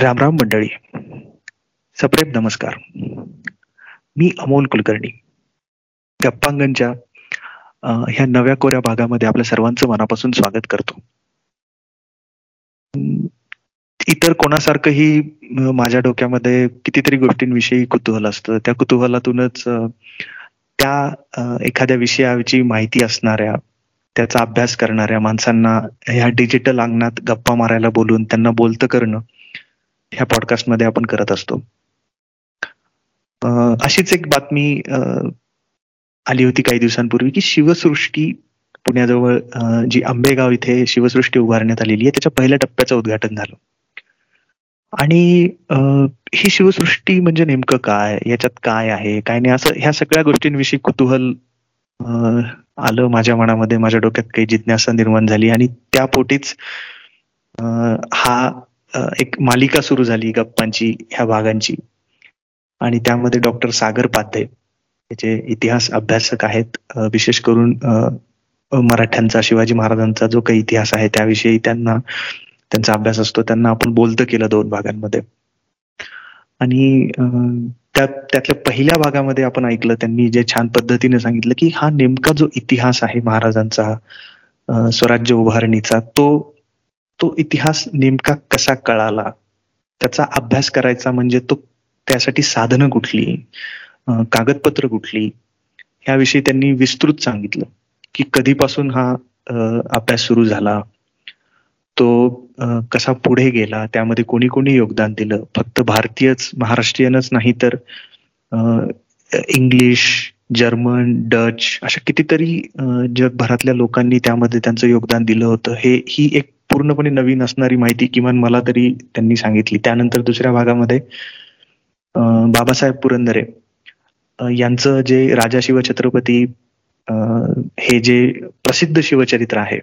रामराम मंडळी सप्रेम नमस्कार. मी अमोल कुलकर्णी. गप्पांगणच्या ह्या नव्या कोऱ्या भागामध्ये आपल्या सर्वांचं मनापासून स्वागत करतो. इतर कोणासारखंही माझ्या डोक्यामध्ये कितीतरी गोष्टींविषयी कुतूहल असतं. त्या कुतूहलातूनच त्या एखाद्या विषयाची माहिती असणाऱ्या त्याचा अभ्यास करणाऱ्या माणसांना ह्या डिजिटल अंगणात गप्पा मारायला बोलून त्यांना बोलतं करणं ह्या पॉडकास्टमध्ये आपण करत असतो. अशीच एक बातमी आली होती काही दिवसांपूर्वी की शिवसृष्टी पुण्याजवळ जी आंबेगाव इथे शिवसृष्टी उभारण्यात आलेली आहे त्याच्या पहिल्या टप्प्याचं उद्घाटन झालं. आणि ही शिवसृष्टी म्हणजे नेमकं काय? याच्यात काय आहे? काय नाही? असं ह्या सगळ्या गोष्टींविषयी कुतूहल आलं माझ्या मनामध्ये. माझ्या डोक्यात काही जिज्ञासा निर्माण झाली आणि त्या पोटीच हा एक मालिका सुरू झाली गप्पांची ह्या भागांची. आणि त्यामध्ये डॉक्टर सागर पाध्ये त्याचे इतिहास अभ्यासक आहेत. विशेष करून मराठ्यांचा शिवाजी महाराजांचा जो काही इतिहास आहे त्याविषयी त्यांना त्यांचा अभ्यास असतो. त्यांना आपण बोलतं केलं दोन भागांमध्ये. आणि त्या त्यातल्या पहिल्या भागामध्ये आपण ऐकलं त्यांनी जे छान पद्धतीने सांगितलं की हा नेमका जो इतिहास आहे महाराजांचा स्वराज्य उभारणीचा तो तो इतिहास नेमका कसा कळाला? त्याचा अभ्यास करायचा म्हणजे तो त्यासाठी साधनं कुठली? कागदपत्र कुठली? ह्याविषयी त्यांनी विस्तृत सांगितलं की कधीपासून हा अभ्यास सुरू झाला? तो कसा पुढे गेला? त्यामध्ये कोणी कोणी योगदान दिलं? फक्त भारतीयच महाराष्ट्रीयनच नाही तर इंग्लिश जर्मन डच अशा कितीतरी जगभरातल्या लोकांनी त्यामध्ये त्यांचं योगदान दिलं होतं. हे ही एक पूर्णपणे नवीन असणारी माहिती किमान मला तरी त्यांनी सांगितली. त्यानंतर दुसऱ्या भागामध्ये बाबासाहेब पुरंदरे यांचं जे राजा शिवछत्रपती हे जे प्रसिद्ध शिवचरित्र आहे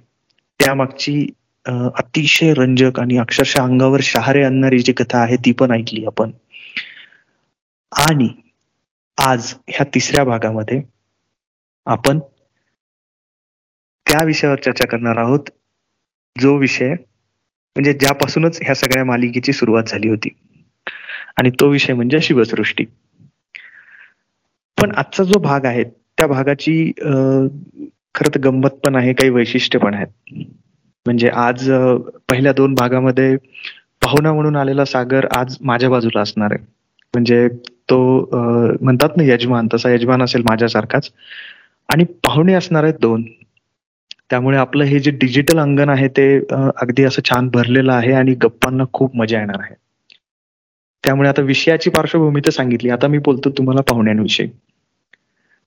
त्यामागची अतिशय रंजक आणि अक्षरशः अंगावर शहारे आणणारी जी कथा आहे ती पण ऐकली आपण. आणि आज ह्या तिसऱ्या भागामध्ये आपण त्या विषयावर चर्चा करणार आहोत. जो विषय म्हणजे ज्यापासूनच ह्या सगळ्या मालिकेची सुरुवात झाली होती. आणि तो विषय म्हणजे शिवसृष्टी. पण आजचा जो भाग आहे त्या भागाची खर तर गंमत पण आहे काही वैशिष्ट्य पण आहेत. म्हणजे आज पहिल्या दोन भागामध्ये पाहुणा म्हणून आलेला सागर आज माझ्या बाजूला असणार आहे. म्हणजे तो म्हणतात ना यजमान तसा यजमान असेल माझ्यासारखाच. आणि पाहुणे असणार आहेत दोन. त्यामुळे आपलं हे जे डिजिटल अंगण आहे ते अगदी असं छान भरलेलं आहे आणि गप्पांना खूप मजा येणार आहे. त्यामुळे आता विषयाची पार्श्वभूमी तर सांगितली. आता मी बोलतो तुम्हाला पाहुण्यांविषयी.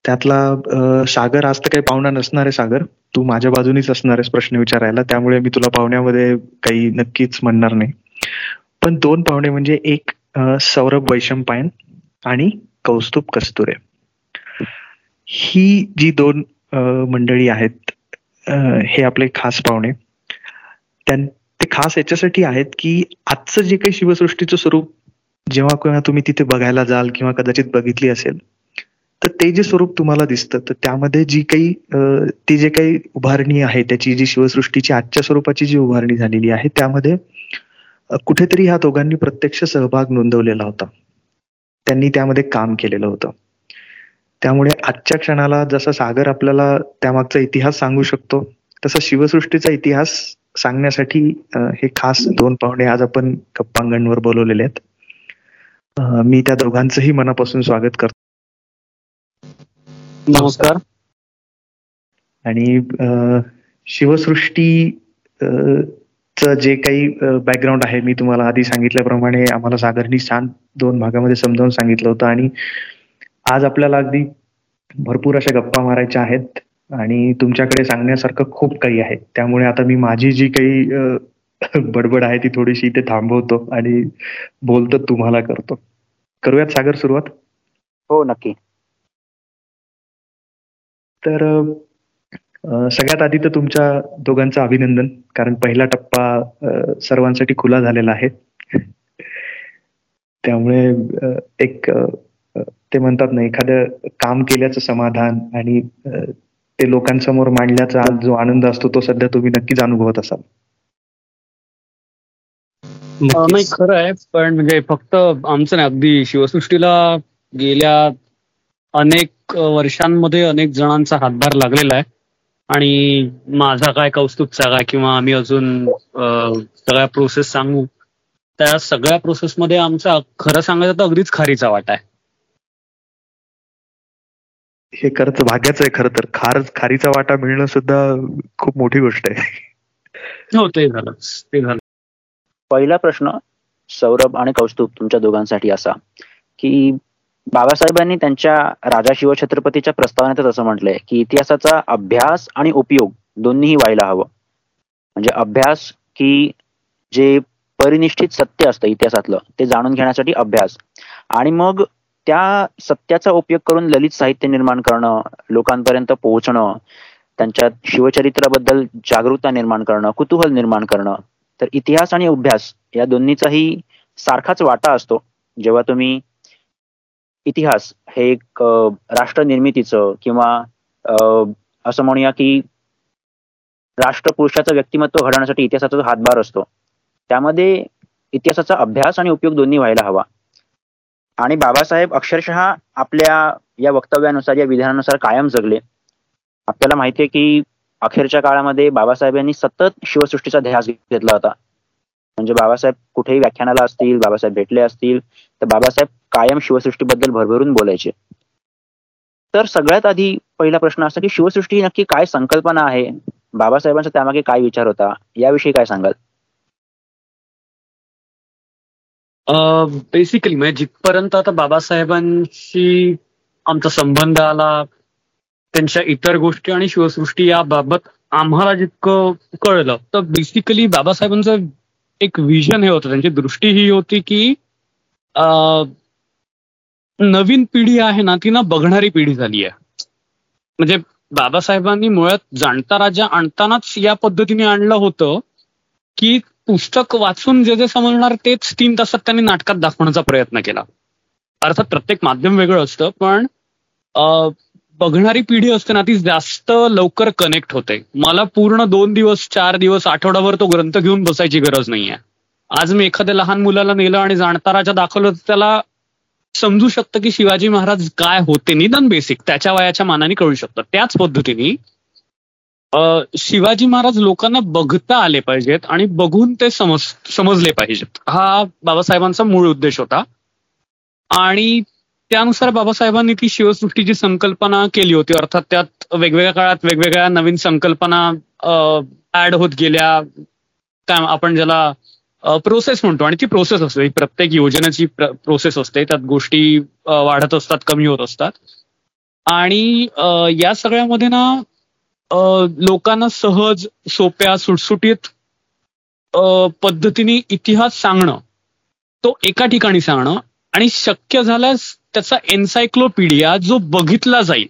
त्यातला सागर आज तर काही पाहुणा नसणार आहे सागर. तू माझ्या बाजूनीच असणार आहेस प्रश्न विचारायला. त्यामुळे मी तुला पाहुण्यामध्ये काही नक्कीच म्हणणार नाही. पण दोन पाहुणे म्हणजे एक सौरभ वैशंपायन आणि कौस्तुभ कस्तुरे. ही जी दोन मंडळी आहेत हे आपले खास पाहुणे. ते खास याच्यासाठी आहेत की आजचं जे काही शिवसृष्टीचं स्वरूप जेव्हा केव्हा तुम्ही तिथे बघायला जाल किंवा कदाचित बघितली असेल तर ते जे स्वरूप तुम्हाला दिसतं तर त्यामध्ये जी काही ती जे काही उभारणी आहे त्याची जी शिवसृष्टीची आजच्या स्वरूपाची जी उभारणी झालेली आहे त्यामध्ये कुठेतरी ह्या दोघांनी प्रत्यक्ष सहभाग नोंदवलेला होता. त्यांनी त्यामध्ये काम केलेलं होतं. त्यामुळे आजच्या क्षणाला जसा सागर आपल्याला त्यामागचा इतिहास सांगू शकतो तसा शिवसृष्टीचा इतिहास सांगण्यासाठी हे खास दोन पाहुणे आज आपण गप्पांगणवर बोलवलेले आहेत. मी त्या दोघांचंही मनापासून स्वागत करतो. नमस्कार. आणि शिवसृष्टी च जे काही बॅकग्राऊंड आहे मी तुम्हाला आधी सांगितल्याप्रमाणे आम्हाला सागरनी छान दोन भागामध्ये समजावून सांगितलं होतं. आणि आज आपल्याला अगदी भरपूर अशा गप्पा मारायच्या आहेत आणि तुमच्याकडे सांगण्यासारखं खूप काही आहे. त्यामुळे आता मी माझी जी काही बडबड आहे ती थोडीशी इथे थांबवतो आणि बोलतो तुम्हाला करतो. करूयात सागर सुरुवात? हो नक्की. तर सगळ्यात आधी तर तुमच्या दोघांचं अभिनंदन कारण पहिला टप्पा सर्वांसाठी खुला झालेला आहे. त्यामुळे एक ते म्हणतात ना एखादं काम केल्याचं समाधान आणि ते लोकांसमोर मांडल्याचा जो आनंद असतो तो सध्या तुम्ही नक्कीच अनुभवत असाल. नाही खरं आहे पण म्हणजे फक्त आमचं नाही अगदी शिवसृष्टीला गेल्या अनेक वर्षांमध्ये अनेक जणांचा हातभार लागलेला आहे. आणि माझा काय कौस्तुभचा काय किंवा आम्ही अजून सगळ्या प्रोसेस सांगू त्या सगळ्या प्रोसेसमध्ये आमचा खरं सांगायचं तर अगदीच खारीचा वाटा आहे. हे खरंच भाग्याचं आहे खरं तर. खार खारीचा वाटा मिळणं सुद्धा खूप मोठी गोष्ट आहे. हो ते झालं. ते झालं. पहिला प्रश्न सौरभ आणि कौस्तुभ तुमच्या दोघांसाठी असा की बाबासाहेबांनी त्यांच्या राजा शिवछत्रपतीच्या प्रस्तावनेतच असं म्हटलंय की इतिहासाचा अभ्यास आणि उपयोग दोन्हीही व्हायला हवं. म्हणजे अभ्यास की जे परिनिष्ठित सत्य असतं इतिहासातलं ते जाणून घेण्यासाठी अभ्यास. आणि मग त्या सत्याचा उपयोग करून ललित साहित्य निर्माण करणं लोकांपर्यंत पोहोचणं त्यांच्या शिवचरित्राबद्दल जागरूकता निर्माण करणं कुतूहल निर्माण करणं तर इतिहास आणि अभ्यास या दोन्हीचाही सारखाच वाटा असतो. जेव्हा तुम्ही इतिहास हे एक राष्ट्र निर्मितीचं किंवा असं म्हणूया की राष्ट्रपुरुषाचं व्यक्तिमत्व घडवण्यासाठी इतिहासाचा हातभार असतो त्यामध्ये इतिहासाचा अभ्यास आणि उपयोग दोन्ही व्हायला हवा. आणि बाबासाहेब अक्षरशः आपल्या या वक्तव्यानुसार या विधानानुसार कायम जगले. आपल्याला माहिती आहे की अखेरच्या काळामध्ये बाबासाहेबांनी सतत शिवसृष्टीचा ध्यास घेतला होता. म्हणजे बाबासाहेब कुठेही व्याख्यानाला असतील बाबासाहेब भेटले असतील तर बाबासाहेब कायम शिवसृष्टीबद्दल भरभरून बोलायचे. तर सगळ्यात आधी पहिला प्रश्न असा की शिवसृष्टी नक्की काय संकल्पना आहे? बाबासाहेबांचा त्यामागे काय विचार होता? याविषयी काय सांगाल? बेसिकली म्हणजे जिथपर्यंत आता बाबासाहेबांशी आमचा संबंध आला त्यांच्या इतर गोष्टी आणि शिवसृष्टी याबाबत आम्हाला जितकं कळलं तर बेसिकली बाबासाहेबांचं एक विजन हे होतं त्यांची दृष्टी ही होती की नवीन पिढी आहे ना ती ना बघणारी पिढी झाली आहे. म्हणजे बाबासाहेबांनी मुळात जाणता राजा आणतानाच या पद्धतीने आणलं होतं की पुस्तक वाचून जे जे समजणार तेच तीन तासात त्यांनी नाटकात दाखवण्याचा प्रयत्न केला. अर्थात प्रत्येक माध्यम वेगळं असतं पण बघणारी पिढी असते ना ती जास्त लवकर कनेक्ट होते. मला पूर्ण दोन दिवस चार दिवस आठवड्याभर तो ग्रंथ घेऊन बसायची गरज नाहीये. आज मी एखाद्या लहान मुलाला नेलं आणि जाणताराच्या दाखवलं तर त्याला समजू शकतं की शिवाजी महाराज काय होते. निदान बेसिक त्याच्या वयाच्या मानाने कळू शकतं. त्याच पद्धतीने शिवाजी महाराज लोकांना बघता आले पाहिजेत आणि बघून ते समज समजले पाहिजेत. हा बाबासाहेबांचा मूळ उद्देश होता. आणि त्यानुसार बाबासाहेबांनी ती शिवसृष्टीची संकल्पना केली होती. अर्थात त्यात वेगवेगळ्या काळात वेगवेगळ्या नवीन संकल्पना ऍड होत गेल्या. काय आपण ज्याला प्रोसेस म्हणतो. आणि ती प्रोसेस असते. प्रत्येक योजनेची प्रोसेस असते. त्यात गोष्टी वाढत असतात कमी होत असतात. आणि या सगळ्यामध्ये ना लोकांना सहज सोप्या सुटसुटीत पद्धतीने इतिहास सांगणं तो एका ठिकाणी सांगणं आणि शक्य झाल्यास त्याचा एन्सायक्लोपीडिया जो बघितला जाईल.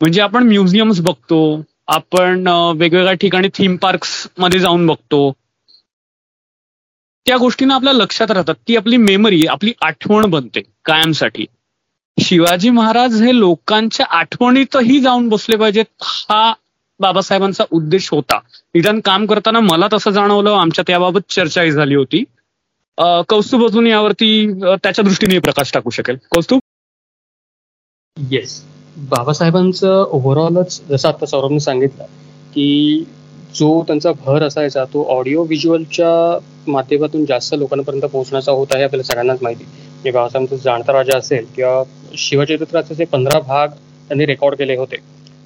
म्हणजे आपण म्युझियम्स बघतो आपण वेगवेगळ्या ठिकाणी थीम पार्क्समध्ये जाऊन बघतो. त्या गोष्टींना आपल्या लक्षात राहतात ती आपली मेमरी आपली आठवण बनते कायमसाठी. शिवाजी महाराज हे लोकांच्या आठवणीतही जाऊन बसले पाहिजेत. हा बाबासाहेबांचा उद्देश होता. निदान काम करताना मला तसं जाणवलं आमच्या त्याबाबत चर्चाही झाली होती. कौस्तुभ अजून यावरती त्याच्या दृष्टीने प्रकाश टाकू शकेल. कौस्तुभ? येस बाबासाहेबांचं ओव्हरऑलच जसं आता सौरभने सांगितलं की जो त्यांचा भर असायचा तो ऑडिओ व्हिज्युअलच्या माध्यमातून जास्त लोकांपर्यंत पोहोचण्याचा होता हे आपल्याला सगळ्यांनाच माहिती. म्हणजे बाबासाहेबांचा जाणता राजा असेल किंवा शिवचरित्राचे जे पंधरा भाग त्यांनी रेकॉर्ड केले होते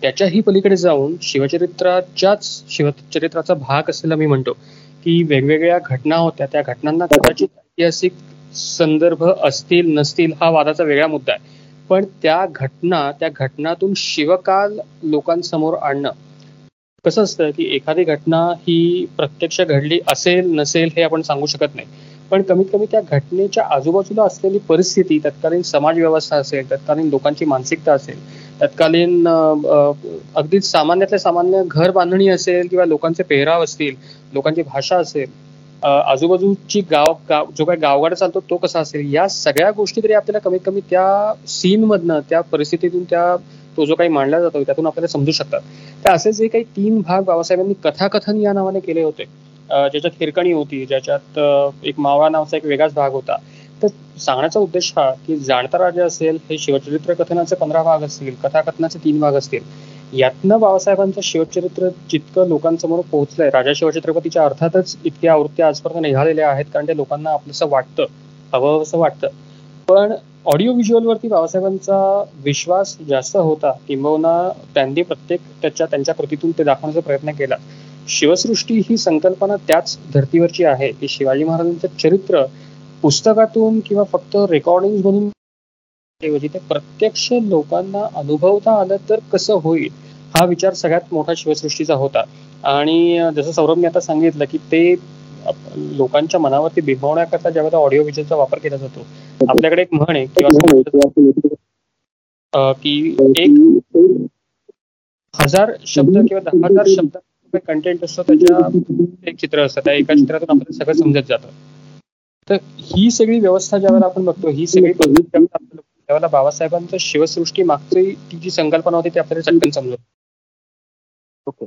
त्याच्याही पलीकडे जाऊन शिवचरित्राच्याच शिवचरित्राचा भाग असलेला मी म्हणतो की वेगवेगळ्या घटना होत्या. त्या घटनांना कदाचित ऐतिहासिक संदर्भ असतील नसतील हा वादाचा वेगळा मुद्दा आहे. पण त्या घटना त्या घटनातून शिवकाल लोकांसमोर आणणं कसं असतं की एखादी घटना ही प्रत्यक्ष घडली असेल नसेल हे आपण सांगू शकत नाही. पण कमीत कमी त्या घटनेच्या आजूबाजूला असलेली परिस्थिती तत्कालीन समाज व्यवस्था असेल तत्कालीन लोकांची मानसिकता असेल तत्कालीन अगदी सामान्यातल्या सामान्य घर बांधणी असेल किंवा लोकांचे पेहराव असतील लोकांची भाषा असेल आजूबाजूची गाव गाव जो काही गावगाडा चालतो तो कसा असेल या सगळ्या गोष्टी तरी आपल्याला कमीत कमी त्या सीन मधनं त्या परिस्थितीतून त्या तो जो काही मांडला जातो त्यातून आपल्याला समजू शकतात. तर असे जे काही तीन भाग बाबासाहेबांनी कथाकथन या नावाने केले होते. ज्याच्यात हिरकणी होती ज्याच्यात एक मावळा नावाचा एक वेगळाच भाग होता. तर सांगण्याचा उद्देश हा की जाणता राजा असेल हे शिवचरित्र कथनाचे पंधरा भाग असतील कथाकथनाचे तीन भाग असतील यातनं बाबासाहेबांचं शिवचरित्र जितकं लोकांसमोर पोहोचलंय राजा शिवछत्रपतीच्या अर्थातच इतक्या आवृत्त्या आजपर्यंत निघालेल्या आहेत कारण ते लोकांना आपलंसं वाटतं हवं असं वाटतं. पण ऑडिओ व्हिज्युअल वरती बाबासाहेबांचा विश्वास जास्त होता किंबहुना त्यांनी प्रत्येक त्याच्या त्यांच्या कृतीतून ते दाखवण्याचा प्रयत्न केला. शिवसृष्टी ही संकल्पना त्याच धर्तीवरची आहे की शिवाजी महाराजांचं चरित्र पुस्तकातून किंवा फक्त रेकॉर्डिंग म्हणून ते प्रत्यक्ष लोकांना अनुभवता आलं तर कसं होईल हा विचार सगळ्यात मोठा शिवसृष्टीचा होता. आणि जसं सौरभने आता सांगितलं की ते लोकांच्या मनावरती बिंबवण्याकरता ज्यावेळेला ऑडिओ विजनचा वापर केला जातो आपल्याकडे एक म्हण आहे किंवा की एक हजार शब्द किंवा दहा हजार शब्द कंटेंट असतो त्याच्या एक चित्र असतं. त्या एका चित्रातून आपल्याला सगळं समजत जातं. तर ही सगळी व्यवस्था ज्यावेळेला आपण बघतो ही सगळी त्यावेळेला बाबासाहेबांचं शिवसृष्टी मागची ती जी संकल्पना होती ती आपल्याला चटकन समजत ओके.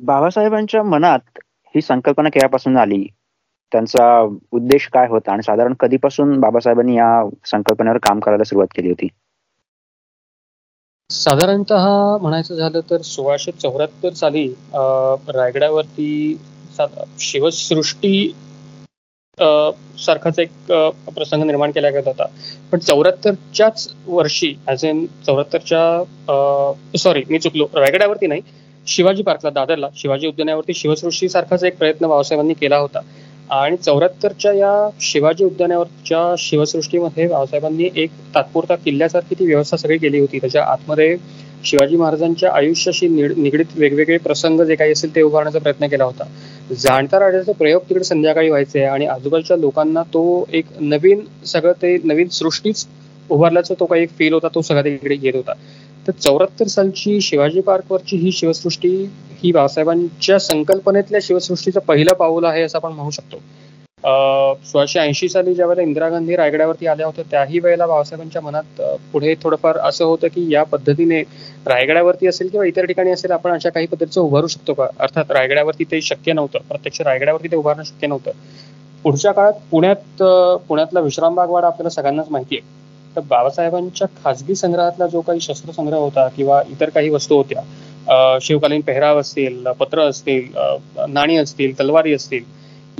बाबासाहेबांच्या मनात ही संकल्पना केव्हापासून आली? त्यांचा उद्देश काय होता? आणि साधारण कधीपासून बाबासाहेबांनी या संकल्पनेवर काम करायला सुरुवात केली होती? साधारणत म्हणायचं झालं तर सोळाशे चौऱ्याहत्तर साली रायगडावरती शिवसृष्टी सारखाच एक प्रसंग निर्माण केला गेला होता. पण चौऱ्याहत्तरच्याच वर्षी ऍज इन चौऱ्याहत्तरच्या सॉरी मी चुकलो रायगडावरती नाही शिवाजी पार्कला दादरला शिवाजी उद्यानावरती शिवसृष्टी सारखाच एक प्रयत्न बाबासाहेबांनी केला होता. आणि चौऱ्याहत्तरच्या या शिवाजी उद्यानावरच्या शिवसृष्टीमध्ये बाबासाहेबांनी एक तात्पुरता किल्ल्यासारखी ती व्यवस्था सगळी केली होती. त्याच्या आतमध्ये शिवाजी महाराजांच्या आयुष्याशी निगडीत वेगवेगळे प्रसंग जे काही असेल ते उभारण्याचा प्रयत्न केला होता. जाणता राजाचे प्रयोग तिकडे संध्याकाळी व्हायचे आणि आजूबाजूच्या लोकांना तो एक नवीन सगळं ते नवीन सृष्टीच उभारल्याचा तो काही एक फील होता तो सगळा तिकडे येत होता. तर चौऱ्याहत्तर सालची शिवाजी पार्कवरची ही शिवसृष्टी ही बाबासाहेबांच्या संकल्पनेतल्या शिवसृष्टीचं पहिलं पाऊल आहे असं आपण म्हणू शकतो. सोळाशे ऐंशी साली ज्या वेळेला इंदिरा गांधी रायगडावरती आल्या होत्या त्याही वेळेला बाबासाहेबांच्या मनात पुढे थोडंफार असं होतं की या पद्धतीने रायगडावरती असेल किंवा इतर ठिकाणी असेल आपण अशा काही पद्धतीचं उभारू शकतो का? अर्थात रायगडावरती ते शक्य नव्हतं. प्रत्यक्ष रायगडावरती ते उभारणं शक्य नव्हतं. पुढच्या काळात पुण्यात पुण्यातला विश्रामबाग वाडा आपल्याला सगळ्यांनाच माहिती आहे. तर बाबासाहेबांच्या खासगी संग्रहातला जो काही शस्त्रसंग्रह होता किंवा इतर काही वस्तू होत्या शिवकालीन पेहराव असतील पत्र असतील नाणी असतील तलवारी असतील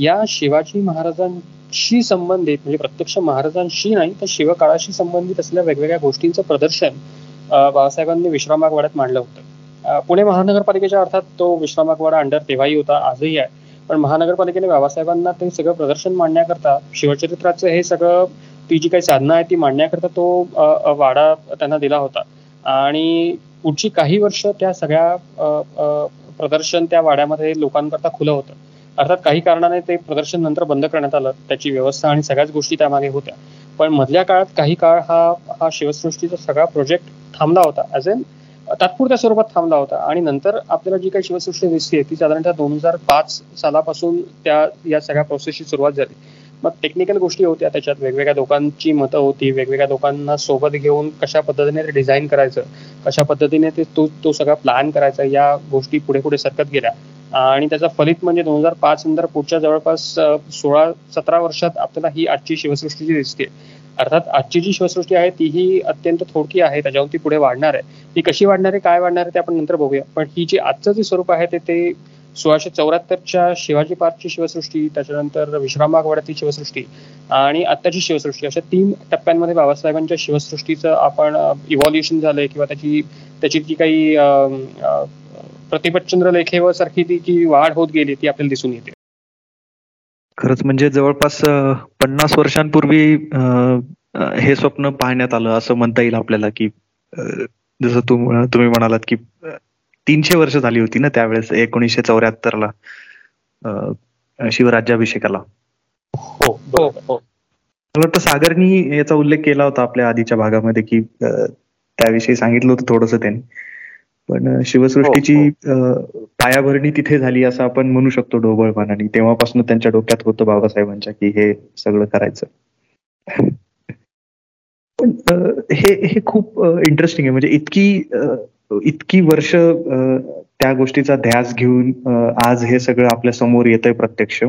या शिवाजी महाराजांशी संबंधित म्हणजे प्रत्यक्ष महाराजांशी नाही तर शिवकाळाशी संबंधित असलेल्या वेगवेगळ्या गोष्टींचं प्रदर्शन बाबासाहेबांनी विश्रामागवाड्यात मांडलं होतं. पुणे महानगरपालिकेच्या अर्थात तो विश्रामागवाडा अंडर तेव्हाही होता आजही आहे. पण महानगरपालिकेने बाबासाहेबांना ते सगळं प्रदर्शन मांडण्याकरता शिवचरित्राचं हे सगळं ती जी काही साधनं आहे ती मांडण्याकरता तो वाडा त्यांना दिला होता. आणि पुढची काही वर्ष त्या सगळ्या प्रदर्शन त्या वाड्यामध्ये लोकांकरता खुलं होतं. अर्थात काही कारणाने ते प्रदर्शन नंतर बंद करण्यात आलं त्याची व्यवस्था आणि सगळ्याच गोष्टी त्यामागे होत्या. पण मधल्या काळात काही काळ हा हा शिवसृष्टीचा सगळा प्रोजेक्ट थांबला होता. ऍज एन तात्पुरत्या स्वरूपात थांबला होता. आणि नंतर आपल्याला जी काही शिवसृष्टी दिसते ती साधारणतः दोन हजार पाच सालापासून त्या या सगळ्या प्रोसेसची सुरुवात झाली. मग टेक्निकल गोष्टी होत्या त्याच्यात. वेगवेगळ्या लोकांची मतं होती. वेगवेगळ्या लोकांना सोबत घेऊन कशा पद्धतीने ते डिझाईन करायचं कशा पद्धतीने ते तो तो सगळा प्लॅन करायचा या गोष्टी पुढे पुढे सरकत गेल्या. आणि त्याचा फलित म्हणजे दोन हजार पाच नंतर पुढच्या जवळपास सोळा सतरा वर्षात आपल्याला ही आजची शिवसृष्टी दिसते. अर्थात आजची जी शिवसृष्टी आहे तीही अत्यंत थोडकी आहे त्याच्यावरती पुढे वाढणार आहे. ती कशी वाढणार आहे काय वाढणार आहे ते आपण नंतर बघूया. पण ही जी आजचं जे स्वरूप आहे ते सोळाशे चौऱ्याहत्तरच्या शिवाजी पार्कची शिवसृष्टी त्याच्यानंतर विश्रामागवाड्यातील शिवसृष्टी आणि आत्ताची शिवसृष्टी अशा तीन टप्प्यांमध्ये बाबासाहेबांच्या शिवसृष्टीचं आपण इव्हॉल्युशन झालंय किंवा त्याची त्याची जी काही प्रतिपतचंद्र लेखेवर सारखी ती जी वाढ होत गेली ती आपल्याला दिसून येते. खरंच म्हणजे जवळपास पन्नास वर्षांपूर्वी हे स्वप्न पाहण्यात आलं असं म्हणता येईल आपल्याला की जसं तुम्ही म्हणालात की तीनशे वर्ष झाली होती ना त्यावेळेस एकोणीसशे चौऱ्याहत्तर ला शिवराज्याभिषेकाला. हो, हो, हो. मला वाटतं सागरनी याचा उल्लेख केला होता आपल्या आधीच्या भागामध्ये की त्याविषयी सांगितलं होतं थोडस त्यांनी. पण शिवसृष्टीची पायाभरणी तिथे झाली असं आपण म्हणू शकतो ढोबळमानाने तेव्हापासून त्यांच्या डोक्यात होतं बाबासाहेबांच्या की हे सगळं करायचं. पण हे हे खूप इंटरेस्टिंग आहे. म्हणजे इतकी इतकी वर्ष त्या गोष्टीचा ध्यास घेऊन आज हे सगळं आपल्यासमोर येत आहे प्रत्यक्ष.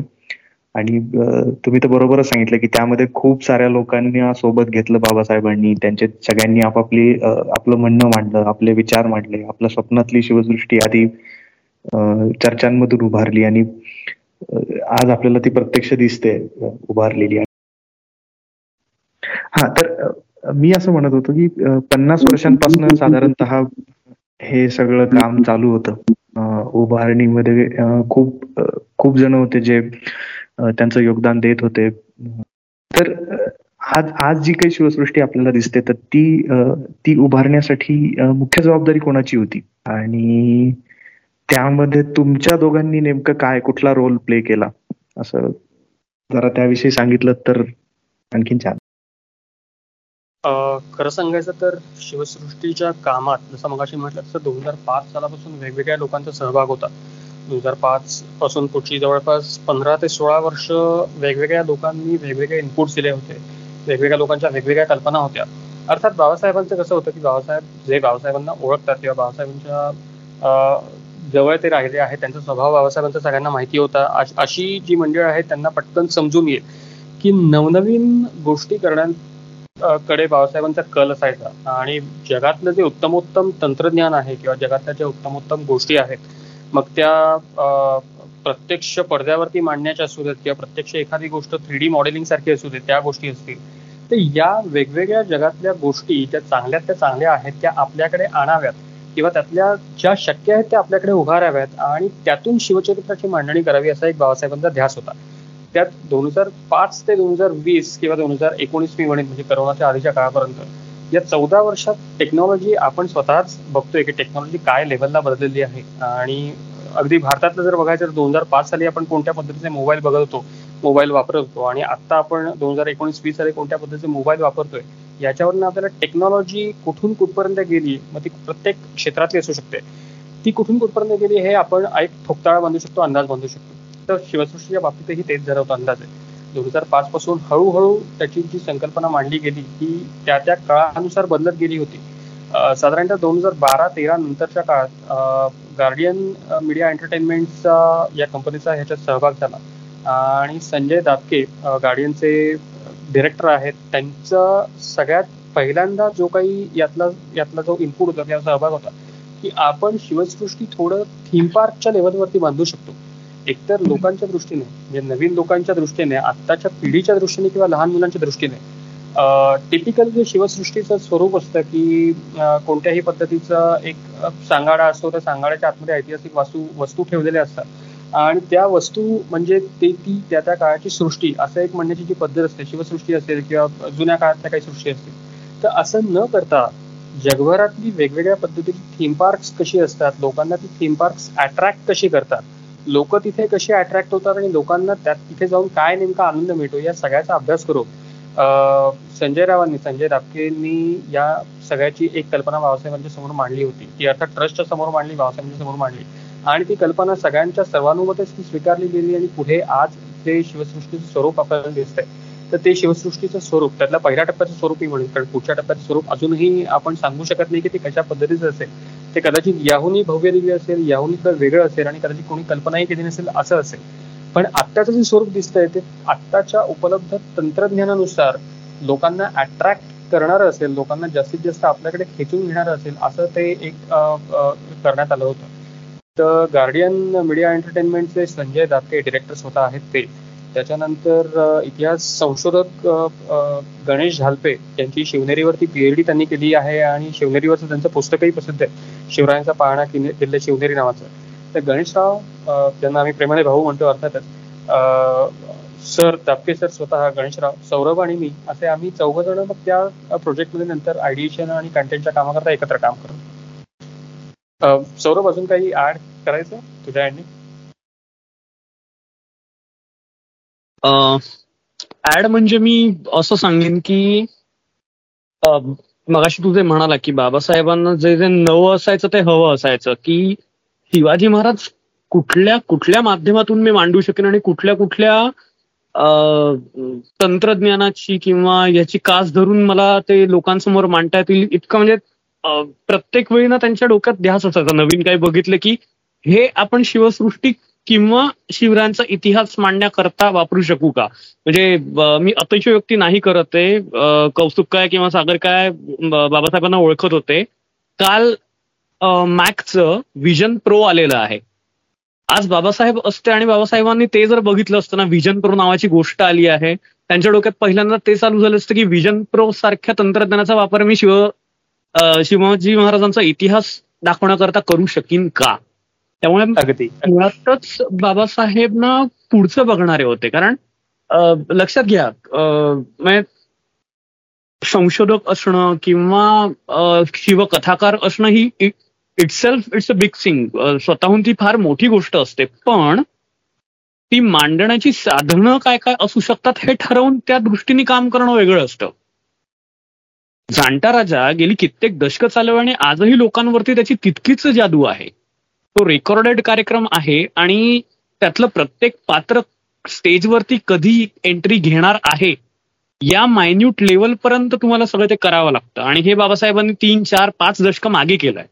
आणि तुम्ही तर बरोबरच सांगितलं की त्यामध्ये खूप साऱ्या लोकांनी सोबत घेतलं बाबासाहेबांनी. त्यांचे सगळ्यांनी आपापली आपलं म्हणणं मांडलं आपले विचार मांडले आपल्या स्वप्नातली शिवदृष्टी आधी चर्चांमधून उभारली आणि आज आपल्याला ती प्रत्यक्ष दिसते उभारलेली. हा तर मी असं म्हणत होतो की पन्नास वर्षांपासून साधारणत हे सगळं काम चालू होतं. उभारणीमध्ये खूप खूप जण होते जे त्यांचं योगदान देत होते. तर आज आज जी काही शिवसृष्टी आपल्याला दिसते तर ती ती उभारण्यासाठी मुख्य जबाबदारी कोणाची होती? आणि त्यामध्ये तुमच्या दोघांनी नेमकं काय कुठला रोल प्ले केला? असं जरा त्याविषयी सांगितलं तर आणखीन छान. खरं सांगायचं तर शिवसृष्टीच्या कामात जसं मगाशी म्हटलं तसं दोन हजार पाच सालापासून वेगवेगळ्या लोकांचा सहभाग होता. दोन हजार पाच पासून पुढची जवळपास पंधरा ते सोळा वर्ष वेगवेगळ्या लोकांनी वेगवेगळे इनपुट्स दिले होते. वेगवेगळ्या लोकांच्या वेगवेगळ्या कल्पना होत्या. अर्थात बाबासाहेबांचं कसं होतं की बाबासाहेब जे बाबासाहेबांना ओळखतात किंवा बाबासाहेबांच्या जवळ ते राहिले आहेत त्यांचा स्वभाव बाबासाहेबांचा सगळ्यांना माहिती होता. अशी जी मंडळ आहेत त्यांना पटकन समजून येईल की नवनवीन गोष्टी करण्यात कडे बाबासाहेबांचा कल असायचा. आणि जगातलं जे उत्तमोत्तम तंत्रज्ञान आहे किंवा जगातल्या ज्या उत्तमोत्तम गोष्टी आहेत मग त्या प्रत्यक्ष पडद्यावरती मांडण्याच्या असू देत किंवा प्रत्यक्ष एखादी गोष्ट थ्री डी मॉडेलिंग सारखी असू देत त्या गोष्टी असतील. तर या वेगवेगळ्या जगातल्या गोष्टी त्या चांगल्यात त्या चांगल्या आहेत त्या आपल्याकडे आणाव्यात किंवा त्यातल्या ज्या शक्य आहेत त्या आपल्याकडे उभाराव्यात आणि त्यातून शिवचरित्राची मांडणी करावी असा एक बाबासाहेबांचा ध्यास होता. त्यात दोन हजार पाच ते दोन हजार वीस किंवा दोन हजार एकोणीस मी म्हणेन म्हणजे करोनाच्या आधीच्या काळापर्यंत या चौदा वर्षात टेक्नॉलॉजी आपण स्वतःच बघतोय की टेक्नॉलॉजी काय लेवलला बदललेली आहे. आणि अगदी भारतातलं जर बघायचं तर दोन हजार पाच साली आपण कोणत्या पद्धतीचे मोबाईल बघत होतो मोबाईल वापरत होतो. आणि आता आपण दोन हजार एकोणीस वीस साली कोणत्या पद्धतीचे मोबाईल वापरतोय याच्यावरनं आपल्याला टेक्नॉलॉजी कुठून कुठपर्यंत गेली मग ती प्रत्येक क्षेत्रातली असू शकते. ती कुठून कुठपर्यंत गेली हे आपण एक ठोकताळा बांधू शकतो अंदाज बांधू शकतो. तर शिवसृष्टीच्या बाबतीतही तेच झालं होतं अंदाज आहे दोन हजार पाच पासून हळूहळू त्याची जी संकल्पना मांडली गेली ती त्या त्या काळानुसार बदलत गेली होती. साधारणतः दोन हजार बारा तेरा नंतरच्या काळात गार्डियन मीडिया एंटरटेनमेंटचा या कंपनीचा ह्याच्यात सहभाग झाला. आणि संजय दापके गार्डियनचे डिरेक्टर आहेत त्यांचा सगळ्यात पहिल्यांदा जो काही यातला यातला जो इनपुट होता त्याचा सहभाग होता की आपण शिवसृष्टी थोडं थीम पार्कच्या लेवलवरती बांधू शकतो. एकतर लोकांच्या दृष्टीने म्हणजे नवीन लोकांच्या दृष्टीने आत्ताच्या पिढीच्या दृष्टीने किंवा लहान मुलांच्या दृष्टीने टिपिकल जे शिवसृष्टीचं स्वरूप असतं की कोणत्याही पद्धतीचा एक सांगाडा असतो त्या सांगाड्याच्या आतमध्ये ऐतिहासिक वास्तू वस्तू ठेवलेल्या असतात. आणि त्या वस्तू म्हणजे ते ती त्या त्या काळाची सृष्टी असं एक म्हणण्याची जी पद्धत असते शिवसृष्टी असेल किंवा जुन्या काळातल्या काही सृष्टी असतील. तर असं न करता जगभरातली वेगवेगळ्या पद्धतीची थीम पार्क्स कशी असतात लोकांना ती थीम पार्क्स अट्रॅक्ट कशी करतात लोक तिथे कशी अट्रॅक्ट होतात आणि लोकांना त्यात तिथे जाऊन काय नेमका आनंद मिळतो या सगळ्याचा अभ्यास करू. संजय रावांनी संजय रापकेंनी या सगळ्याची एक कल्पना बाबासाहेबांच्या समोर मांडली होती. ती अर्थात ट्रस्टच्या समोर मांडली बाबासाहेबांच्या समोर मांडली. आणि ती कल्पना सगळ्यांच्या सर्वानुमतेच स्वीकारली गेली आणि पुढे आज ते शिवसृष्टीचं स्वरूप आपल्याला दिसतंय. तर ते शिवसृष्टीचं स्वरूप त्यातल्या पहिल्या टप्प्याचं स्वरूपही म्हणेल कारण पुढच्या टप्प्याचं स्वरूप अजूनही आपण सांगू शकत नाही की ते कशा पद्धतीचं असेल. ते कदाचित याहूनही भव्य दिव्य असेल याहूनही वेगळं असेल आणि कदाचित कोणी कल्पनाही केली नसेल असं असेल. पण आत्ताचं जे स्वरूप दिसतंय ते आत्ताच्या उपलब्ध तंत्रज्ञानानुसार लोकांना अट्रॅक्ट करणारं असेल लोकांना जास्तीत जास्त आपल्याकडे खेचून घेणारं असेल असं ते एक करण्यात आलं होतं. तर गार्डियन मीडिया एंटरटेनमेंटचे संजय दाते डिरेक्टर स्वतः आहेत ते. त्याच्यानंतर इतिहास संशोधक गणेश झालपे यांची शिवनेरीवरती पीएचडी त्यांनी केली आहे आणि शिवनेरीवरचं त्यांचं पुस्तकही प्रसिद्ध आहे. शिवरायांचा पाहणा किल्ले शिवनेरी नावाचं. तर गणेशराव ज्यांना आम्ही प्रेमाने भाऊ म्हणतो अर्थातच सर तापके सर स्वतः गणेशराव सौरभ आणि मी असे आम्ही चौघ जण मग त्या प्रोजेक्टमध्ये नंतर आयडिएशन आणि कंटेंटच्या कामाकरता एकत्र काम करतो. सौरभ अजून काही ऍड करायचं तुझ्या एंडिंग ऍड म्हणजे मी असं सांगेन की मगाशी तुझे म्हणाला की बाबासाहेबांना जे जे नवं असायचं ते हवं असायचं की शिवाजी महाराज कुठल्या कुठल्या माध्यमातून मी मांडू शकेन आणि कुठल्या कुठल्या तंत्रज्ञानाची किंवा याची कास धरून मला ते लोकांसमोर मांडता येतील इतकं म्हणजे प्रत्येक वेळी ना त्यांच्या डोक्यात ध्यास असायचा. नवीन काही बघितलं की हे आपण शिवसृष्टी किंवा शिवरायांचा इतिहास मांडण्याकरता वापरू शकू का? म्हणजे मी व्यक्ती नाही करत आहे. कौस्तुभ काय किंवा सागर काय बाबासाहेबांना ओळखत होते. काल मॅकचं विजन प्रो आलेलं आहे. आज बाबासाहेब असते आणि बाबासाहेबांनी ते जर बघितलं असतं ना विजन प्रो नावाची गोष्ट आली आहे. त्यांच्या डोक्यात पहिल्यांदा ते चालू झालं असतं की विजन प्रो सारख्या तंत्रज्ञानाचा वापर मी शिव शिवाजी महाराजांचा इतिहास दाखवण्याकरता करू शकीन का? त्यामुळे मुळातच बाबासाहेब पुढचं बघणारे होते. कारण लक्षात घ्या म्हणजे संशोधक असणं किंवा शिवकथाकार असणं ही itself it's a big thing स्वतःहून ती फार मोठी गोष्ट असते. पण ती मांडण्याची साधनं काय काय असू शकतात हे ठरवून त्या दृष्टीने काम करणं वेगळं असतं. जाणता राजा गेली कित्येक दशक चालव आणि आजही लोकांवरती त्याची तितकीच जादू आहे. तो रेकॉर्डेड कार्यक्रम आहे आणि त्यातलं प्रत्येक पात्र स्टेजवरती कधी एंट्री घेणार आहे या मायन्यूट लेवल पर्यंत तुम्हाला सगळं ते करावं लागतं. आणि हे बाबासाहेबांनी तीन चार पाच दशक मागे केलंय.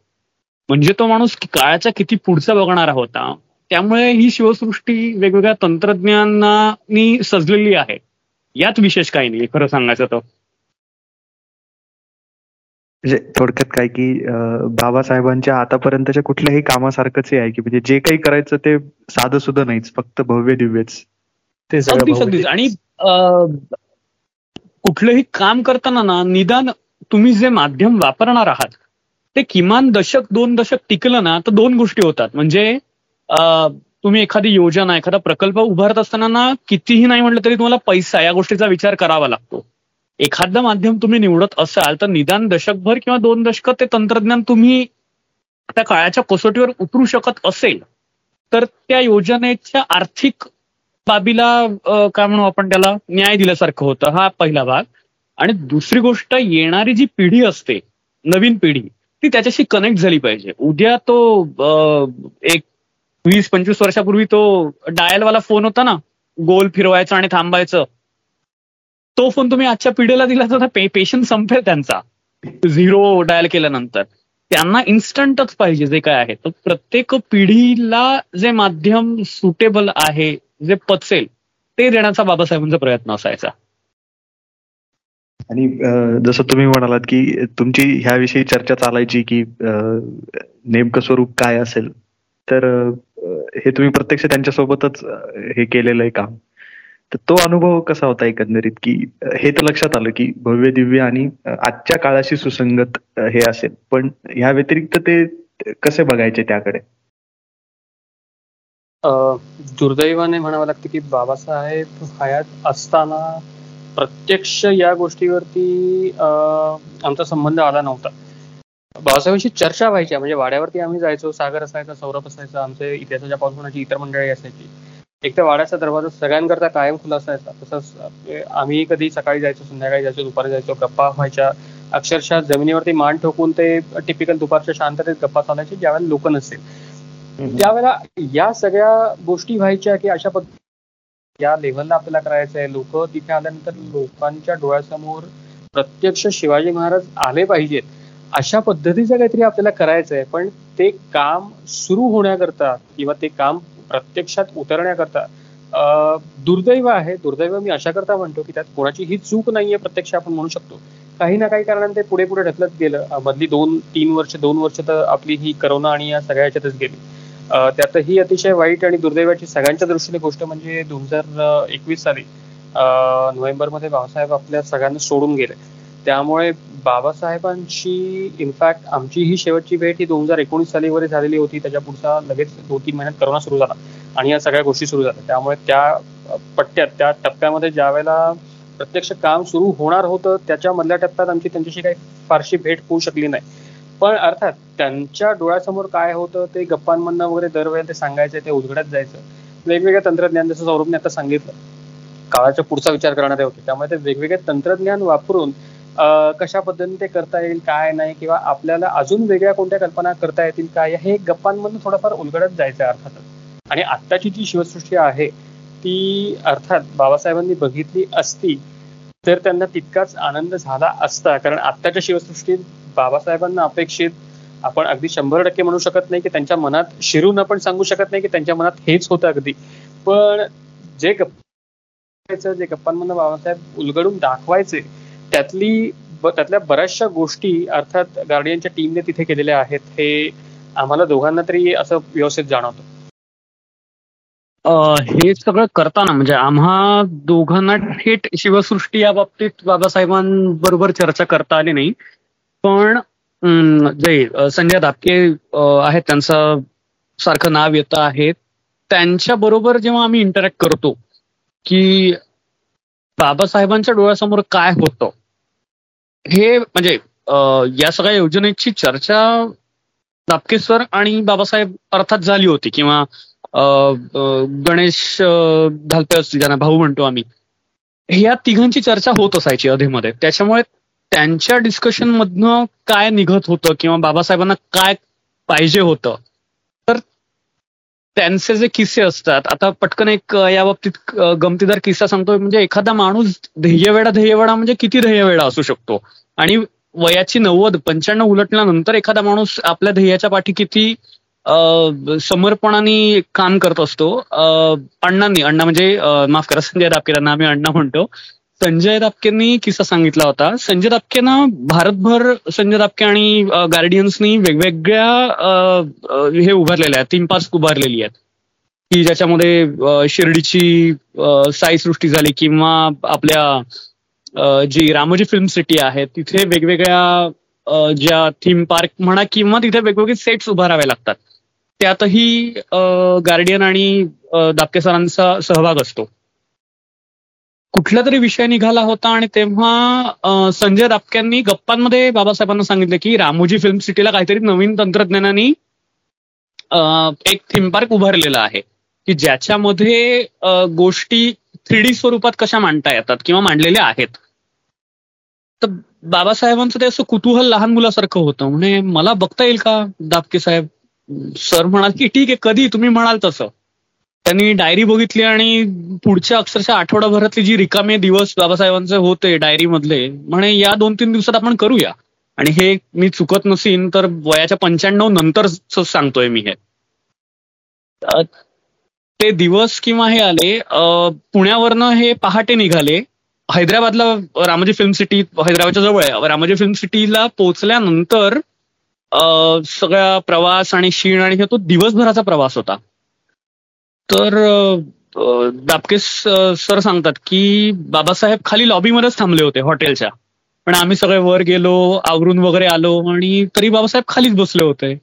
म्हणजे तो माणूस काळाच्या किती पुढचा बघणारा होता त्यामुळे ही शिवसृष्टी वेगवेगळ्या तंत्रज्ञानानी सजलेली आहे. यात विशेष काही नाही खरं सांगायचं तर. म्हणजे थोडक्यात काय की बाबासाहेबांच्या आतापर्यंतच्या कुठल्याही कामासारखंच आहे की म्हणजे जे काही करायचं ते साधं सुद्धा नाहीच फक्त भव्य दिव्यच. ते आणि कुठलंही काम करताना ना निदान तुम्ही जे माध्यम वापरणार आहात ते किमान दशक दोन दशक टिकलं ना तर दोन गोष्टी होतात. म्हणजे तुम्ही एखादी योजना एखादा प्रकल्प उभारत असताना ना कितीही नाही म्हटलं तरी तुम्हाला पैसा या गोष्टीचा विचार करावा लागतो. एखादं माध्यम तुम्ही निवडत असाल तर निदान दशकभर किंवा दोन दशक ते तंत्रज्ञान तुम्ही त्या काळाच्या कसोटीवर उतरू शकत असेल तर त्या योजनेच्या आर्थिक बाबीला काय म्हणू आपण त्याला न्याय दिल्यासारखं होतं हा पहिला भाग. आणि दुसरी गोष्ट येणारी जी पिढी असते नवीन पिढी ती त्याच्याशी कनेक्ट झाली पाहिजे. उद्या तो एक वीस पंचवीस वर्षापूर्वी तो डायलवाला फोन होता ना गोल फिरवायचा आणि थांबायचं तो फोन तुम्ही आजच्या पिढीला दिला तर पेशन्स संपेल त्यांचा. झिरो डायल केल्यानंतर. त्यांना इन्स्टंटच पाहिजे जे काय आहे. तर प्रत्येक पिढीला जे माध्यम सुटेबल आहे जे पचेल ते देण्याचा बाबासाहेबांचा प्रयत्न असायचा. आणि जसं तुम्ही म्हणालात की तुमची ह्याविषयी चर्चा चालायची की नेमकं स्वरूप काय असेल? तर हे तुम्ही प्रत्यक्ष त्यांच्यासोबतच हे केलेलं आहे काम तर तो अनुभव कसा होता एकंदरीत? की हे तर लक्षात आलं की भव्य दिव्य आणि आजच्या काळाशी सुसंगत हे असेल. पण ह्या व्यतिरिक्त ते कसे बघायचे त्याकडे? दुर्दैवाने म्हणावं लागतं की बाबासाहेब हयात असताना प्रत्यक्ष या गोष्टीवरती आमचा संबंध आला नव्हता. बाबासाहेबांशी चर्चा व्हायच्या म्हणजे वाड्यावरती आम्ही जायचो सागर असायचा सौरभ असायचा आमचे इतिहासाच्या पावसाची इतर मंडळी असायची. एक तर वाड्याचा दरवाजा सगळ्यांकरता कायम खुला असायचा. तसंच आम्ही कधी सकाळी जायचो संध्याकाळी जायचो दुपारी जायचो गप्पा व्हायच्या. अक्षरशः जमिनीवरती मान ठोकून ते टिपिकल दुपारच्या शांततेत गप्पा चालायचे ज्यावेळेला लोक नसेल. त्यावेळेला या सगळ्या गोष्टी व्हायच्या की अशा पद्धती या लेव्हलला आपल्याला करायचं आहे लोक तिथे आल्यानंतर लोकांच्या डोळ्यासमोर प्रत्यक्ष शिवाजी महाराज आले पाहिजेत. अशा पद्धतीचं काहीतरी आपल्याला करायचं आहे पण ते काम सुरू होण्याकरता किंवा ते काम प्रत्यक्षात उतरण्याकरता दुर्दैव आहे दुर्दैव मी अशा करता म्हणतो की त्यात कोणाची ही चूक नाहीये प्रत्यक्ष आपण म्हणू शकतो. काही ना काही कारणाने ते पुढे पुढे ढकलत गेलं. मधली दोन तीन वर्ष दोन वर्ष तर आपली ही करोना आणि या सगळ्या याच्यातच गेली. त्यात ही अतिशय वाईट आणि दुर्दैवाची सगळ्यांच्या दृष्टीने गोष्ट म्हणजे दोन हजार एकवीस साली नोव्हेंबरमध्ये बाबासाहेब आपल्या सगळ्यांना सोडून गेले. त्यामुळे बाबासाहेबांची इनफॅक्ट आमची ही शेवटची भेट ही दोन हजार एकोणीस साली वगैरे झालेली होती. त्याच्या पुढचा लगेच दोन तीन महिन्यात करोना सुरू झाला. आणि या सगळ्या गोष्टी सुरू झाल्या. त्यामुळे त्या पट्ट्यात त्या टप्प्यामध्ये ज्या वेळेला प्रत्यक्ष काम सुरू होणार होतं त्याच्या मधल्या टप्प्यात आमची त्यांच्याशी काही फारशी भेट होऊ शकली नाही. पण अर्थात त्यांच्या डोळ्यासमोर काय होतं ते गप्पांमधनं वगैरे दरवेळेला ते सांगायचं ते उलगडत जायचं. वेगवेगळ्या तंत्रज्ञान जसं सौरभने आता सांगितलं काळाच्या पुढचा विचार करणारे होते. त्यामुळे ते वेगवेगळे तंत्रज्ञान वापरून कशा पद्धतीने ते करता येईल काय नाही किंवा आपल्याला अजून वेगळ्या कोणत्या कल्पना करता येतील काय हे गप्पांमधून थोडंफार उलगडत जायचं अर्थातच. आणि आत्ताची जी शिवसृष्टी आहे ती अर्थात बाबासाहेबांनी बघितली असती तर त्यांना तितकाच आनंद झाला असता. कारण आत्ताच्या शिवसृष्टीत बाबासाहेबांना अपेक्षित आपण अगदी शंभर टक्के म्हणू शकत नाही की त्यांच्या मनात शिरून आपण सांगू शकत नाही की त्यांच्या मनात हेच होतं अगदी. पण जे गप्पा जे गप्पांमधून बाबासाहेब उलगडून दाखवायचे त्यातली त्यातल्या बऱ्याचशा गोष्टी अर्थात गार्डियनच्या टीमने तिथे केलेल्या आहेत हे आम्हाला दोघांना तरी असं व्यवस्थित जाणवतं. हे सगळं करताना म्हणजे आम्हा दोघांना थेट शिवसृष्टी या बाबतीत बाबासाहेबांबरोबर चर्चा करता आली नाही. पण जे संजय दापके आहेत त्यांचं सारखं नाव येतं आहे. त्यांच्या बरोबर जेव्हा आम्ही इंटरॅक्ट करतो की बाबासाहेबांच्या डोळ्यासमोर काय होतं हे म्हणजे या सगळ्या योजनेची चर्चा दापके आणि बाबासाहेब अर्थात झाली होती किंवा गणेश घालते असतील ज्यांना भाऊ म्हणतो आम्ही. या तिघांची चर्चा होत असायची अधेमध्ये त्याच्यामुळे त्यांच्या डिस्कशन मधनं काय निघत होतं किंवा बाबासाहेबांना काय पाहिजे होतं? त्यांचे जे किस्से असतात आता पटकन एक या बाबतीत गमतीदार किस्सा सांगतोय. म्हणजे एखादा माणूस ध्येयवेडा ध्येयवेडा म्हणजे किती ध्येयवेडा असू शकतो? आणि वयाची नव्वद पंच्याण्णव उलटल्यानंतर एखादा माणूस आपल्या ध्येयाच्या पाठी किती समर्पणाने काम करत असतो? अण्णांनी अण्णा म्हणजे माफ करा संजय दापकेरांना आम्ही अण्णा म्हणतो. संजय दापकेंनी किस्सा सांगितला होता. संजय दापकेनं भारतभर संजय दापके आणि गार्डियन्सनी वेगवेगळ्या हे उभारलेल्या आहेत. तीन पाच उभारलेली आहेत. की ज्याच्यामध्ये शिर्डीची साई सृष्टी झाली किंवा आपल्या जी रामोजी फिल्म सिटी आहे तिथे वेगवेगळ्या ज्या थीम पार्क म्हणा किंवा तिथे वेगवेगळे सेट्स उभारावे लागतात. त्यातही गार्डियन आणि दापके सरांचा सहभाग असतो. कुठला तरी विषय निघाला होता आणि तेव्हा संजय दापक्यांनी गप्पांमध्ये बाबासाहेबांना सांगितलं की रामोजी फिल्म सिटीला काहीतरी नवीन तंत्रज्ञानाने एक थीम पार्क उभारलेला आहे. की ज्याच्यामध्ये गोष्टी थ्री डी स्वरूपात कशा मांडता येतात किंवा मांडलेल्या आहेत. तर बाबासाहेबांचं ते असं कुतूहल लहान मुलासारखं होतं. म्हणजे मला बघता येईल का दापके साहेब? सर म्हणाल की ठीक आहे कधी? तुम्ही म्हणाल तसं. त्यांनी डायरी बघितली आणि पुढच्या अक्षरशः आठवडाभरातली जी रिकामे दिवस बाबासाहेबांचे होते डायरी मधले म्हणे या दोन तीन दिवसात आपण करूया. आणि हे मी चुकत नसीन तर वयाच्या पंच्याण्णव नंतर सांगतोय मी हे. ते दिवस किंवा हे आले पुण्यावरनं हे पहाटे निघाले. हैदराबादला रामोजी फिल्म सिटी हैदराबादच्या जवळ आहे. रामोजी फिल्म सिटीला पोहोचल्यानंतर सगळा प्रवास आणि शीण आणि तो दिवसभराचा प्रवास होता. तर दापके सर सांगतात की बाबासाहेब खाली लॉबीमध्येच थांबले होते हॉटेलच्या. पण आम्ही सगळे वर गेलो आवरून वगैरे आलो आणि तरी बाबासाहेब खालीच बसले होते.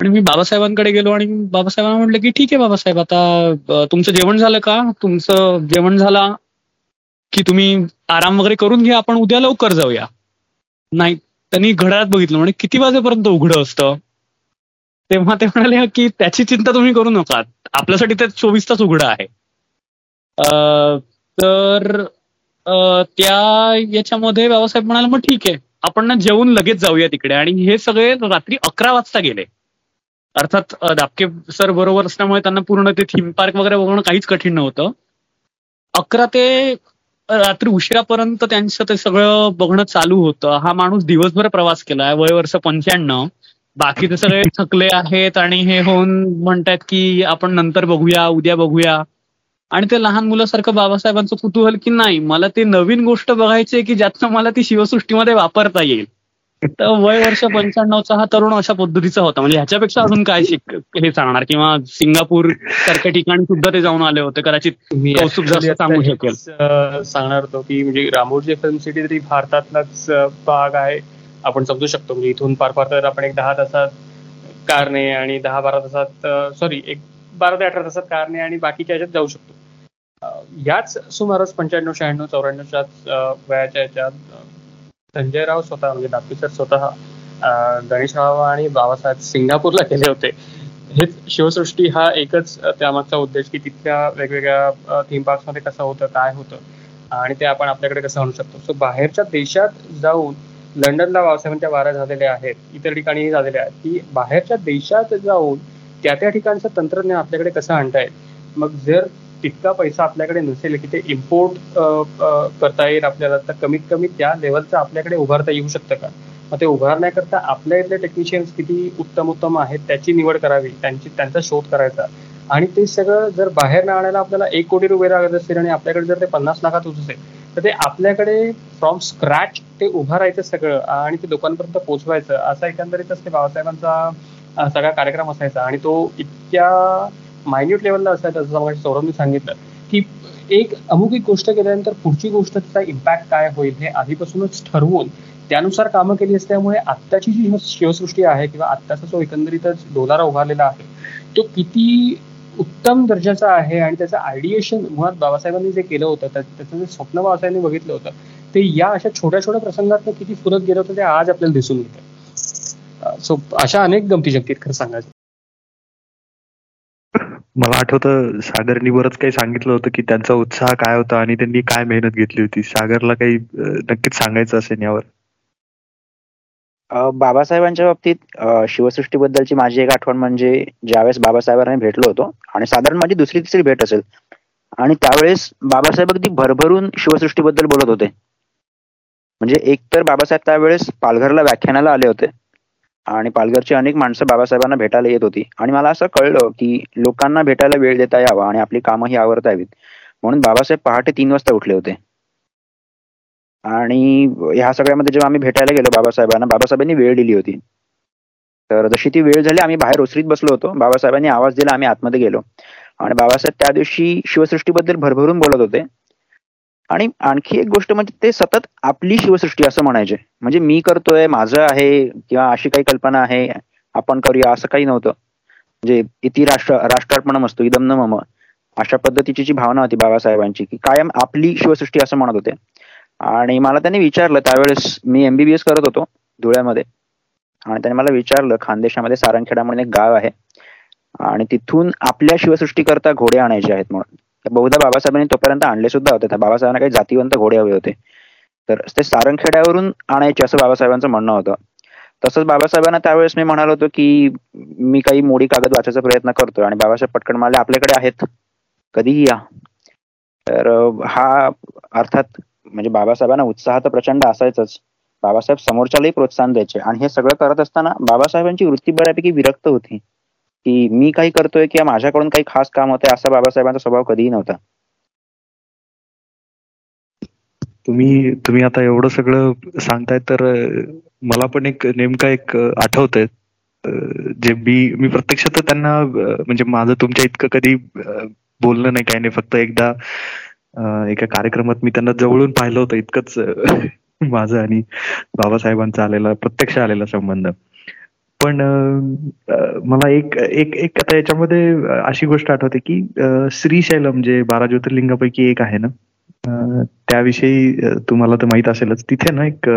आणि मी बाबासाहेबांकडे गेलो आणि बाबासाहेबांना म्हटलं की ठीक आहे बाबासाहेब आता तुमचं जेवण झालं का? तुमचं जेवण झाला की तुम्ही आराम वगैरे करून घ्या आपण उद्या लवकर जाऊया. नाही त्यांनी घड्याळात बघितलं म्हणजे किती वाजेपर्यंत उघडं असतं? तेव्हा ते म्हणाले की त्याची चिंता तुम्ही करू नका. आपल्यासाठी ते चोवीस तास उघडं आहे. तर त्या याच्यामध्ये बाबासाहेब म्हणाले मग ठीक आहे. आपण ना जेवून लगेच जाऊया तिकडे. आणि हे सगळे रात्री अकरा वाजता गेले. अर्थात दापके सर बरोबर असल्यामुळे त्यांना पूर्ण ते थीम पार्क वगैरे बघणं काहीच कठीण नव्हतं. अकरा ते रात्री उशिरापर्यंत त्यांचं ते सगळं बघणं चालू होतं. हा माणूस दिवसभर प्रवास केलाय वय वर्ष पंच्याण्णव. बाकीचे सगळे थकले आहेत आणि हे होऊन म्हणतात की आपण नंतर बघूया उद्या बघूया. आणि ते लहान मुलासारखं बाबासाहेबांचं कुतूहल की नाही मला ते नवीन गोष्ट बघायची की ज्यातनं मला ती शिवसृष्टीमध्ये वापरता येईल. तर वय वर्ष पंच्याण्णवचा हा तरुण अशा पद्धतीचा होता. म्हणजे ह्याच्यापेक्षा अजून काय शिक हे सांगणार? किंवा सिंगापूर सारख्या ठिकाणी सुद्धा ते जाऊन आले होते. कदाचित कौतुक जास्त सांगू शकेल. सांगणार होतो की म्हणजे रामोजी फिल्म सिटी तरी भारतातलाच भाग आहे. आपण समजू शकतो. म्हणजे इथून पार फार तर आपण एक दहा तासात कारने आणि दहा बारा तासात सॉरी एक बारा ते अठरा तासात कारने आणि बाकीच्या ह्याच्यात जाऊ शकतो. याच सुमारास पंच्याण्णव शहाण्णव चौऱ्याण्णवच्या वयाच्या ह्याच्यात संजय राव स्वतः म्हणजे दापी सर स्वतः गणेशराव आणि बाबासाहेब सिंगापूरला गेले होते. हेच शिवसृष्टी हा एकच त्यामागचा उद्देश की तिथल्या वेगवेगळ्या थीम पार्कमध्ये कसं होतं काय होतं आणि ते आपण आपल्याकडे कसं आणू शकतो. सो बाहेरच्या देशात जाऊन लंडनला बाबासाहेबांच्या वाऱ्या झालेल्या आहेत इतर ठिकाणीही झालेल्या आहेत. की बाहेरच्या देशात जाऊन त्या त्या ठिकाणचं तंत्रज्ञान आपल्याकडे कसं आणता येईल मग जर तितका पैसा आपल्याकडे नसेल की ते इम्पोर्ट करता येईल आपल्याला तर कमीत कमी त्या लेवलचं आपल्याकडे उभारता येऊ शकतं का? मग ते उभारण्याकरता आपल्या इथले टेक्निशियन्स किती उत्तम उत्तम आहेत त्याची निवड करावी त्यांची त्यांचा शोध करायचा. आणि ते सगळं जर बाहेर न आणायला आपल्याला एक कोटी रुपये लागत असतील आणि आपल्याकडे जर ते पन्नास लाखात होत असेल तर ते आपल्याकडे फ्रॉम स्क्रॅच ते उभं राहायचं सगळं आणि ते लोकांपर्यंत पोहोचवायचं असा एकंदरीतच ते बाबासाहेबांचा सगळा कार्यक्रम असायचा. आणि तो इतक्या मायन्यूट लेवलला असायचा जसं सौरभने सांगितलं की एक अमुक एक गोष्ट केल्यानंतर पुढची गोष्ट त्याचा इम्पॅक्ट काय होईल हे आधीपासूनच ठरवून त्यानुसार कामं केली असल्यामुळे आत्ताची जी शिवसृष्टी आहे किंवा आत्ताचा जो एकंदरीतच डोलारा उभारलेला आहे तो किती उत्तम दर्जाचा आहे आणि त्याचं आयडिएशन मुळात बाबासाहेबांनी जे केलं होतं त्याचं जे स्वप्न बाबासाहेबांनी बघितलं होतं ते या अशा छोट्या छोट्या प्रसंगात किती फुलत गेलं होतं ते आज आपल्याला दिसून येतं. सो अशा अनेक गमती जगतीत खरं सांगायचं. मला आठवतं सागरनी बरंच काही सांगितलं होतं की त्यांचा उत्साह काय होता आणि त्यांनी काय मेहनत घेतली होती. सागरला काही नक्कीच सांगायचं असेल यावर. बाबासाहेबांच्या बाबतीत शिवसृष्टीबद्दलची माझी एक आठवण म्हणजे ज्यावेळेस बाबासाहेबांना भेटलो होतो आणि साधारण माझी दुसरी तिसरी भेट असेल. आणि त्यावेळेस बाबासाहेब अगदी भरभरून शिवसृष्टीबद्दल बोलत होते. म्हणजे एक तर बाबासाहेब त्यावेळेस पालघरला व्याख्यानाला आले होते आणि पालघरची अनेक माणसं बाबासाहेबांना भेटायला येत होती. आणि मला असं कळलं की लोकांना भेटायला वेळ देता यावा आणि आपली कामंही आवरता यावीत म्हणून बाबासाहेब पहाटे तीन वाजता उठले होते. आणि ह्या सगळ्यामध्ये जेव्हा आम्ही भेटायला गेलो बाबासाहेबांना बाबासाहेबांनी वेळ दिली होती. तर जशी ती वेळ झाली आम्ही बाहेर ओसरीत बसलो होतो. बाबासाहेबांनी आवाज दिला आम्ही आतमध्ये गेलो. आणि बाबासाहेब त्या दिवशी शिवसृष्टीबद्दल भरभरून बोलत होते. आणि आणखी एक गोष्ट म्हणजे ते सतत आपली शिवसृष्टी असं म्हणायचे. म्हणजे मी करतोय माझं आहे किंवा अशी काही कल्पना आहे आपण करूया असं काही नव्हतं. म्हणजे इति राष्ट्र राष्ट्रार्पणम असतो इदम न मम अशा पद्धतीची जी भावना होती बाबासाहेबांची की कायम आपली शिवसृष्टी असं म्हणत होते. आणि मला त्यांनी विचारलं त्यावेळेस मी एमबीबीएस करत होतो धुळ्यामध्ये. आणि त्यांनी मला विचारलं खानदेशामध्ये सारंगखेडा म्हणून एक गाव आहे. आणि तिथून आपल्या शिवसृष्टी करता घोडे आणायचे आहेत म्हणून. बहुधा बाबासाहेबांनी तोपर्यंत आणले सुद्धा होते. बाबासाहेबांना काही जातीवंत घोडे हवे होते. तर ते सारंगखेड्यावरून आणायचे असं बाबासाहेबांचं म्हणणं होतं. तसंच बाबासाहेबांना त्यावेळेस मी म्हणालो होतो की मी काही मोडी कागद वाचायचा प्रयत्न करतोय आणि बाबासाहेब पटकन मला आपल्याकडे आहेत. कधीही या. तर हा अर्थात म्हणजे बाबासाहेबांना उत्साह तर प्रचंड असायचंच. बाबासाहेब समोरच्यालाही प्रोत्साहन द्यायचे. आणि हे सगळं करत असताना बाबासाहेबांची वृत्ती बऱ्यापैकी विरक्त होती. की मी काही करतोय किंवा माझ्याकडून काही खास काम होतंय असा बाबासाहेबांचा स्वभाव कधीही नव्हता. तुम्ही तुम्ही आता एवढं सगळं सांगताय तर मला पण एक नेमका एक आठवत आहे जे मी मी प्रत्यक्षात त्यांना म्हणजे माझं तुमच्या इतकं कधी बोलणं नाही काही नाही. फक्त एकदा एका कार्यक्रमात मी त्यांना जवळून पाहिलं होतं. इतकंच माझं आणि बाबासाहेबांचा आलेला प्रत्यक्ष आलेला संबंध. पण मला एक एक एक आता याच्यामध्ये अशी गोष्ट आठवते की श्रीशैलम जे बारा ज्योतिर्लिंगापैकी एक आहे ना त्याविषयी तुम्हाला तर माहीत असेलच. तिथे ना एक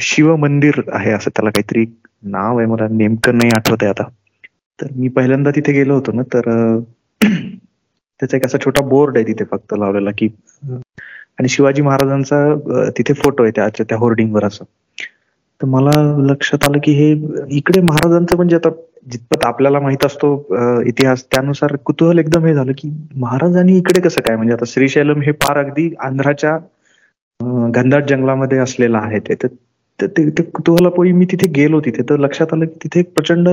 शिव मंदिर आहे असं त्याला काहीतरी नाव आहे. मला नेमकं नाही आठवत आहे आता. तर मी पहिल्यांदा तिथे गेलो होतो ना तर त्याचा एक असा छोटा बोर्ड आहे तिथे फक्त लावलेला की आणि शिवाजी महाराजांचा तिथे फोटो आहे त्या त्या होर्डिंगवर असं. तर मला लक्षात आलं की हे इकडे महाराजांचं म्हणजे आता जितपत आपल्याला माहीत असतो इतिहास त्यानुसार कुतूहल एकदम हे झालं की महाराजांनी इकडे कसं काय म्हणजे आता श्रीशैलम हे पार अगदी आंध्राच्या घनदाट जंगलामध्ये असलेलं आहे ते. तर ते कुतूहलापोळी मी तिथे गेलो तिथे तर लक्षात आलं की तिथे एक प्रचंड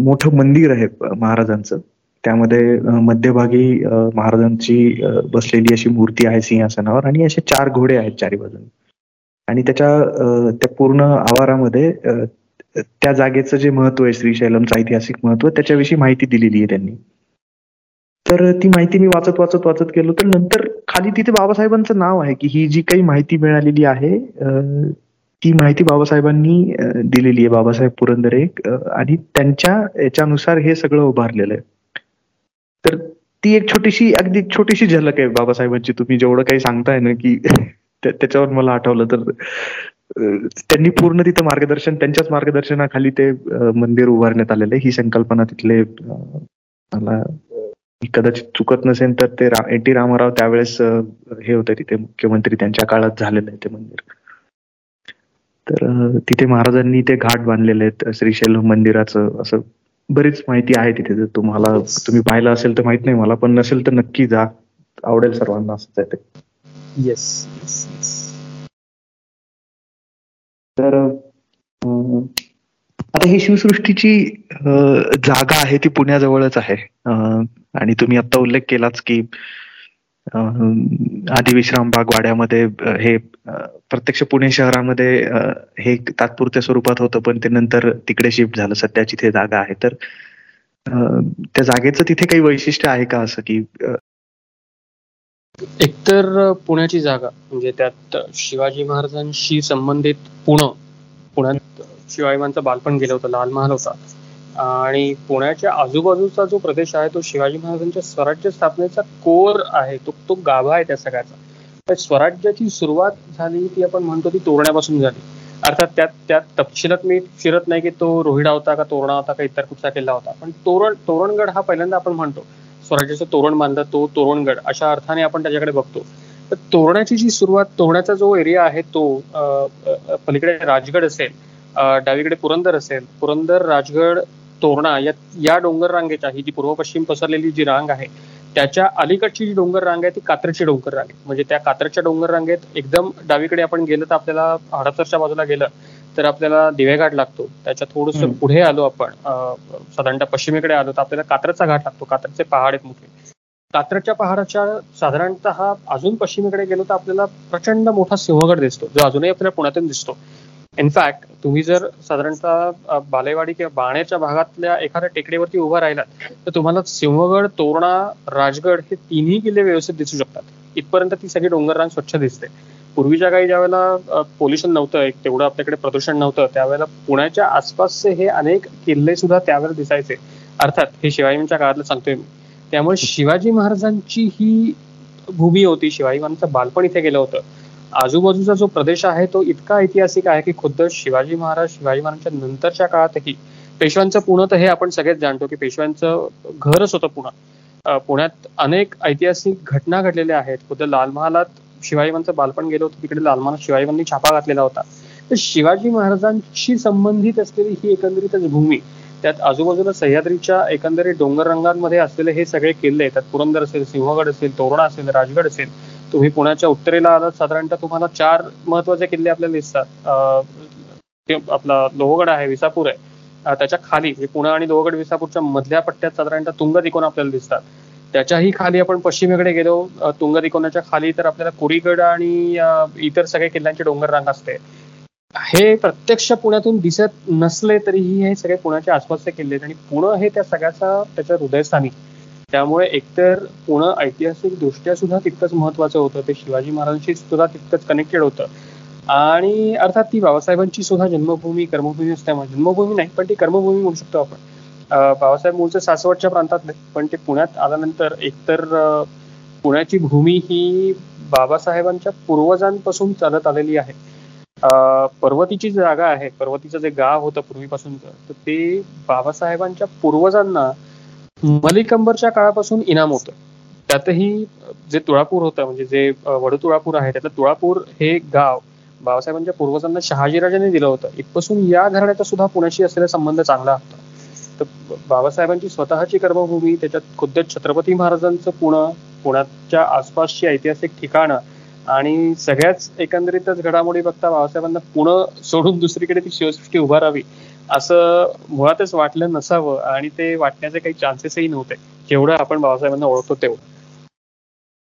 मोठं मंदिर आहे महाराजांचं. त्यामध्ये मध्यभागी महाराजांची बसलेली अशी मूर्ती आहे सिंहासनावर आणि असे चार घोडे आहेत चारी बाजूने. आणि त्याच्या त्या पूर्ण आवारामध्ये त्या जागेचं जे महत्त्व आहे श्रीशैलमचं ऐतिहासिक महत्त्व त्याच्याविषयी माहिती दिलेली आहे त्यांनी. तर ती माहिती मी वाचत वाचत वाचत गेलो तर नंतर खाली तिथे बाबासाहेबांचं नाव आहे की ही जी काही माहिती मिळालेली आहे ती माहिती बाबासाहेबांनी दिलेली आहे बाबासाहेब पुरंदरे आणि त्यांच्या याच्यानुसार हे सगळं उभारलेलं आहे. तर ती एक छोटीशी अगदी छोटीशी झलक आहे बाबासाहेबांची. तुम्ही जेवढं काही सांगताय ना की त्याच्यावर मला आठवलं तर त्यांनी पूर्ण तिथं मार्गदर्शन त्यांच्याच मार्गदर्शनाखाली ते मंदिर उभारण्यात आलेलं आहे. ही संकल्पना तिथले मला कदाचित चुकत नसेल तर ते एन टी रामाराव त्यावेळेस हे होते तिथे मुख्यमंत्री. त्यांच्या काळात झालेलं आहे ते मंदिर. तर तिथे महाराजांनी ते घाट बांधलेले आहेत. श्रीशैल मंदिराचं असं बरीच माहिती आहे तिथे. जर तुम्हाला तुम्ही पाहिलं असेल तर माहीत नाही मला पण नसेल तर नक्की जा. आवडेल सर्वांना असंच आहे ते. येस येस येस तर आता ही शिवसृष्टीची जागा आहे ती पुण्याजवळच आहे. आणि तुम्ही आता उल्लेख केलाच की आधी विश्राम बाग वाड्यामध्ये हे प्रत्यक्ष पुणे शहरामध्ये हे तात्पुरत्या स्वरूपात होतं पण ते नंतर तिकडे शिफ्ट झालं. सध्याची ते जागा आहे. तर त्या जागेचं तिथे काही वैशिष्ट्य आहे का असं की एकतर पुण्याची जागा म्हणजे त्यात शिवाजी महाराजांशी संबंधित पुणे पुण्यात शिवाजीमांचं बालपण गेलं होतं लाल महाल होता. आणि पुण्याच्या आजूबाजूचा जो प्रदेश आहे तो शिवाजी महाराजांच्या स्वराज्य स्थापनेचा कोर आहे तो तो गाभा आहे त्या सगळ्याचा. तर स्वराज्याची सुरुवात झाली ती आपण म्हणतो ती तोरण्यापासून झाली. अर्थात त्यात त्यात तपशिलात मी फिरत नाही की तो रोहिडा होता का तोरणा होता का इतर कुठचा किल्ला होता. पण तोरण तोरणगड हा पहिल्यांदा आपण म्हणतो. स्वराज्याचं तोरण बांधलं तो तोरणगड अशा अर्थाने आपण त्याच्याकडे बघतो. तर तोरण्याची जी सुरुवात तोरण्याचा जो एरिया आहे तो पलीकडे राजगड असेल डावीकडे पुरंदर असेल. पुरंदर राजगड तोरणा या या डोंगर रांगेच्या ही जी पूर्व पश्चिम पसरलेली जी रांग आहे त्याच्या अलीकडची जी डोंगर रांग आहे ती कात्रची डोंगर रांग म्हणजे त्या कात्रच्या डोंगर रांगेत एकदम डावीकडे आपण गेलं तर आपल्याला हडसरच्या बाजूला गेलं तर आपल्याला दिवेघाट लागतो. त्याच्या थोडस पुढे आलो आपण साधारणतः पश्चिमेकडे आलो तर आपल्याला कात्रचा घाट लागतो. कात्रचे पहाड आहेत मोठे. कात्रच्या पहाडाच्या साधारणतः अजून पश्चिमेकडे गेलो तर आपल्याला प्रचंड मोठा सिंहगड दिसतो जो अजूनही आपल्याला पुण्यातून दिसतो. इनफॅक्ट तुम्ही जर साधारणतः बालेवाडी किंवा बाण्याच्या भागातल्या एखाद्या टेकडीवरती उभा राहिलात तर तुम्हाला सिंहगड तोरणा राजगड हे तिन्ही किल्ले व्यवस्थित दिसू शकतात. इथपर्यंत ती सगळी डोंगररांग स्वच्छ दिसते. पूर्वीच्या काही ज्या वेळेला पोल्युशन नव्हतं एक तेवढं आपल्याकडे प्रदूषण नव्हतं त्यावेळेला पुण्याच्या आसपासचे हे अनेक किल्ले सुद्धा त्यावेळेला दिसायचे. अर्थात हे शिवाजींच्या काळातलं सांगतोय मी. त्यामुळे शिवाजी महाराजांची ही भूमी होती. शिवाजी महाराजांचं बालपण इथे गेलं होतं. आजूबाजूचा जो प्रदेश आहे तो इतका ऐतिहासिक आहे की खुद्द शिवाजी महाराज शिवाजी महाराजांच्या नंतरच्या काळातही पेशव्यांचं पुणे तर हे आपण सगळेच जाणतो की पेशव्यांचं घरच होतं पुणे. पुण्यात अनेक ऐतिहासिक घटना घडलेल्या आहेत. खुद्द लाल महालात शिवाजीबांचं बालपण गेलं होतं. तिकडे लाल महाल शिवाजीबांनी छापा घातलेला होता. तर शिवाजी महाराजांशी संबंधित असलेली ही एकंदरीतच भूमी त्यात आजूबाजूला सह्याद्रीच्या एकंदरीत डोंगर रंगांमध्ये असलेले हे सगळे किल्ले त्यात पुरंदर असेल सिंहगड असेल तोरणा असेल राजगड असेल तुम्ही पुण्याच्या उत्तरेला आलात साधारणतः तुम्हाला चार महत्त्वाचे किल्ले आपल्याला दिसतात. आपला लोहगड आहे विसापूर आहे. त्याच्याखाली म्हणजे पुणे आणि लोहगड विसापूरच्या मधल्या पट्ट्यात साधारणतः तुंग दिकोण आपल्याला दिसतात. त्याच्याही खाली आपण पश्चिमेकडे गेलो तुंग दिकोणाच्या खाली तर आपल्याला कुरीगड आणि इतर सगळे किल्ल्यांची डोंगर रांग असते. हे प्रत्यक्ष पुण्यातून दिसत नसले तरीही हे सगळे पुण्याच्या आसपासचे किल्ले आहेत आणि पुणे हे त्या सगळ्याचा त्याच्या हृदयस्थानी. त्यामुळे एकतर पुणे ऐतिहासिक दृष्ट्या सुद्धा तितकंच महत्वाचं होतं. ते शिवाजी महाराजांशी सुद्धा तितकंच कनेक्टेड होतं. आणि अर्थात ती बाबासाहेबांची सुद्धा जन्मभूमी कर्मभूमी असल्यामुळे जन्मभूमी नाही पण ती कर्मभूमी म्हणू शकतो आपण. बाबासाहेब मूळचे सासवडच्या प्रांतातले पण ते पुण्यात आल्यानंतर एकतर पुण्याची भूमी ही बाबासाहेबांच्या पूर्वजांपासून चालत आलेली आहे. पर्वतीची जागा आहे. पर्वतीचं जे गाव होतं पूर्वीपासूनच तर ते बाबासाहेबांच्या पूर्वजांना मलिकंबरच्या काळापासून इनाम होतं. त्यातही जे तुळापूर होतं म्हणजे जे वड तुळापूर आहे त्यातलं तुळापूर हे गाव बाबासाहेबांच्या पूर्वजांना शहाजीराजांनी दिलं होतं. इथपासून या घराण्याचा सुद्धा पुण्याशी असलेला संबंध चांगला होता. तर बाबासाहेबांची स्वतःची कर्मभूमी त्याच्यात खुद्द छत्रपती महाराजांचं पुणे पुण्याच्या आसपासची ऐतिहासिक ठिकाणं आणि सगळ्याच एकंदरीतच घडामोडी बघता बाबासाहेबांना पुणे सोडून दुसरीकडे ती शिवसृष्टी उभारावी असं मुळातच वाटलं नसावं आणि ते वाटण्याचे काही चान्सेसही नव्हते. जेवढं आपण बाबासाहेबांना ओळखतो तेवढं.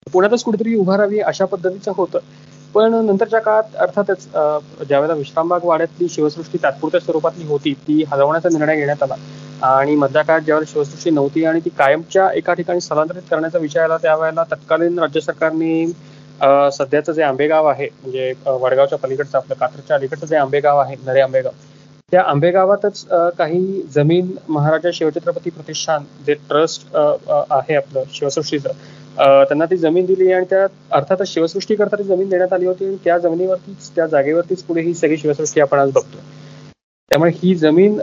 पुण्यातच कुठेतरी उभारावी अशा पद्धतीचं होतं. पण नंतरच्या काळात अर्थातच ज्यावेळेला विश्रामबाग वाड्यातली शिवसृष्टी तात्पुरत्या स्वरूपातली होती ती हलवण्याचा निर्णय घेण्यात आला. आणि मधल्या काळात ज्यावेळेला शिवसृष्टी नव्हती आणि ती कायमच्या एका ठिकाणी स्थलांतरित करण्याचा विचार आला त्यावेळेला तत्कालीन राज्य सरकारने सध्याचं जे आंबेगाव आहे म्हणजे वडगावच्या पलीकडचं आपलं कात्रच्या अलीकडचं जे आंबेगाव आहे नरे आंबेगाव त्या आंबेगावातच काही जमीन महाराजा शिवछत्रपती प्रतिष्ठान जे ट्रस्ट आहे आपलं शिवसृष्टीचं त्यांना ती जमीन दिली आणि त्या अर्थातच शिवसृष्टी करता ती जमीन देण्यात आली होती आणि त्या जमिनीवरतीच त्या जागेवरतीच पुढे ही सगळी शिवसृष्टी आपण आज बघतो त्यामुळे ही जमीन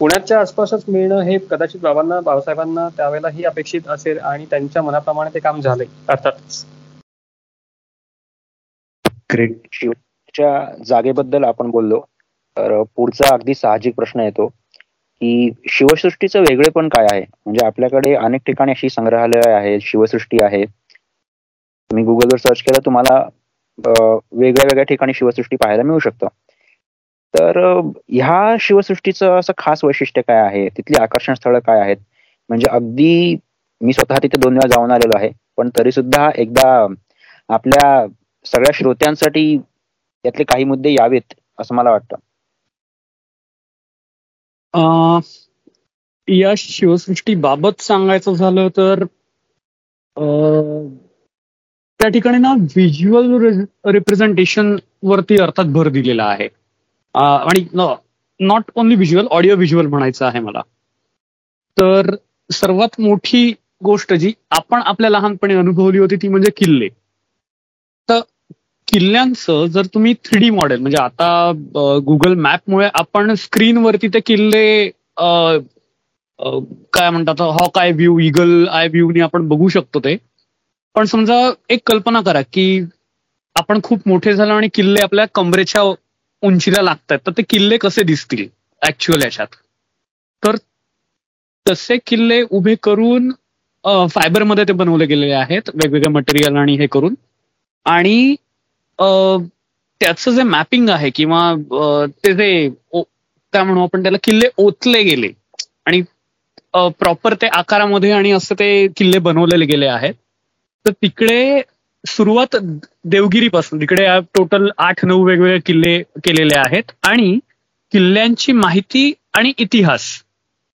पुण्याच्या आसपासच मिळणं हे कदाचित बाबांना बाबासाहेबांना त्यावेळेला ही अपेक्षित असेल आणि त्यांच्या मनाप्रमाणे ते काम झालंय अर्थातच. ग्रेट शिवच्या जागेबद्दल आपण बोललो. तर पुढचा अगदी साहजिक प्रश्न येतो की शिवसृष्टीचं वेगळेपण काय आहे? म्हणजे आपल्याकडे अनेक ठिकाणी अशी संग्रहालय आहे शिवसृष्टी आहे. तुम्ही गुगलवर सर्च केलं तुम्हाला वेगळ्या वेगळ्या ठिकाणी शिवसृष्टी पाहायला मिळू शकतं. तर ह्या शिवसृष्टीचं असं खास वैशिष्ट्य काय आहे? तिथली आकर्षण स्थळं काय आहेत? म्हणजे अगदी मी स्वतः तिथे दोन वेळा जाऊन आलेलो आहे पण तरी सुद्धा एकदा आपल्या सगळ्या श्रोत्यांसाठी यातले काही मुद्दे यावेत असं मला वाटतं. या शिवसृष्टी बाबत सांगायचं झालं तर त्या ठिकाणी ना व्हिज्युअल रिप्रेझेंटेशन वरती अर्थात भर दिलेला आहे. आणि not only visual audio visual म्हणायचं आहे मला. तर सर्वात मोठी गोष्ट जी आपण आपल्या लहानपणी अनुभवली होती ती म्हणजे किल्ले. तर किल्ल्यांचं जर तुम्ही थ्री डी मॉडेल म्हणजे आता गुगल मॅपमुळे आपण स्क्रीनवरती ते किल्ले काय म्हणतात hawk eye view eagle eye व्ह्यूनी आपण बघू शकतो ते. पण समजा एक कल्पना करा की आपण खूप मोठे झालो आणि किल्ले आपल्या कमरेच्या उंचीला लागतात तर ते किल्ले कसे दिसतील ऍक्च्युअल याच्यात? तर तसे किल्ले उभे करून फायबरमध्ये ते बनवले गेलेले आहेत वेगवेगळे मटेरियल आणि हे करून. आणि त्याचं जे मॅपिंग आहे किंवा ते जे काय म्हणू आपण त्याला किल्ले ओतले गेले आणि प्रॉपर ते आकारामध्ये आणि असं ते किल्ले बनवलेले गेले आहेत. तर तिकडे सुरुवात देवगिरीपासून तिकडे टोटल आठ नऊ वेगवेगळे किल्ले केलेले आहेत आणि किल्ल्यांची माहिती आणि इतिहास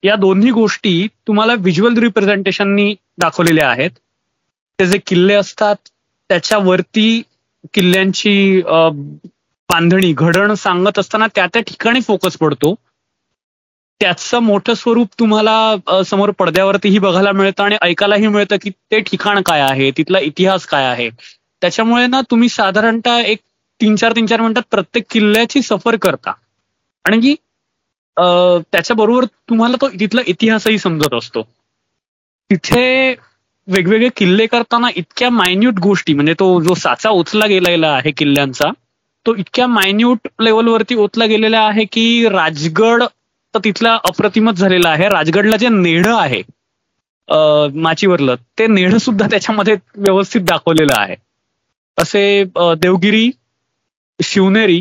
या दोन्ही गोष्टी तुम्हाला व्हिज्युअल रिप्रेझेंटेशननी दाखवलेल्या आहेत. ते जे किल्ले असतात त्याच्यावरती किल्ल्यांची बांधणी घडण सांगत असताना त्या त्या ठिकाणी फोकस पडतो. त्याचं मोठं स्वरूप तुम्हाला समोर पडद्यावरतीही बघायला मिळतं आणि ऐकायलाही मिळतं की ते ठिकाण काय आहे तिथला इतिहास काय आहे. त्याच्यामुळे ना तुम्ही साधारणतः एक तीन चार तीन चार मिनिटात प्रत्येक किल्ल्याची सफर करता. आणि त्याच्याबरोबर तुम्हाला तो तिथला इतिहासही समजत असतो. तिथे वेगवेगळे किल्ले करताना इतक्या मायन्यूट गोष्टी म्हणजे तो जो साचा ओचला गेलेला आहे किल्ल्यांचा तो इतक्या मायन्यूट लेवलवरती ओतला गेलेला आहे की राजगड तर तिथला अप्रतिमच झालेला आहे. राजगडला जे नेढं आहे माचीवरलं ते नेढ सुद्धा त्याच्यामध्ये व्यवस्थित दाखवलेलं आहे. असे देवगिरी शिवनेरी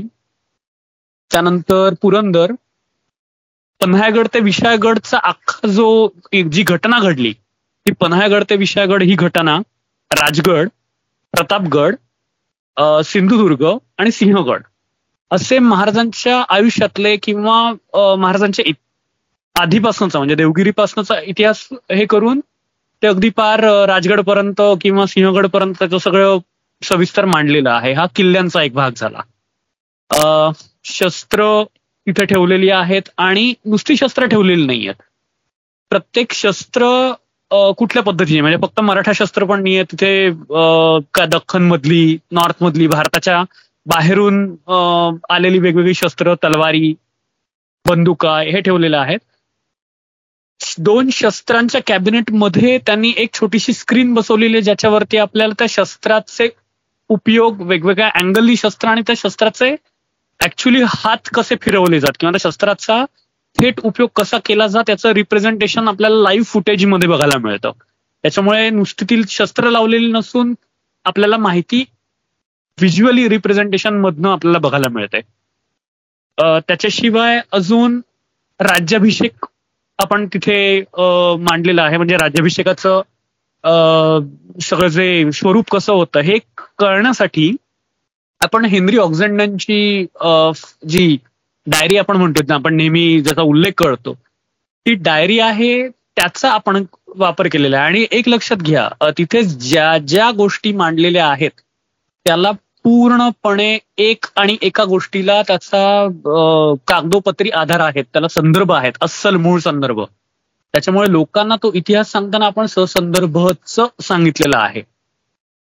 त्यानंतर पुरंदर पन्हाळगड ते विशाळगडचा अख्खा जो जी घटना घडली ती पन्हाळगड ते विशाळगड ही घटना राजगड प्रतापगड सिंधुदुर्ग आणि सिंहगड असे महाराजांच्या आयुष्यातले किंवा महाराजांच्या आधीपासूनचा म्हणजे देवगिरीपासूनचा इतिहास हे करून ते अगदी पार राजगडपर्यंत किंवा सिंहगडपर्यंत त्याचं सगळं सविस्तर मांडलेलं आहे. हा किल्ल्यांचा एक भाग झाला. शस्त्र तिथे ठेवलेली आहेत आणि नुसती शस्त्र ठेवलेली नाही आहेत प्रत्येक शस्त्र कुठल्या पद्धतीने? म्हणजे फक्त मराठा शस्त्र पण नाही तिथे दख्खन मधली नॉर्थ मधली भारताच्या बाहेरून आलेली वेगवेगळी शस्त्र तलवारी बंदुका हे ठेवलेलं आहेत. दोन शस्त्रांच्या कॅबिनेटमध्ये त्यांनी एक छोटीशी स्क्रीन बसवलेली आहे ज्याच्यावरती आपल्याला त्या शस्त्राचे उपयोग वेगवेगळ्या अँगलनी शस्त्र आणि त्या शस्त्राचे ऍक्च्युली हात कसे फिरवले जात किंवा त्या शस्त्राचा थेट उपयोग कसा केला जात त्याचं रिप्रेझेंटेशन आपल्याला लाईव्ह फुटेजमध्ये बघायला मिळतं. त्याच्यामुळे नुसतीतील शस्त्र लावलेली नसून आपल्याला माहिती व्हिज्युअली रिप्रेझेंटेशन मधनं आपल्याला बघायला मिळते. त्याच्याशिवाय अजून राज्याभिषेक आपण तिथे मांडलेलं आहे. म्हणजे राज्याभिषेकाचं सगळं जे स्वरूप कसं होतं हे कळण्यासाठी आपण हेनरी ऑक्झेंडनची जी डायरी आपण म्हणतो ना आपण नेहमी ज्याचा उल्लेख करतो ती डायरी आहे त्याचा आपण वापर केलेला आहे. आणि एक लक्षात घ्या तिथे ज्या ज्या गोष्टी मांडलेल्या आहेत त्याला पूर्णपणे एक आणि एका गोष्टीला त्याचा कागदोपत्री आधार आहेत त्याला संदर्भ आहेत अस्सल मूळ संदर्भ. त्याच्यामुळे लोकांना तो इतिहास सांगताना आपण ससंदर्भच सांगितलेला आहे.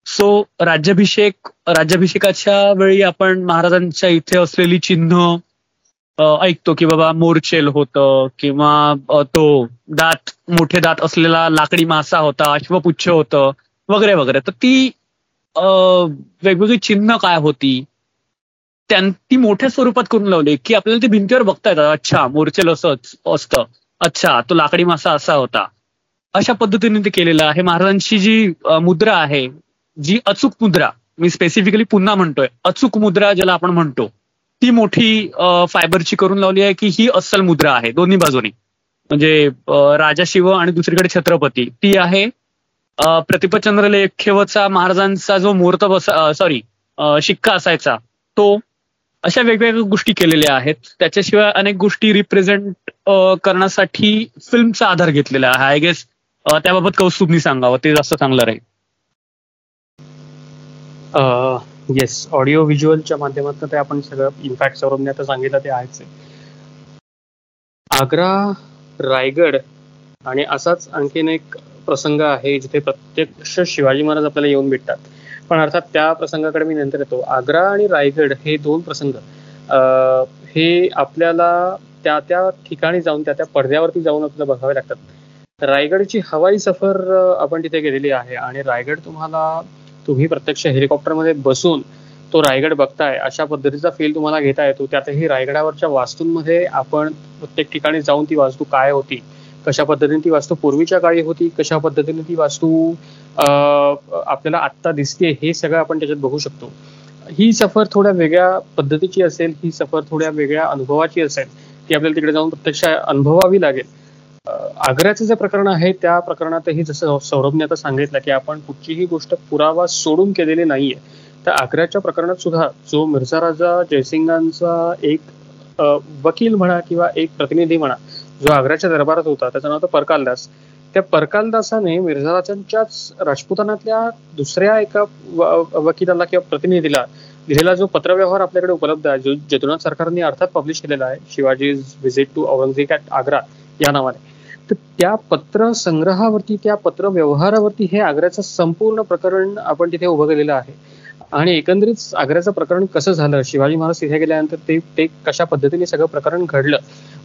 सो राज्याभिषेक राज्याभिषेकाच्या वेळी आपण महाराजांच्या इथे असलेली चिन्ह ऐकतो की बाबा मोरचेल होतं किंवा तो दात मोठे दात असलेला लाकडी मासा होता अश्वपुच्छ होतं वगैरे वगैरे. तर ती वेगवेगळी चिन्ह काय होती? ती मोठ्या स्वरूपात करून लावली की आपल्याला ते भिंतीवर बघता येतात. अच्छा मोरचेल असंच असतं. अच्छा तो लाकडी मासा असा होता. अशा पद्धतीने ते केलेलं आहे. महाराजांची जी मुद्रा आहे जी अचूक मुद्रा मी स्पेसिफिकली पुन्हा म्हणतोय अचूक मुद्रा ज्याला आपण म्हणतो ती मोठी फायबरची करून लावली आहे की ही अस्सल मुद्रा आहे दोन्ही बाजूनी. म्हणजे राजा शिव आणि दुसरीकडे छत्रपती. ती आहे प्रतिपचंद्र लेखेवचा महाराजांचा जो मुहूर्त बस सॉरी शिक्का असायचा तो अशा वेगवेगळ्या गोष्टी केलेल्या आहेत. त्याच्याशिवाय अनेक गोष्टी रिप्रेझेंट करण्यासाठी फिल्मचा आधार घेतलेला आहे. आय गेस त्याबाबत कौस्तुभनी सांगावं ते जास्त चांगलं राहील. येस ऑडिओ व्हिज्युअलच्या माध्यमातून ते आपण सगळं इम्पॅक्ट सौरभने आता सांगितलं ते आहेच आग्रा रायगड आणि असाच आणखीन एक प्रसंग आहे जिथे प्रत्यक्ष शिवाजी महाराज आपल्याला येऊन भेटतात. पण अर्थात त्या प्रसंगाकडे मी नंतर येतो. आग्रा आणि रायगड हे दोन प्रसंग हे आपल्याला त्या त्या ठिकाणी जाऊन त्या त्या पडद्यावरती जाऊन आपल्याला बघावे लागतात. रायगडची हवाई सफर आपण तिथे गेलेली आहे आणि रायगड तुम्हाला तुम्ही प्रत्यक्ष हेलिकॉप्टरमध्ये बसून तो रायगड बघताय अशा पद्धतीचा फील तुम्हाला घेता येतो. त्यातही रायगडावरच्या वास्तूंमध्ये आपण प्रत्येक ठिकाणी जाऊन ती वास्तू काय होती कशा पद्धतीने ती वास्तू पूर्वीच्या काळी होती कशा पद्धतीने ती वास्तू आपल्याला आत्ता दिसते हे सगळं आपण त्याच्यात बघू शकतो. ही सफर थोड्या वेगळ्या पद्धतीची असेल ही सफर थोड्या वेगळ्या अनुभवाची असेल ती आपल्याला तिकडे जाऊन प्रत्यक्ष अनुभवावी लागेल. आग्र्याचं जे प्रकरण आहे त्या प्रकरणातही जसं सौरभने आता सांगितलं की आपण कुठचीही गोष्ट पुरावा सोडून केलेली नाहीये. तर आग्र्याच्या प्रकरणात सुद्धा जो मिर्झा राजा जयसिंगांचा एक वकील म्हणा किंवा एक प्रतिनिधी म्हणा जो आग्र्याच्या दरबारात होता त्याचं नाव होतं परकालदास. त्या परकालदासाने मिर्झा राजांच्याच राजपुतानातल्या दुसऱ्या एका वकिलाला किंवा प्रतिनिधीला दिलेला जो पत्रव्यवहार आपल्याकडे उपलब्ध आहे जो जदुनाथ सरकारने अर्थात पब्लिश केलेला आहे Shivaji visit to Aurangzeb at Agra या नावाने. तर त्या पत्र संग्रहावरती त्या पत्र व्यवहारावरती हे आग्र्याचं संपूर्ण प्रकरण आपण तिथे उभं केलेलं आहे. आणि एकंदरीत आग्र्याचं प्रकरण कसं झालं? शिवाजी महाराज तिथे गेल्यानंतर ते ते कशा पद्धतीने सगळं प्रकरण घडलं?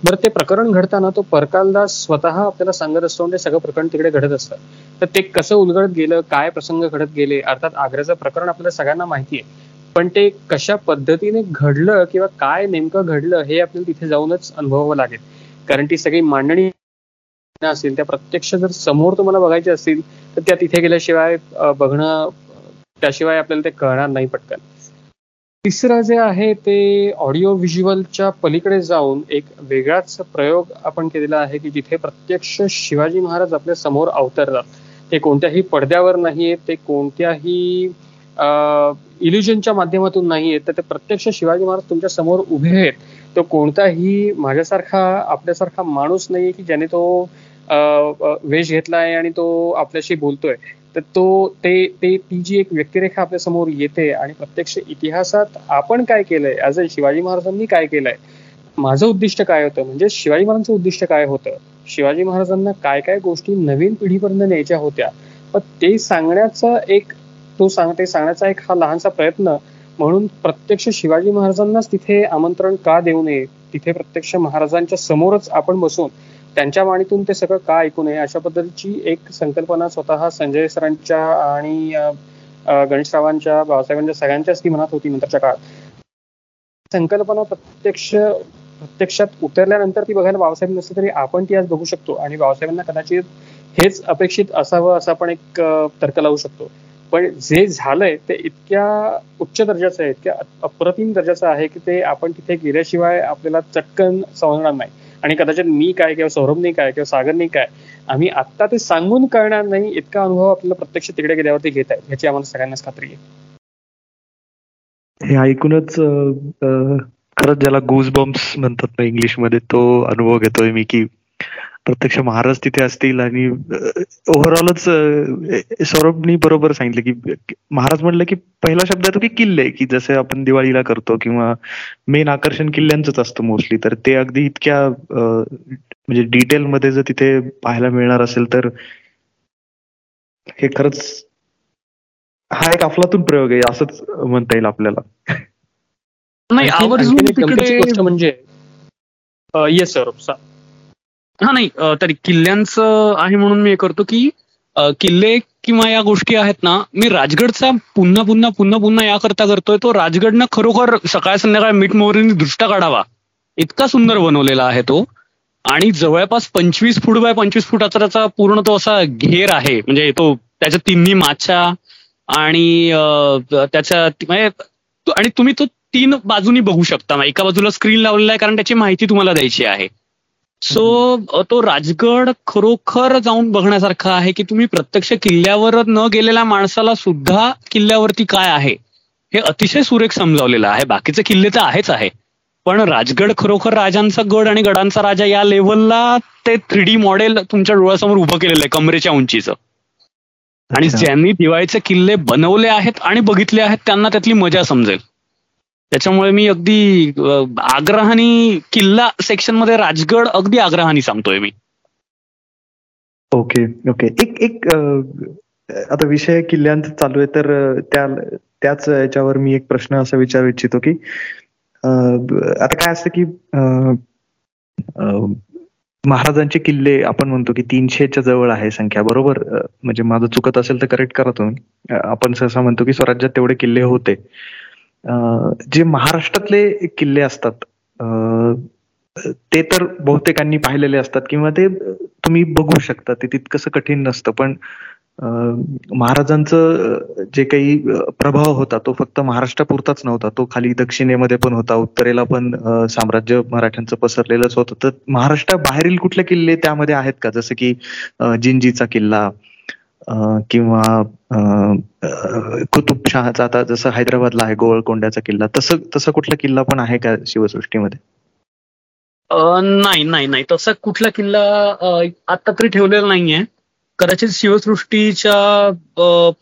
बरं ते प्रकरण घडताना तो परकालदास स्वतः आपल्याला सांगत असतो ते सगळं प्रकरण तिकडे घडत असतं. तर ते कसं उलगडत गेलं? काय प्रसंग घडत गेले? अर्थात आग्र्याचं प्रकरण आपल्याला सगळ्यांना माहिती आहे. पण ते कशा पद्धतीने घडलं किंवा काय नेमकं घडलं हे आपल्याला तिथे जाऊनच अनुभवावं लागेल. कारण ती सगळी मांडणी असेल त्या प्रत्यक्ष जर समोर तुम्हाला बघायचे असतील तर त्या तिथे गेल्याशिवाय बघणं त्याशिवाय आपल्याला ते कळणार नाही पटकन. तिसरं जे आहे ते ऑडिओ व्हिज्युअलच्या पलीकडे जाऊन एक वेगळाच प्रयोग आपण केलेला आहे की जिथे प्रत्यक्ष शिवाजी महाराज आपल्यासमोर अवतरतात. ते कोणत्याही पडद्यावर नाहीये ते कोणत्याही इल्युजनच्या माध्यमातून नाहीये तर ते प्रत्यक्ष शिवाजी महाराज तुमच्यासमोर उभे आहेत. तो कोणताही माझ्यासारखा आपल्यासारखा माणूस नाहीये की ज्याने तो वेश घेतलाय आणि तो आपल्याशी बोलतोय तर तो ते ते ती जी एक व्यक्तिरेखा आपल्यासमोर येते आणि प्रत्यक्ष इतिहासात आपण काय केलंय? ऍज अ शिवाजी महाराजांनी काय केलंय? माझं उद्दिष्ट काय होतं? म्हणजे शिवाजी महाराजांचं उद्दिष्ट काय होतं? शिवाजी महाराजांना काय काय गोष्टी नवीन पिढीपर्यंत न्यायच्या होत्या. पण ते सांगण्याचा एक तो सांग ते सांगण्याचा एक हा लहानसा प्रयत्न म्हणून प्रत्यक्ष शिवाजी महाराजांनाच तिथे आमंत्रण का देऊ नये? तिथे प्रत्यक्ष महाराजांच्या समोरच आपण बसून त्यांच्या वाणीतून ते सगळं का ऐकू नये अशा पद्धतीची एक संकल्पना स्वतः संजय सरांच्या आणि गणेशरावांच्या बाबासाहेबांच्या सगळ्यांच्याच ती मनात होती नंतरच्या काळात. संकल्पना प्रत्यक्ष प्रत्यक्षात उतरल्यानंतर ती बघायला बाबासाहेब नसते तरी आपण ती आज बघू शकतो आणि बाबासाहेबांना कदाचित हेच अपेक्षित असावं असं आपण एक तर्क लावू शकतो. पण जे झालंय ते इतक्या उच्च दर्जाचं आहे इतक्या अप्रतिम दर्जाचं आहे की ते आपण तिथे गेल्याशिवाय आपल्याला चटकन समजणार नाही. आणि कदाचित मी काय किंवा सौरभने काय किंवा सागरने काय आम्ही आत्ता ते सांगून कळणार नाही इतका अनुभव आपल्याला प्रत्यक्ष तिकडे गेल्यावरती घेत आहे याची आम्हाला सगळ्यांनाच खात्री आहे. हे ऐकूनच खरंच ज्याला गुज बॉम्ब्स म्हणतात ना इंग्लिशमध्ये तो अनुभव घेतोय मी की प्रत्यक्ष महाराज तिथे असतील आणि ओव्हरऑलच सौरभनी बरोबर सांगितलं की महाराज म्हणलं की पहिला शब्द येतो की किल्ले की जसे आपण दिवाळीला करतो किंवा मेन आकर्षण किल्ल्यांच असतं मोस्टली तर ते अगदी इतक्या म्हणजे डिटेल मध्ये जर तिथे पाहायला मिळणार असेल तर हे खरंच हा एक अफलातून प्रयोग आहे असंच म्हणता येईल आपल्याला. नाही म्हणजे येस सौरभ हा नाही तरी किल्ल्यांचं आहे म्हणून मी हे करतो की किल्ले किंवा या गोष्टी आहेत ना मी राजगडचा पुन्हा पुन्हा पुन्हा पुन्हा या करता करतोय तो राजगडनं खरोखर सकाळ संध्याकाळ मीठ मोहरीने दृष्टा काढावा. इतका सुंदर बनवलेला आहे तो. आणि जवळपास पंचवीस फूट बाय पंचवीस फुटाचा अचराचा पूर्ण तो असा घेर आहे. म्हणजे तो त्याच्या तिन्ही माछा आणि त्याच्या म्हणजे आणि तुम्ही तो तीन बाजूनी बघू शकता. एका बाजूला स्क्रीन लावलेला आहे कारण त्याची माहिती तुम्हाला द्यायची आहे. सो तो राजगड खरोखर जाऊन बघण्यासारखा आहे की तुम्ही प्रत्यक्ष किल्ल्यावर न गेलेल्या माणसाला सुद्धा किल्ल्यावरती काय आहे? हे अतिशय सुरेख समजावलेलं आहे. बाकीचे किल्ले तर आहेच आहे. पण राजगड खरोखर राजांचा गड आणि गडांचा राजा या लेवलला ते थ्री डी मॉडेल तुमच्या डोळ्यासमोर उभं केलेलं आहे कमरेच्या उंचीचं. आणि ज्यांनी दिवाळीचे किल्ले बनवले आहेत आणि बघितले आहेत त्यांना त्यातली मजा समजेल. त्याच्यामुळे मी अगदी आग्रहानी किल्ला सेक्शनमध्ये राजगड अगदी आग्रहानी सांगतोय मी. ओके ओके एक एक आता विषय किल्ल्यांत चालू आहे तर त्या त्याच याच्यावर मी एक प्रश्न असा विचारू इच्छितो की आता काय असतं की महाराजांचे किल्ले आपण म्हणतो की तीनशेच्या जवळ आहे संख्या बरोबर? म्हणजे माझं चुकत असेल तर करेक्ट करा तुम्ही. आपण सहसा म्हणतो की स्वराज्यात तेवढे किल्ले होते. जे महाराष्ट्रातले किल्ले असतात ते तर बहुतेकांनी पाहिलेले असतात किंवा ते तुम्ही बघू शकता ते तितकंसं कठीण नसतं. पण महाराजांचं जे काही प्रभाव होता तो फक्त महाराष्ट्रापुरताच नव्हता. तो खाली दक्षिणेमध्ये पण होता उत्तरेला पण साम्राज्य मराठ्यांचं पसरलेलंच होतं. तर महाराष्ट्राबाहेरील कुठले किल्ले त्यामध्ये आहेत का? जसं की जिंजीचा किल्ला किंवा कुतुबशहाचा आता जसं हैदराबादला आहे गोवळकोंड्याचा किल्ला तसं तसं कुठला किल्ला पण आहे का शिवसृष्टीमध्ये? नाही नाही नाही. तसा कुठला किल्ला आता तरी ठेवलेला नाहीये. कदाचित शिवसृष्टीच्या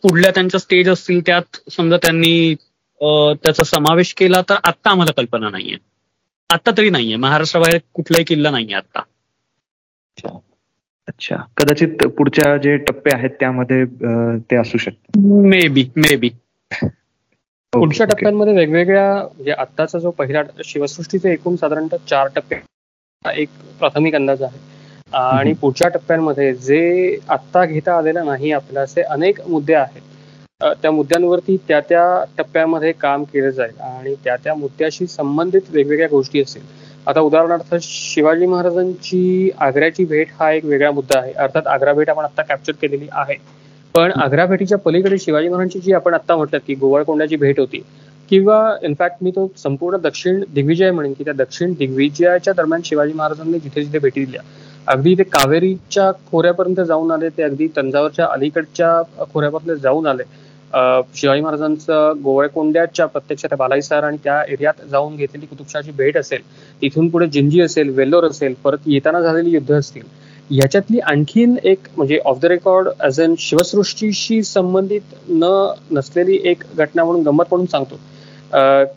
पुढल्या त्यांच्या स्टेज असतील त्यात समजा त्यांनी त्याचा समावेश केला तर आत्ता आम्हाला कल्पना नाहीये. आत्ता तरी नाहीये. महाराष्ट्राबाहेर कुठलाही किल्ला नाहीये आता अच्छा. कदाचित पुढच्या जे टप्पे आहेत त्यामध्ये ते असू शकतात मे बी मे बी पुढच्या टप्प्यांमध्ये वेगवेगळ्या म्हणजे आत्ताचा जो पहिला शिवसृष्टीचे एकूण साधारणतः चार टप्पे एक प्राथमिक अंदाज आहे. आणि पुढच्या टप्प्यांमध्ये जे आत्ता घेता आलेलं नाही आपल्याला असे अनेक मुद्दे आहेत. त्या मुद्द्यांवरती त्या त्या टप्प्यामध्ये काम केलं जाईल. आणि त्या त्या मुद्द्याशी संबंधित वेगवेगळ्या गोष्टी असतील आता उदाहरणार्थ शिवाजी महाराजांची आग्र्याची भेट हा एक वेगळा मुद्दा आहे. अर्थात आग्रा भेट आपण आता कॅप्चर केलेली आहे. पण आग्रा भेटीच्या पलीकडे शिवाजी महाराजांची जी आपण आता म्हटलं की गोवळकोंडाची भेट होती किंवा इनफॅक्ट मी तो संपूर्ण दक्षिण दिग्विजय म्हणेन की त्या दक्षिण दिग्विजयाच्या दरम्यान शिवाजी महाराजांनी जिथे जिथे भेटी दिल्या. अगदी ते कावेरीच्या खोऱ्यापर्यंत जाऊन आले ते अगदी तंजावरच्या अलीकडच्या खोऱ्यापर्यंत जाऊन आले. शिवाजी महाराजांचं गोवळकोंड्याच्या प्रत्यक्ष त्या बालाईसार आणि त्या एरियात जाऊन घेतलेली कुतुबशाची भेट असेल तिथून पुढे जिंजी असेल वेल्लोर असेल परत येताना झालेली युद्ध असतील याच्यातली आणखीन एक म्हणजे off the record as an शिवसृष्टीशी संबंधित न नसलेली एक घटना म्हणून गंमत म्हणून सांगतो.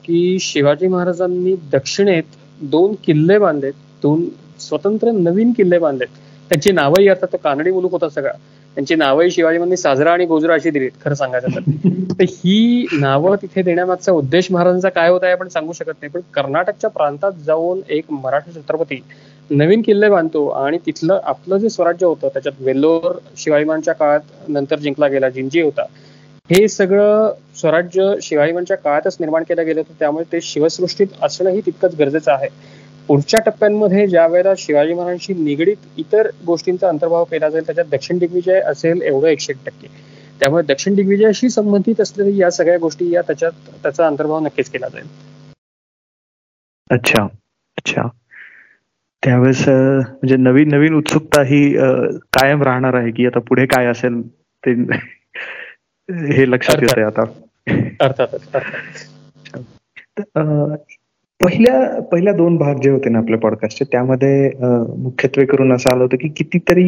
की शिवाजी महाराजांनी दक्षिणेत दोन किल्ले बांधलेत दोन स्वतंत्र नवीन किल्ले बांधलेत. त्यांची नावंही आता तो कानडी मुलूक होता सगळा. त्यांची नावंही शिवाजी साजरा आणि गोजरा अशी दिलीत खरं सांगायचं तर. ही नावं तिथे देण्यामागचा उद्देश महाराजांचा काय होता आपण सांगू शकत नाही पण कर्नाटकच्या प्रांतात जाऊन एक मराठी छत्रपती नवीन किल्ले बांधतो आणि तिथलं आपलं जे स्वराज्य होतं त्याच्यात वेल्लोर शिवाजीमांच्या काळात नंतर जिंकला गेला जिंजी होता. हे सगळं स्वराज्य शिवाजीमांच्या काळातच निर्माण केलं गेलं होतं त्यामुळे ते शिवसृष्टीत असणंही तितकंच गरजेचं आहे. पुढच्या टप्प्यांमध्ये ज्या वेळेला शिवाजी महाराजांशी निगडीत इतर गोष्टींचा अंतर्भाव केला जाईल त्याच्यात दक्षिण दिग्विजय असेल एवढं एकशे टक्के. त्यामुळे दक्षिण दिग्विजयाशी संबंधित असलेल्या या सगळ्या गोष्टी या त्याच्यात त्याचा अंतर्भाव नक्कीच केला जाईल. अच्छा. अच्छा. त्यावेळेस म्हणजे नवीन नवीन उत्सुकता ही कायम राहणार आहे की आता पुढे काय असेल ते हे लक्षात येत आहे आता. अर्थातच पहिल्या पहिल्या दोन भाग जे होते ना आपल्या पॉडकास्टचे त्यामध्ये मुख्यत्वे करून असं आलं होतं की कितीतरी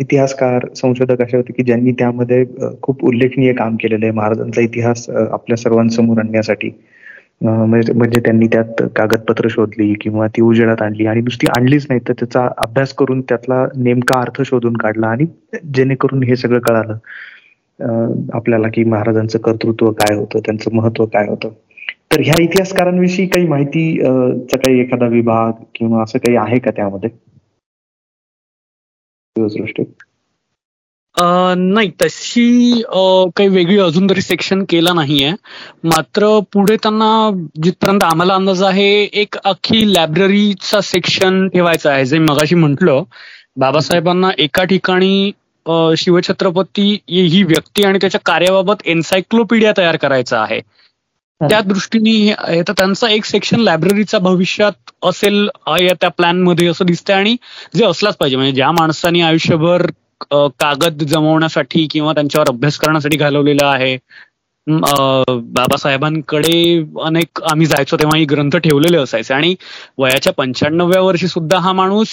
इतिहासकार संशोधक असे होते की ज्यांनी त्यामध्ये खूप उल्लेखनीय काम केलेलं आहे. महाराजांचा इतिहास आपल्या सर्वांसमोर आणण्यासाठी. म्हणजे, म्हणजे त्यांनी त्यात कागदपत्र शोधली किंवा ती उजेडात आणली आणि नुसती आणलीच नाही तर त्याचा अभ्यास करून त्यातला नेमका अर्थ शोधून काढला आणि जेणेकरून हे सगळं कळालं. आपल्याला की महाराजांचं कर्तृत्व काय होतं त्यांचं महत्त्व काय होतं. तर ह्या इतिहासकारांविषयी काही माहिती काही एखादा विभाग किंवा असं काही आहे का त्यामध्ये? नाही तशी काही वेगळी अजून तरी सेक्शन केला नाहीये. मात्र पुढे त्यांना जिथपर्यंत आम्हाला अंदाज आहे एक अख्खी लायब्ररीचा सेक्शन ठेवायचा आहे. जे मगाशी म्हटलं बाबासाहेबांना एका ठिकाणी शिवछत्रपती ही व्यक्ती आणि त्याच्या कार्याबाबत एन्सायक्लोपीडिया तयार करायचा आहे. त्या दृष्टीने तर त्यांचा एक सेक्शन लायब्ररीचा भविष्यात असेल या त्या प्लॅनमध्ये असं दिसतंय. आणि जे असलाच पाहिजे म्हणजे ज्या माणसांनी आयुष्यभर कागद जमवण्यासाठी किंवा त्यांच्यावर अभ्यास करण्यासाठी घालवलेला आहे बाबासाहेबांकडे अनेक आम्ही जायचो तेव्हा ही ग्रंथ ठेवलेले असायचे. आणि वयाच्या पंच्याण्णव्या वर्षी सुद्धा हा माणूस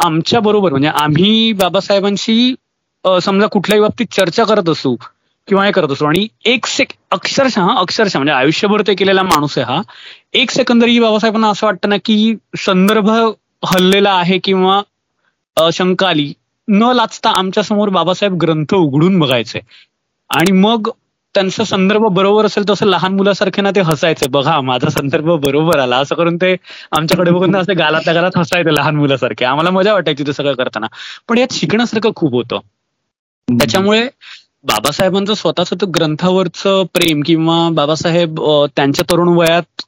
आमच्या बरोबर म्हणजे आम्ही बाबासाहेबांशी समजा कुठल्याही बाबतीत चर्चा करत असू किंवा हे करत असतो. आणि एक सेक अक्षरशः अक्षरशः म्हणजे आयुष्यभर ते केलेला माणूस आहे हा. एक सेकंदरी बाबासाहेबांना असं वाटतं ना की संदर्भ हल्लेला आहे किंवा शंका आली न लाचता आमच्यासमोर बाबासाहेब ग्रंथ उघडून बघायचे. आणि मग त्यांचा संदर्भ बरोबर असेल तसं लहान मुलासारखे ना ते हसायचे. बघा माझा संदर्भ बरोबर आला. असं करून ते आमच्याकडे बघून असे गालातल्या गालात हसायचे लहान मुलासारखे. आम्हाला मजा वाटायची ते सगळं करताना. पण यात शिकण्यासारखं खूप होतं. त्याच्यामुळे बाबासाहेबांचं स्वतःच ग्रंथावरचं प्रेम किंवा बाबासाहेब त्यांच्या तरुण वयात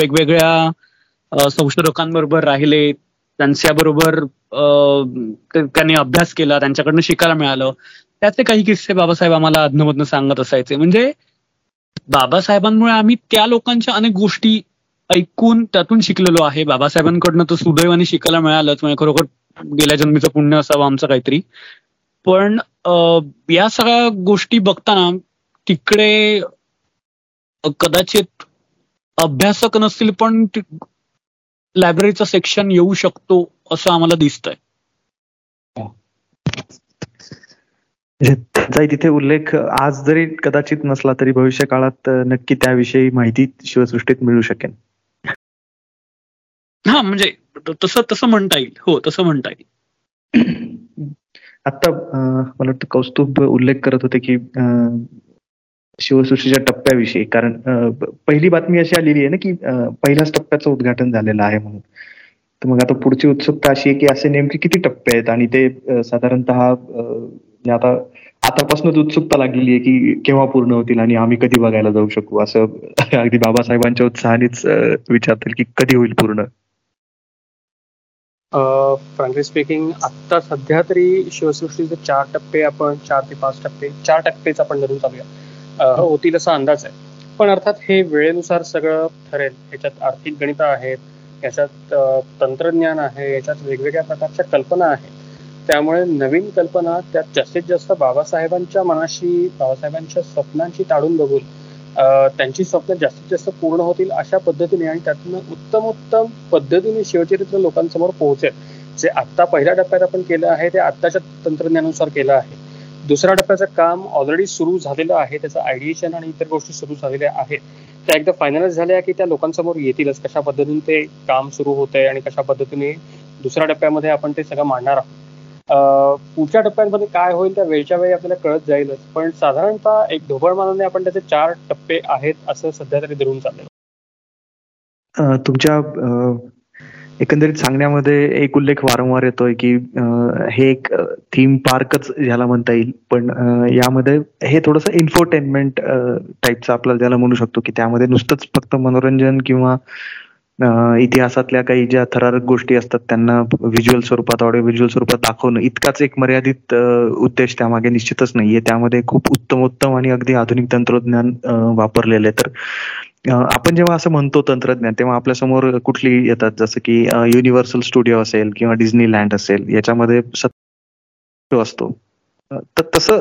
वेगवेगळ्या संशोधकांबरोबर राहिले त्यांच्याबरोबर त्यांनी अभ्यास केला त्यांच्याकडनं शिकायला मिळालं. त्याचे काही किस्से बाबासाहेब आम्हाला अधनमधनं सांगत असायचे. म्हणजे बाबासाहेबांमुळे आम्ही त्या लोकांच्या अनेक गोष्टी ऐकून त्यातून शिकलेलो आहे. बाबासाहेबांकडनं तर सुदैवाने शिकायला मिळालंच. म्हणजे खरोखर गेल्या जन्मीचं पुण्य असावं आमचं काहीतरी. पण या सगळ्या गोष्टी बघताना तिकडे कदाचित अभ्यासक नसतील पण लायब्ररीचं सेक्शन येऊ शकतो असं आम्हाला दिसतंय. त्याचाही तिथे उल्लेख आज जरी कदाचित नसला तरी भविष्य काळात नक्की त्याविषयी माहिती शिवसृष्टीत मिळू शकेल. हा म्हणजे तसं तसं म्हणता येईल. हो तसं म्हणता येईल. आता मला वाटतं कौस्तुभ उल्लेख करत होते की शिवसृष्टीच्या टप्प्याविषयी. कारण पहिली बातमी अशी आलेली आहे ना की पहिल्याच टप्प्याचं उद्घाटन झालेलं आहे म्हणून. तर मग आता पुढची उत्सुकता अशी आहे की असे नेमके किती टप्पे आहेत? आणि ते साधारणतः म्हणजे आता आतापासूनच उत्सुकता लागलेली आहे की केव्हा पूर्ण होतील आणि आम्ही कधी बघायला जाऊ शकू? असं अगदी बाबासाहेबांच्या उत्साहानेच विचारतील की कधी होईल पूर्ण? फ्रँकली स्पीकिंग आता सध्या तरी शिवसृष्टीचे चार टप्पे आपण चार ते पाच टप्पे चार टप्पेच आपण धरून चालूया. होतील असा अंदाज आहे. पण अर्थात हे वेळेनुसार सगळं ठरेल. याच्यात आर्थिक गणित आहेत याच्यात तंत्रज्ञान आहे याच्यात वेगवेगळ्या प्रकारच्या कल्पना आहेत. त्यामुळे नवीन कल्पना त्यात जास्तीत जास्त बाबासाहेबांच्या मनाशी बाबासाहेबांच्या स्वप्नांशी ताडून बघून त्यांची स्वप्न जास्तीत जास्त पूर्ण होतील अशा पद्धतीने आणि त्यातून उत्तम उत्तम पद्धतीने शिवचरित्र लोकांसमोर पोहोचेल. जे आत्ता पहिल्या टप्प्यात आपण केलं आहे ते आत्ताच्या तंत्रज्ञानानुसार केलं आहे. दुसऱ्या टप्प्याचं काम ऑलरेडी सुरू झालेलं आहे त्याचं आयडिएशन आणि इतर गोष्टी सुरू झालेल्या आहेत. त्या एकदा फायनलाइज झाल्या की त्या लोकांसमोर येतीलच. कशा पद्धतीने ते काम सुरू होतंय आणि कशा पद्धतीने दुसऱ्या टप्प्यामध्ये आपण ते सगळं मांडणार आहोत. पुढच्या टप्प्यांमध्ये काय होईल त्या वेळच्या वेळी आपल्याला कळत जाईलच. पण साधारणतः एक ढोबळमानाने आपण त्याचे चार टप्पे आहेत असं सध्या तरी धरून चाललंय तुमच्या एकंदरीत सांगण्यामध्ये एक उल्लेख वारंवार येतोय की हे एक थीम पार्कच ह्याला म्हणता येईल. पण यामध्ये हे थोडस इन्फोटेनमेंट टाईपचं आपल्याला ज्याला म्हणू शकतो की त्यामध्ये नुसतंच फक्त मनोरंजन किंवा इतिहासातल्या काही ज्या थरारक गोष्टी असतात त्यांना व्हिज्युअल स्वरूपात ऑडिओ व्हिज्युअल स्वरूपात दाखवणं इतकाच एक मर्यादित उद्देश त्यामागे निश्चितच नाहीये. त्यामध्ये खूप उत्तम उत्तम आणि अगदी आधुनिक तंत्रज्ञान वापरलेले तर आपण जेव्हा असं म्हणतो तंत्रज्ञान तेव्हा आपल्यासमोर कुठली येतात? जसं की युनिव्हर्सल स्टुडिओ असेल किंवा डिझनीलँड असेल याच्यामध्ये असतो. तर तसं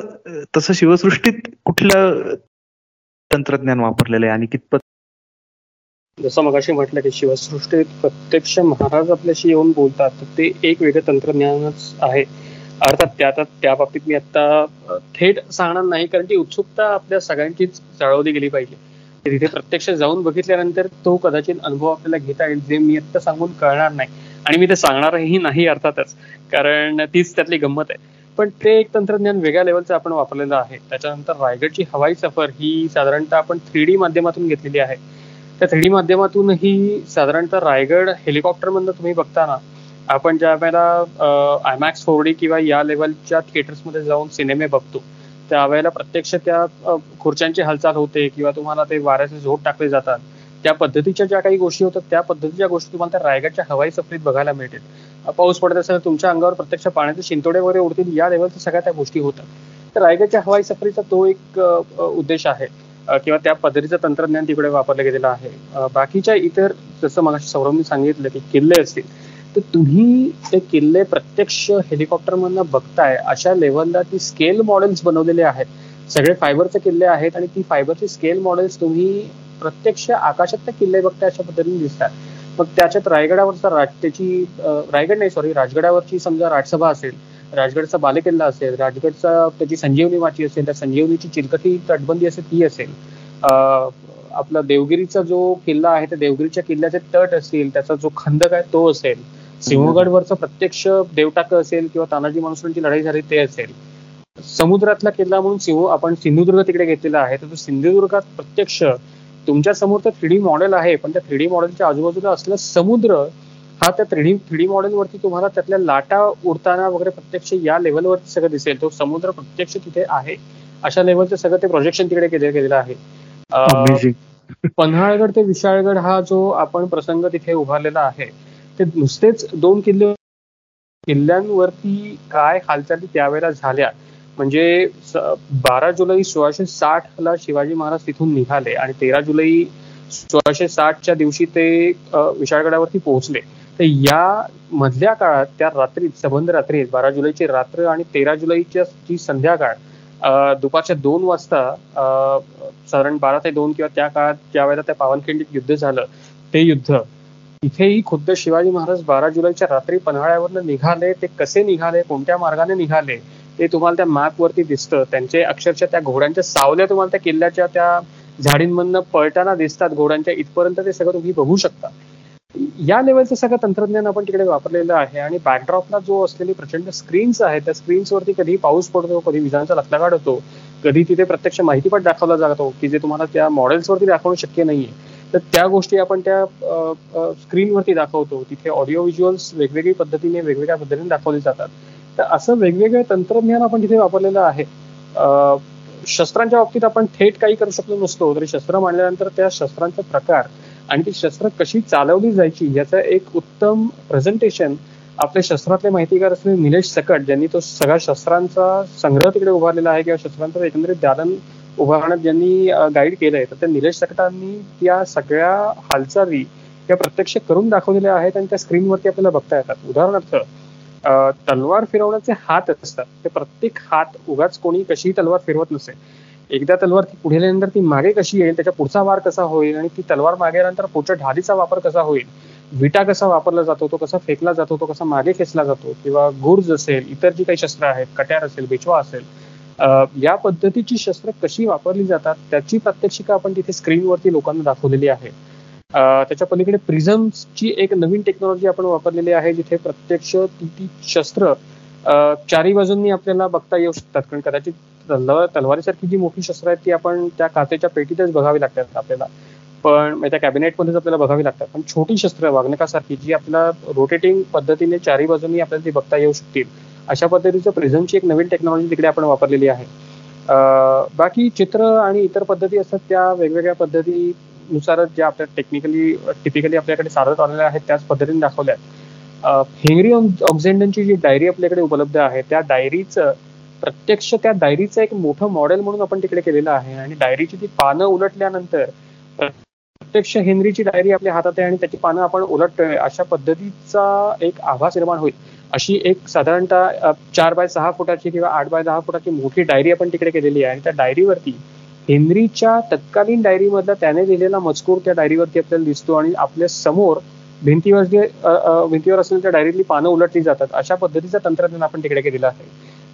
तसं शिवसृष्टीत कुठलं तंत्रज्ञान वापरलेलं आहे आणि कितपत जसं मगाशी म्हटलं की शिवसृष्टीत प्रत्यक्ष महाराज आपल्याशी येऊन बोलतात तर ते एक वेगळं तंत्रज्ञानच आहे. अर्थात त्या त्या बाबतीत मी आता थेट सांगणार नाही कारण ती उत्सुकता आपल्या सगळ्यांचीच जाळवली गेली पाहिजे. तिथे प्रत्यक्ष जाऊन बघितल्यानंतर तो कदाचित अनुभव आपल्याला घेता येईल जे मी आता सांगून कळणार नाही. आणि मी ते सांगणारही नाही अर्थातच कारण तीच त्यातली गंमत आहे. पण ते एक तंत्रज्ञान वेगळ्या लेवलचं आपण वापरलेलं आहे. त्याच्यानंतर रायगडची हवाई सफर ही साधारणतः आपण थ्री डी माध्यमातून घेतलेली आहे. त्या थ्री डी माध्यमातूनही साधारणतः रायगड हेलिकॉप्टर मधनं तुम्ही बघताना आपण ज्या वेळेला आयमॅक्स फोर डी किंवा या लेवलच्या थिएटर्समध्ये जाऊन सिनेमे बघतो त्यावेळेला प्रत्यक्ष त्या खुर्च्यांची हालचाल होते किंवा तुम्हाला ते वाऱ्याचे झोप टाकले जातात. त्या पद्धतीच्या ज्या काही गोष्टी होतात त्या पद्धतीच्या गोष्टी तुम्हाला त्या रायगडच्या हवाई सफरीत बघायला मिळतील. पाऊस पडत असेल तुमच्या अंगावर प्रत्यक्ष पाण्याचे शिंतोडे वगैरे उडतील या लेवलच्या सगळ्या त्या गोष्टी होतात. तर रायगडच्या हवाई सफरीचा तो एक उद्देश आहे. किंवा त्या पद्धतीचं तंत्रज्ञान तिकडे वापरलं गेलेलं आहे. बाकीच्या इतर जसं मला सौरभने सांगितलं की किल्ले असतील तर तुम्ही ते किल्ले प्रत्यक्ष हेलिकॉप्टरमधनं बघताय अशा लेवलला ती स्केल मॉडेल्स बनवलेले आहेत. सगळे फायबरचे किल्ले आहेत आणि ती फायबरची स्केल मॉडेल्स तुम्ही प्रत्यक्ष आकाशात ते किल्ले बघताय अशा पद्धतीने दिसतात. मग त्याच्यात रायगडावरचा राज त्याची रायगड नाही सॉरी राजगडावरची समजा राजसभा असेल राजगडचा बालेकिल्ला असेल राजगडचा त्याची संजीवनी वाची असेल त्या संजीवनीची चिरकटी तटबंदी असेल ती असेल. आपला देवगिरीचा जो किल्ला आहे त्या देवगिरीच्या किल्ल्याचे तट असतील त्याचा जो खंदक आहे तो असेल. सिंहगडवरचं प्रत्यक्ष देवटाक असेल किंवा तानाजी माणसांची लढाई झाली ते असेल. समुद्रातला किल्ला म्हणून सिंह आपण सिंधुदुर्ग तिकडे घेतलेला आहे तर तो सिंधुदुर्गात प्रत्यक्ष तुमच्यासमोर तर थ्री डी मॉडेल आहे पण त्या थ्री डी मॉडेलच्या आजूबाजूला असलेला समुद्र हा त्या थ्री डी थ्री डी मॉडेलवरती तुम्हाला त्यातल्या लाटा उडताना वगैरे प्रत्यक्ष या लेवलवरती सगळं दिसेल. तो समुद्र प्रत्यक्ष तिथे आहे. अशा लेवलचं सगळं ते प्रोजेक्शन तिकडे केले गेलेलं आहे. पन्हाळगड ते विशाळगड हा जो आपण प्रसंग तिथे उभारलेला आहे ते नुसतेच दोन किल्ले किल्ल्यांवरती काय हालचाली त्यावेळेला झाल्या. म्हणजे बारा जुलै सोळाशे साठ ला शिवाजी महाराज तिथून निघाले आणि तेरा जुलै सोळाशे साठच्या दिवशी ते विशाळगडावरती पोहोचले. तर या मधल्या काळात त्या रात्री सबंध रात्री बारा जुलैची रात्र आणि तेरा जुलैच्या जी संध्याकाळ दुपारच्या दोन वाजता साधारण बारा ते दोन किंवा त्या काळात ज्या वेळेला त्या पावनखिंडीत युद्ध झालं ते युद्ध इथेही खुद्द शिवाजी महाराज बारा जुलैच्या रात्री पन्हाळ्यावरनं निघाले ते कसे निघाले कोणत्या मार्गाने निघाले ते तुम्हाला त्या मॅपवरती दिसतं. त्यांचे अक्षरशः त्या घोड्यांच्या सावल्या तुम्हाला त्या किल्ल्याच्या त्या झाडींमधनं पळताना दिसतात. घोड्यांच्या इथपर्यंत ते सगळं तुम्ही बघू शकता. या लेवलचं सगळं तंत्रज्ञान आपण तिकडे वापरलेलं आहे आणि बॅकड्रॉपला जो असलेली प्रचंड स्क्रीन्स आहेत त्या स्क्रीन्सवरती कधी पाऊस पडतो कधी विजांचा लखलगाट होतो कधी तिथे प्रत्यक्ष माहितीपट दाखवला जातो की जे तुम्हाला त्या मॉडेल्सवरती दाखवणं शक्य नाहीये. तर त्या गोष्टी आपण त्या स्क्रीनवरती दाखवतो. तिथे ऑडिओ व्हिज्युअल्स वेगवेगळी पद्धतीने वेगवेगळ्या पद्धतीने दाखवले जातात. तर असं वेगवेगळं तंत्रज्ञान आपण तिथे वापरलेलं आहे. शस्त्रांच्या बाबतीत आपण थेट काही करू शकलो नसतो तरी शस्त्र मांडल्यानंतर त्या शस्त्रांचा प्रकार आणि ती शस्त्र कशी चालवली जायची याचं एक उत्तम प्रेझेंटेशन आपले शस्त्रातले माहितीगार असलेले निलेश सकट ज्यांनी तो सगळ्या शस्त्रांचा संग्रह तिकडे उभारलेला आहे किंवा शस्त्रांचं एकंदरीत दालन उभारण्यात ज्यांनी गाईड केलंय तर त्या निलेश सकटांनी त्या सगळ्या हालचाली या प्रत्यक्ष करून दाखवलेल्या आहेत आणि त्या स्क्रीनवरती आपल्याला बघता येतात. उदाहरणार्थ तलवार फिरवण्याचे हात असतात. ते प्रत्येक हात उगाच कोणी कशीही तलवार फिरवत नसे. एकदा तलवार ती पुढे आल्यानंतर ती मागे कशी येईल त्याच्या पुढचा वार कसा होईल आणि ती तलवार मागे आल्यानंतर पुढच्या ढालीचा वापर कसा होईल विटा कसा वापरला जातो तो कसा फेकला जातो तो कसा मागे खेचला जातो किंवा गुर्ज असेल इतर जी काही शस्त्र आहेत कट्यार असेल बेचवा असेल या पद्धतीची शस्त्र कशी वापरली जातात त्याची प्रात्यक्षिका आपण तिथे स्क्रीनवरती लोकांना दाखवलेली आहे त्याच्या पलीकडे प्रिझम्सची एक नवीन टेक्नॉलॉजी आपण वापरलेली आहे जिथे प्रत्यक्ष ती शस्त्र चारी बाजूंनी आपल्याला बघता येऊ शकतात कारण कदाचित तलवार तलवारीसारखी जी मोठी शस्त्र आहेत ती आपण त्या काचेच्या पेटीतच बघावी लागतात आपल्याला. पण त्या कॅबिनेटमध्येच आपल्याला बघावी लागतात. पण छोटी शस्त्र वागणकासारखी जी आपल्याला रोटेटिंग पद्धतीने चारी बाजूनी आपल्याला ती बघता येऊ शकतील अशा पद्धतीचं प्रिझमची एक नवीन टेक्नॉलॉजी तिकडे आपण वापरलेली आहे. बाकी चित्र आणि इतर पद्धती असतात त्या वेगवेगळ्या पद्धतीनुसारच ज्या आपल्या टेक्निकली टिपिकली आपल्याकडे साधत आलेल्या आहेत त्याच पद्धतीने दाखवल्या हेनरी ऑक्झेंडनची जी डायरी आपल्याकडे उपलब्ध आहे त्या डायरीचं प्रत्यक्ष त्या डायरीचं एक मोठं मॉडेल म्हणून आपण तिकडे केलेलं आहे. आणि डायरीची ती पानं उलटल्यानंतर प्रत्यक्ष हेनरीची डायरी आपल्या हातात आहे आणि त्याची पानं आपण उलटतोय अशा पद्धतीचा एक आभास निर्माण होईल. अशी एक साधारणतः चार बाय सहा फुटाची किंवा आठ बाय दहा फुटाची मोठी डायरी आपण तिकडे केलेली आहे. आणि त्या डायरीवरती हेनरीच्या तत्कालीन डायरीमधला त्याने लिहिलेला मजकूर त्या डायरीवरती आपल्याला दिसतो आणि आपल्यासमोर भिंतीवर भिंतीवर असलेल्या त्या डायरीतली पानं उलटली जातात. अशा पद्धतीचं तंत्रज्ञान आपण तिकडे केलेलं आहे.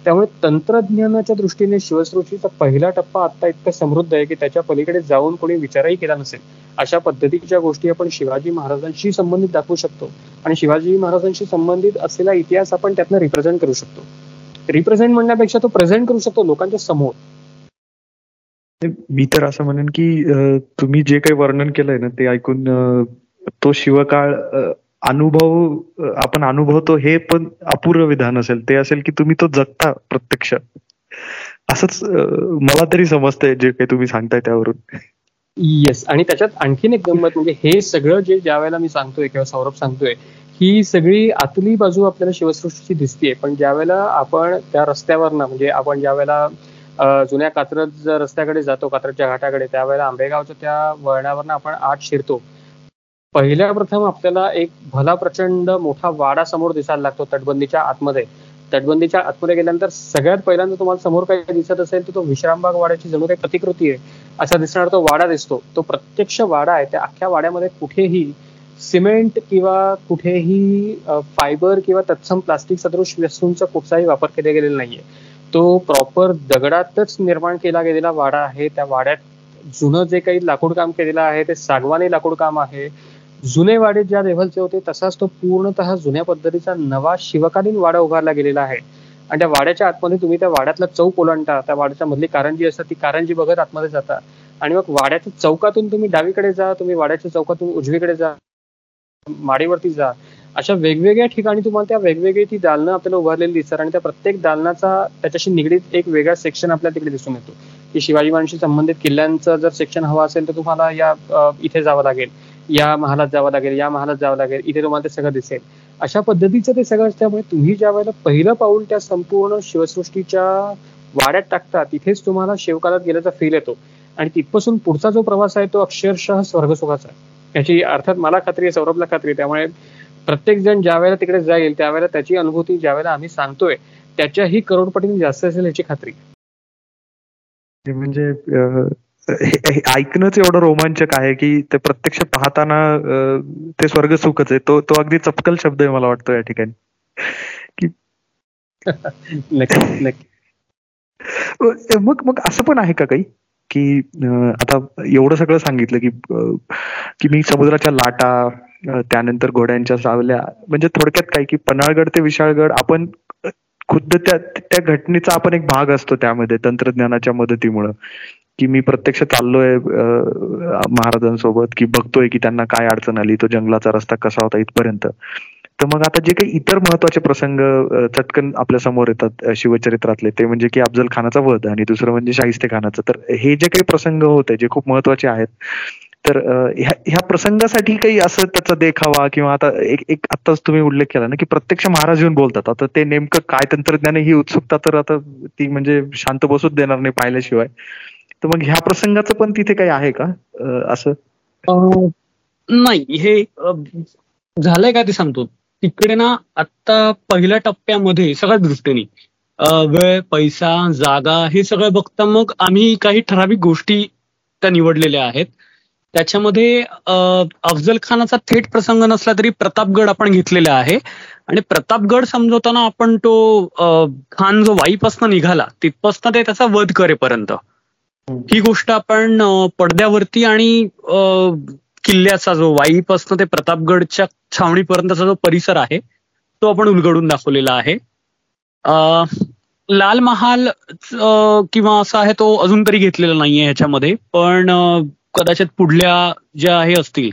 त्यामुळे तंत्रज्ञानाच्या दृष्टीने शिवसृष्टीचा पहिला टप्पा आता इतका समृद्ध आहे की त्याच्या पलीकडे जाऊन कोणी विचारही केला नसेल. अशा पद्धतीच्या गोष्टी आपण शिवाजी महाराजांशी संबंधित दाखवू शकतो. आणि शिवाजी महाराजांशी संबंधित असलेला इतिहास आपण त्यातनं रिप्रेझेंट करू शकतो. रिप्रेझेंट म्हणण्यापेक्षा तो प्रेझेंट करू शकतो लोकांच्या समोर. मी तर असं म्हणेन की तुम्ही जे काही वर्णन केलंय ना ते ऐकून तो शिवकाळ अनुभव आपण अनुभवतो हे पण अपूर्व विधान असेल. ते असेल की तुम्ही तो जगता प्रत्यक्ष. असंच मला तरी समजतंय जे काही तुम्ही सांगताय त्यावरून. येस आणि त्याच्यात आणखीन एक गंमत म्हणजे हे सगळं जे ज्या वेळेला मी सांगतोय किंवा सौरभ सांगतोय ही सगळी आतली बाजू आपल्याला शिवसृष्टीची दिसतीये. पण ज्या वेळेला आपण त्या रस्त्यावरनं म्हणजे आपण ज्या वेळेला जुन्या कात्रज रस्त्याकडे जातो कात्रजच्या घाटाकडे त्यावेळेला आंबेगावच्या त्या वळणावरनं आपण आत शिरतो पहिल्या प्रथम आपल्याला एक भला प्रचंड मोठा वाडा समोर दिसायला लागतो तटबंदीच्या आतमध्ये. तटबंदीच्या आतमध्ये गेल्यानंतर सगळ्यात पहिल्यांदा तुम्हाला समोर काही दिसत असेल तर तो विश्रामबाग वाड्याची जणू काही प्रतिकृती आहे. असा दिसणारा तो वाडा दिसतो. तो प्रत्यक्ष वाडा आहे. त्या अख्ख्या वाड्यामध्ये कुठेही सिमेंट किंवा कुठेही फायबर किंवा तत्सम प्लास्टिक सदृश वस्तूंचा कुठचाही वापर केला गेलेला नाहीये. तो प्रॉपर दगडातच निर्माण केला गेलेला वाडा आहे. त्या वाड्यात जुनं जे काही लाकूड काम केलेलं आहे ते सागवानी लाकूड काम आहे. जुने वाडे ज्या लेव्हलचे होते तसाच तो पूर्णतः जुन्या पद्धतीचा नवा शिवकालीन वाडा उभारला गेलेला आहे. आणि त्या वाड्याच्या आतमध्ये तुम्ही त्या वाड्यातला चौक ओलांडता त्या वाड्याच्या मधली कारंजी असतात ती कारंजी बघत आतमध्ये जाता. आणि मग वाड्याच्या चौकातून तुम्ही डावीकडे जा तुम्ही वाड्याच्या चौकातून उजवीकडे जा माडीवरती जा. अशा वेगवेगळ्या ठिकाणी तुम्हाला त्या वेगवेगळी ती दालनं आपल्याला उभारलेली दिसतात आणि त्या प्रत्येक दालनाचा त्याच्याशी निगडीत एक वेगळा सेक्शन आपल्याला तिकडे दिसून येतो. की शिवाजी महाराजांशी संबंधित किल्ल्यांचं जर सेक्शन हवा असेल तर तुम्हाला या इथे जावं लागेल. या महालात जावं लागेल या महालात जावं लागेल इथे तुम्हाला ते सगळं दिसेल. अशा पद्धतीचं ते सगळं असल्यामुळे तुम्ही ज्या वेळेला पहिलं पाऊल त्या संपूर्ण शिवसृष्टीच्या वाड्यात टाकता तिथेच तुम्हाला शिवकालात गेल्याचा फील येतो. आणि तिथपासून पुढचा जो प्रवास आहे तो अक्षरशः स्वर्गसुखाचा आहे. याची अर्थात मला खात्री आहे सौरभला खात्री आहे. त्यामुळे प्रत्येक जण ज्या वेळेला तिकडे जाईल त्यावेळेला त्याची अनुभूती ज्या वेळेला आम्ही सांगतोय त्याच्याही करोडपटीने जास्त असेल याची खात्री. म्हणजे ऐकणंच एवढं रोमांचक आहे की ते प्रत्यक्ष पाहताना ते स्वर्ग सुखच आहे. तो तो अगदी चपकल शब्द आहे मला वाटतो या ठिकाणी. की मग मग असं पण आहे का काही? की आता एवढं सगळं सांगितलं की की मी समुद्राच्या लाटा त्यानंतर घोड्यांच्या सावल्या म्हणजे थोडक्यात काय की पन्हाळगड ते विशाळगड आपण खुद्द त्या त्या घटनेचा आपण एक भाग असतो त्यामध्ये तंत्रज्ञानाच्या मदतीमुळं. की मी प्रत्यक्ष चाललोय महाराजांसोबत की बघतोय की त्यांना काय अडचण आली तो जंगलाचा रस्ता कसा होता इथपर्यंत. तर मग आता जे काही इतर महत्त्वाचे प्रसंग चटकन आपल्यासमोर येतात शिवचरित्रातले ते म्हणजे की अफजल खानाचा वध आणि दुसरं म्हणजे शाहिस्ते खानाचं. तर हे जे काही प्रसंग होते जे खूप महत्त्वाचे आहेत तर ह्या प्रसंगासाठी काही असं त्याचा देखावा किंवा आता एक एक आताच तुम्ही उल्लेख केला ना की प्रत्यक्ष महाराज येऊन बोलतात. आता ते नेमकं काय तंत्रज्ञान ही उत्सुकता तर आता ती म्हणजे शांत बसूच देणार नाही पाहिल्याशिवाय. तर मग ह्या प्रसंगाचं पण तिथे काही आहे का? असं? नाही. हे झालंय का ते सांगतो. तिकडे ना आता पहिल्या टप्प्यामध्ये सगळ्या दृष्टीने वेळ पैसा जागा हे सगळं बघता मग आम्ही काही ठराविक गोष्टी त्या निवडलेल्या आहेत. त्याच्यामध्ये अफजल खानाचा थेट प्रसंग नसला तरी प्रतापगड आपण घेतलेला आहे. आणि प्रतापगड समजवताना आपण तो खान जो वाईपासनं निघाला तिथपासनं ते त्याचा वध करेपर्यंत. ही गोष्ट आपण पडद्यावरती आणि किल्ल्याचा जो वाईपासून ते प्रतापगडच्या छावणीपर्यंतचा जो परिसर आहे तो आपण उलगडून दाखवलेला आहे. लाल महाल किंवा असा आहे तो अजून तरी घेतलेला नाहीये ह्याच्यामध्ये पण कदाचित पुढल्या ज्या हे असतील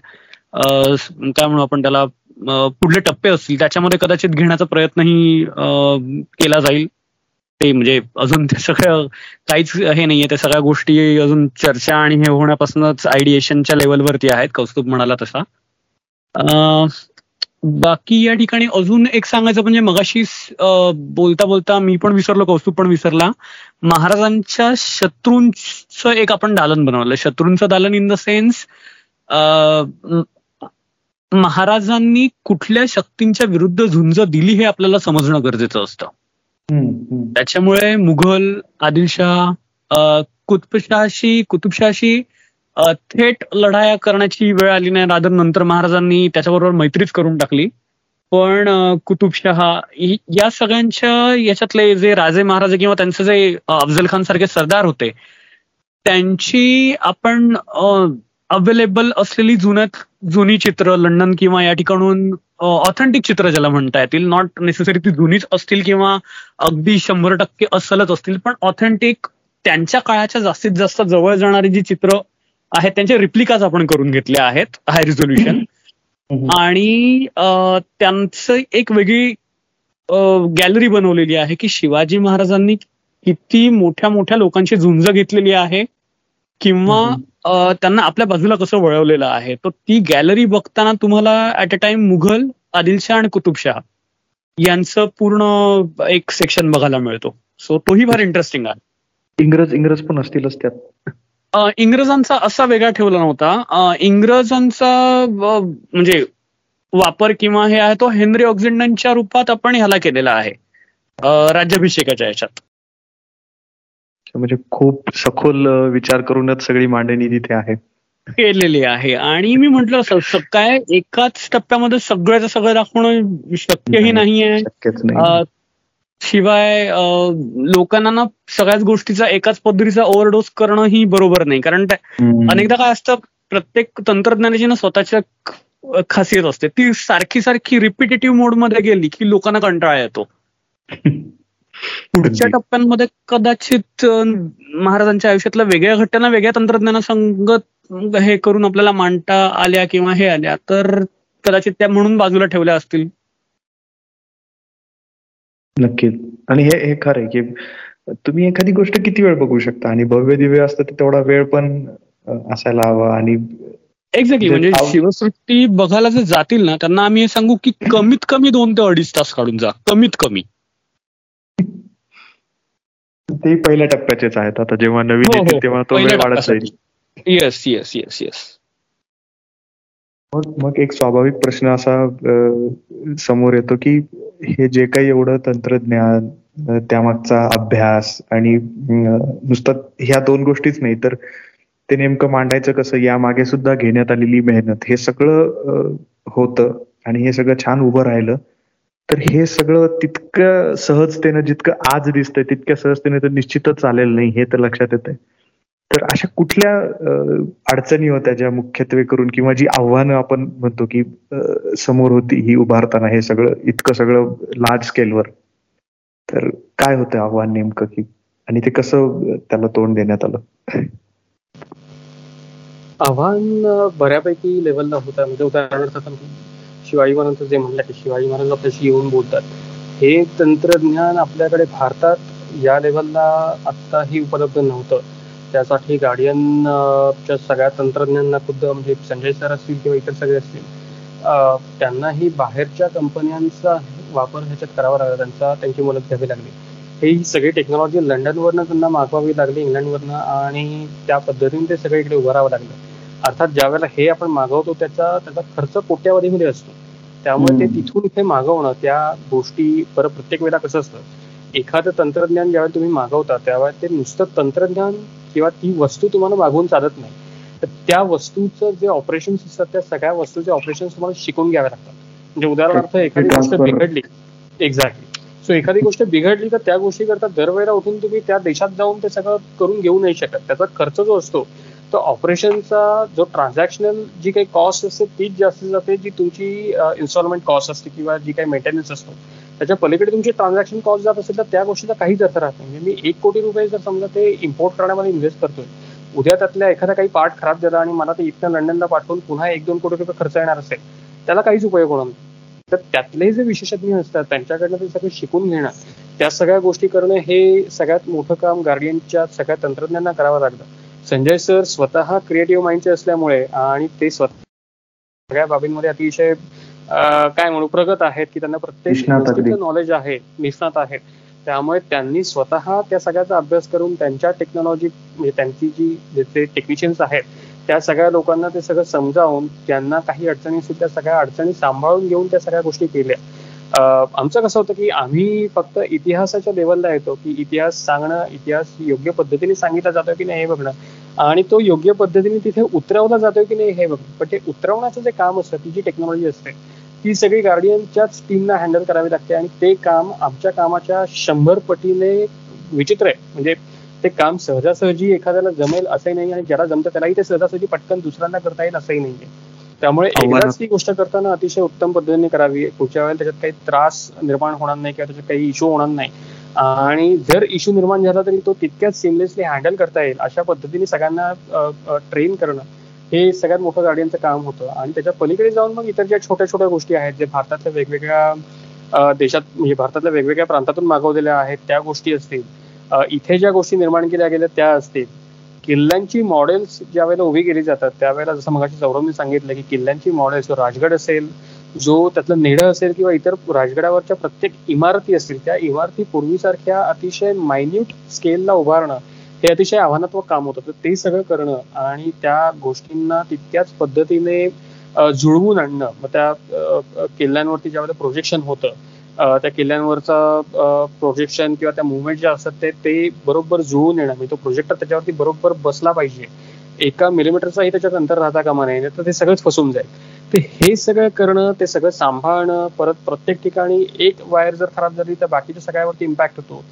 काय म्हणू आपण त्याला पुढले टप्पे असतील त्याच्यामध्ये कदाचित घेण्याचा प्रयत्नही केला जाईल. ते म्हणजे अजून ते सगळं काहीच हे नाहीये त्या सगळ्या गोष्टी अजून चर्चा आणि हे होण्यापासूनच आयडिएशनच्या लेवलवरती आहेत कौस्तुभ म्हणाला तसा. बाकी या ठिकाणी अजून एक सांगायचं म्हणजे मगाशी बोलता बोलता मी पण विसरलो कौस्तुभ पण विसरला. महाराजांच्या शत्रूंचं एक आपण दालन बनवलं. शत्रूंचं दालन इन द सेन्स महाराजांनी कुठल्या शक्तींच्या विरुद्ध झुंज दिली हे आपल्याला समजणं गरजेचं असतं. त्याच्यामुळे मुघल आदिलशाह कुतुबशाहशी कुतुबशाहशी थेट लढाया करण्याची वेळ आली नाही. रादर नंतर महाराजांनी त्याच्याबरोबर मैत्रीच करून टाकली. पण कुतुबशहा या सगळ्यांच्या याच्यातले जे राजे महाराजे किंवा त्यांचे जे अफजल खान सारखे सरदार होते त्यांची आपण अवेलेबल असलेली जुन्यात जुनी चित्र लंडन किंवा या ठिकाणून ऑथेंटिक चित्र ज्याला म्हणता येतील. नॉट नेसेसरी ती जुनीच असतील किंवा अगदी शंभर टक्के असलच असतील पण ऑथेंटिक त्यांच्या काळाच्या जास्तीत जास्त जवळ जाणारी जी चित्र आहेत त्यांचे रिप्लिकाज आपण करून घेतले आहेत हाय रिझोल्युशन आणि त्यांचं एक वेगळी गॅलरी बनवलेली आहे की शिवाजी महाराजांनी किती मोठ्या मोठ्या लोकांची झुंज घेतलेली आहे किंवा त्यांना आपल्या बाजूला कसं वळवलेलं आहे? तर ती गॅलरी बघताना तुम्हाला at a time Mughal Adilshah आणि कुतुबशाह यांचं पूर्ण एक सेक्शन बघायला मिळतो. सो तोही फार इंटरेस्टिंग आहे. इंग्रज इंग्रज पण असतीलच त्यात. अ, इंग्रजांचा असा वेगळा ठेवला नव्हता. अ, इंग्रजांचा म्हणजे वापर किंवा हे आहे तो हेनरी ऑक्झिंडनच्या रूपात आपण ह्याला केलेला आहे. राज्याभिषेकाच्या याच्यात. म्हणजे खूप सखोल विचार करूनच सगळी मांडणी तिथे आहे. केलेली आहे. आणि मी म्हंटल काय एकाच टप्प्यामध्ये सगळ्याचं सगळं दाखवणं शक्यही नाही. नाहीये. शिवाय लोकांना ना सगळ्याच गोष्टीचा एकाच पद्धतीचा ओव्हरडोस करणं ही बरोबर नाही. कारण. अनेकदा काय असतं प्रत्येक तंत्रज्ञानाची ना स्वतःच्या खासियत असते. ती सारखी सारखी रिपिटेटिव्ह मोडमध्ये गेली की लोकांना कंटाळा येतो. पुढच्या. टप्प्यांमध्ये कदाचित महाराजांच्या आयुष्यातल्या वेगळ्या घटना वेगळ्या तंत्रज्ञानासंगत हे करून आपल्याला मांडता आल्या किंवा हे आल्या तर कदाचित त्या म्हणून बाजूला ठेवल्या असतील. नक्कीच. आणि हे हे खरं आहे की तुम्ही एखादी गोष्ट किती वेळ बघू शकता? आणि भव्य दिव्य असतं तर तेवढा वेळ पण असायला हवा आणि एक्झॅक्टली म्हणजे शिवसृष्टी बघायला जर जातील ना त्यांना आम्ही सांगू की कमीत कमी दोन ते अडीच तास काढून जा. कमीत कमी. ते पहिल्या टप्प्याचेच आहेत. आता जेव्हा नवीन हो, हो, येतील तेव्हा तो वेळ वाढत जाईल. येस येस येस येस मग मग एक स्वाभाविक प्रश्न असा समोर येतो की हे जे काही एवढं तंत्रज्ञान त्यामागचा अभ्यास आणि नुसतं ह्या दोन गोष्टीच नाही तर ते नेमकं मांडायचं कसं? यामागे सुद्धा घेण्यात आलेली मेहनत. हे सगळं होतं आणि हे सगळं छान उभं राहिलं. तर हे सगळं तितकं सहजतेनं जितकं आज दिसतंय तितक्या सहजतेने तर निश्चितच चालेल नाही हे तर लक्षात येतंय. तर अशा कुठल्या अडचणी होत्या ज्या मुख्यत्वे करून किंवा जी आव्हानं आपण म्हणतो की समोर होती ही उभारताना हे सगळं इतकं सगळं लार्ज स्केलवर तर काय होतं आव्हान नेमकं की आणि ते कसं त्याला तोंड देण्यात आलं? आव्हान बऱ्यापैकी लेवलला होता. म्हणजे उदाहरणार्थ शिवाजी महाराजांचं जे म्हणलं की शिवाजी महाराज आपल्याशी येऊन बोलतात हे तंत्रज्ञान आपल्याकडे भारतात या लेवलला आत्ताही उपलब्ध नव्हतं. त्यासाठी गार्डियन च्या सगळ्या तंत्रज्ञांना खुद्द म्हणजे संजय सर असतील किंवा इतर सगळे असतील त्यांनाही बाहेरच्या कंपन्यांचा वापर ह्याच्यात करावा लागला त्यांचा त्यांची मदत घ्यावी लागली. ही सगळी टेक्नॉलॉजी लंडनवरनं त्यांना मागवावी लागली इंग्लंडवरनं आणि त्या पद्धतीने ते सगळं इकडे उभारावं लागलं. अर्थात ज्यावेळेला हे आपण मागवतो त्याचा त्याचा खर्च कोट्यावधीमध्ये असतो. त्यामुळे ते. तिथून इथे मागवणं त्या गोष्टी परत प्रत्येक वेळेला कसं असतं? एखादं तंत्रज्ञान ज्यावेळेला तुम्ही मागवता त्यावेळेला ते नुसतं तंत्रज्ञान किंवा ती वस्तू तुम्हाला मागवून चालत नाही. तर त्या वस्तूचं जे ऑपरेशन्स असतात त्या सगळ्या वस्तूचे ऑपरेशन्स तुम्हाला शिकून घ्यावे लागतात. म्हणजे उदाहरणार्थ एखादी गोष्ट. बिघडली. एक्झॅक्टली सो एखादी गोष्ट बिघडली तर त्या गोष्टी करता दरवेळेला उठून तुम्ही त्या देशात जाऊन ते सगळं करून घेऊ नाही शकत. त्याचा खर्च जो असतो तर ऑपरेशनचा जो ट्रान्झॅक्शनल जी काही कॉस्ट असते तीच जास्त जाते जी तुमची इन्स्टॉलमेंट कॉस्ट असते किंवा जी काही मेंटेनन्स असतो. त्याच्या पलीकडे तुमची ट्रान्झॅक्शन कॉस्ट जात असेल तर त्या गोष्टीचा काहीच अर्थ राहत नाही. म्हणजे मी एक कोटी रुपये जर समजा ते इम्पोर्ट करण्यामध्ये इन्व्हेस्ट करतोय उद्या त्यातल्या एखादा काही पार्ट खराब झाला आणि मला ते इथं लंडनला पाठवून पुन्हा एक दोन कोटी रुपये खर्च येणार असेल त्याला काहीच उपयोग होणार नाही. तर त्यातले जे विशेषज्ञ असतात त्यांच्याकडनं ते सगळं शिकून घेणं त्या सगळ्या गोष्टी करणं हे सगळ्यात मोठं काम गार्डियनच्या सगळ्या तंत्रज्ञांना करावं लागतं. संजय सर स्वतः क्रिएटिव्ह माइंडचे असल्यामुळे आणि ते स्वतः सगळ्या बाबींमध्ये अतिशय काय म्हणू प्रगत आहेत की त्यांना प्रत्येक नॉलेज आहे निष्णात आहेत. त्यामुळे त्यांनी स्वतः त्या सगळ्याचा अभ्यास करून त्यांच्या टेक्नॉलॉजी म्हणजे त्यांची जी जे ते टेक्निशियन्स आहेत त्या सगळ्या लोकांना ते सगळं समजावून त्यांना काही अडचणी असतील त्या सगळ्या अडचणी सांभाळून घेऊन त्या सगळ्या गोष्टी केल्या. अं, आमचं कसं होतं की आम्ही फक्त इतिहासाच्या लेवलला येतो की इतिहास सांगणं इतिहास योग्य पद्धतीने सांगितला जातो की नाही हे बघणं. आणि तो योग्य पद्धतीने तिथे उतरवला जातोय की नाही हे बघणं पण ते उतरवण्याचं जे काम असतं ती जी टेक्नॉलॉजी असते ती सगळी गार्डियनच्याच टीमना हँडल करावी लागते आणि ते काम आमच्या कामाच्या शंभर पटीने विचित्र आहे. म्हणजे ते काम सहजासहजी एखाद्याला जमेल असंही नाही आणि ज्याला जमतं त्यालाही ते सहजासहजी पटकन दुसऱ्यांना करता येईल असंही नाहीये. त्यामुळे. एकदाच ती गोष्ट करताना अतिशय उत्तम पद्धतीने करावी. पुढच्या वेळेला त्याच्यात काही त्रास निर्माण होणार नाही किंवा त्याच्यात काही इश्यू होणार नाही. आणि जर इश्यू निर्माण झाला तरी तो तितक्याच सिमलेसली हँडल करता येईल अशा पद्धतीने सगळ्यांना ट्रेन करणं हे सगळ्यात मोठं गार्डियनचं काम होतं. आणि त्याच्या पलीकडे जाऊन मग इतर ज्या छोट्या छोट्या गोष्टी आहेत जे भारतातल्या वेगवेगळ्या देशात म्हणजे भारतातल्या वेगवेगळ्या प्रांतातून मागवलेल्या आहेत त्या गोष्टी असतील इथे ज्या गोष्टी निर्माण केल्या गेल्या त्या असतील. किल्ल्यांची मॉडेल्स ज्या वेळेला उभी केली जातात त्यावेळेला जसं मगाशी सौरभने सांगितलं की किल्ल्यांची मॉडेल्स राजगड असेल जो त्यातलं नेडं असेल किंवा इतर राजगडावरच्या प्रत्येक इमारती असतील त्या इमारती पूर्वीसारख्या अतिशय मायन्यूट स्केलला उभारणं हे अतिशय आव्हानात्मक काम होतं. तर ते सगळं करणं आणि त्या गोष्टींना तितक्याच पद्धतीने जुळवून आणणं. मग त्या किल्ल्यांवरती ज्यावेळेला प्रोजेक्शन होतं त्या किल्ल्यांवरचा प्रोजेक्शन किंवा त्या मुवमेंट ज्या असतात ते ते बरोबर जुळवून येणं. म्हणजे तो प्रोजेक्टर त्याच्यावरती बरोबर बसला पाहिजे. एका मिलीमीटरचाही त्याच्यात अंतर राहता कामा नाही तर ते सगळंच फसून जाईल. तर हे सगळं करणं ते सगळं सांभाळणं परत प्रत्येक ठिकाणी एक वायर जर खराब झाली तर बाकीच्या सगळ्यावरती इम्पॅक्ट होतो.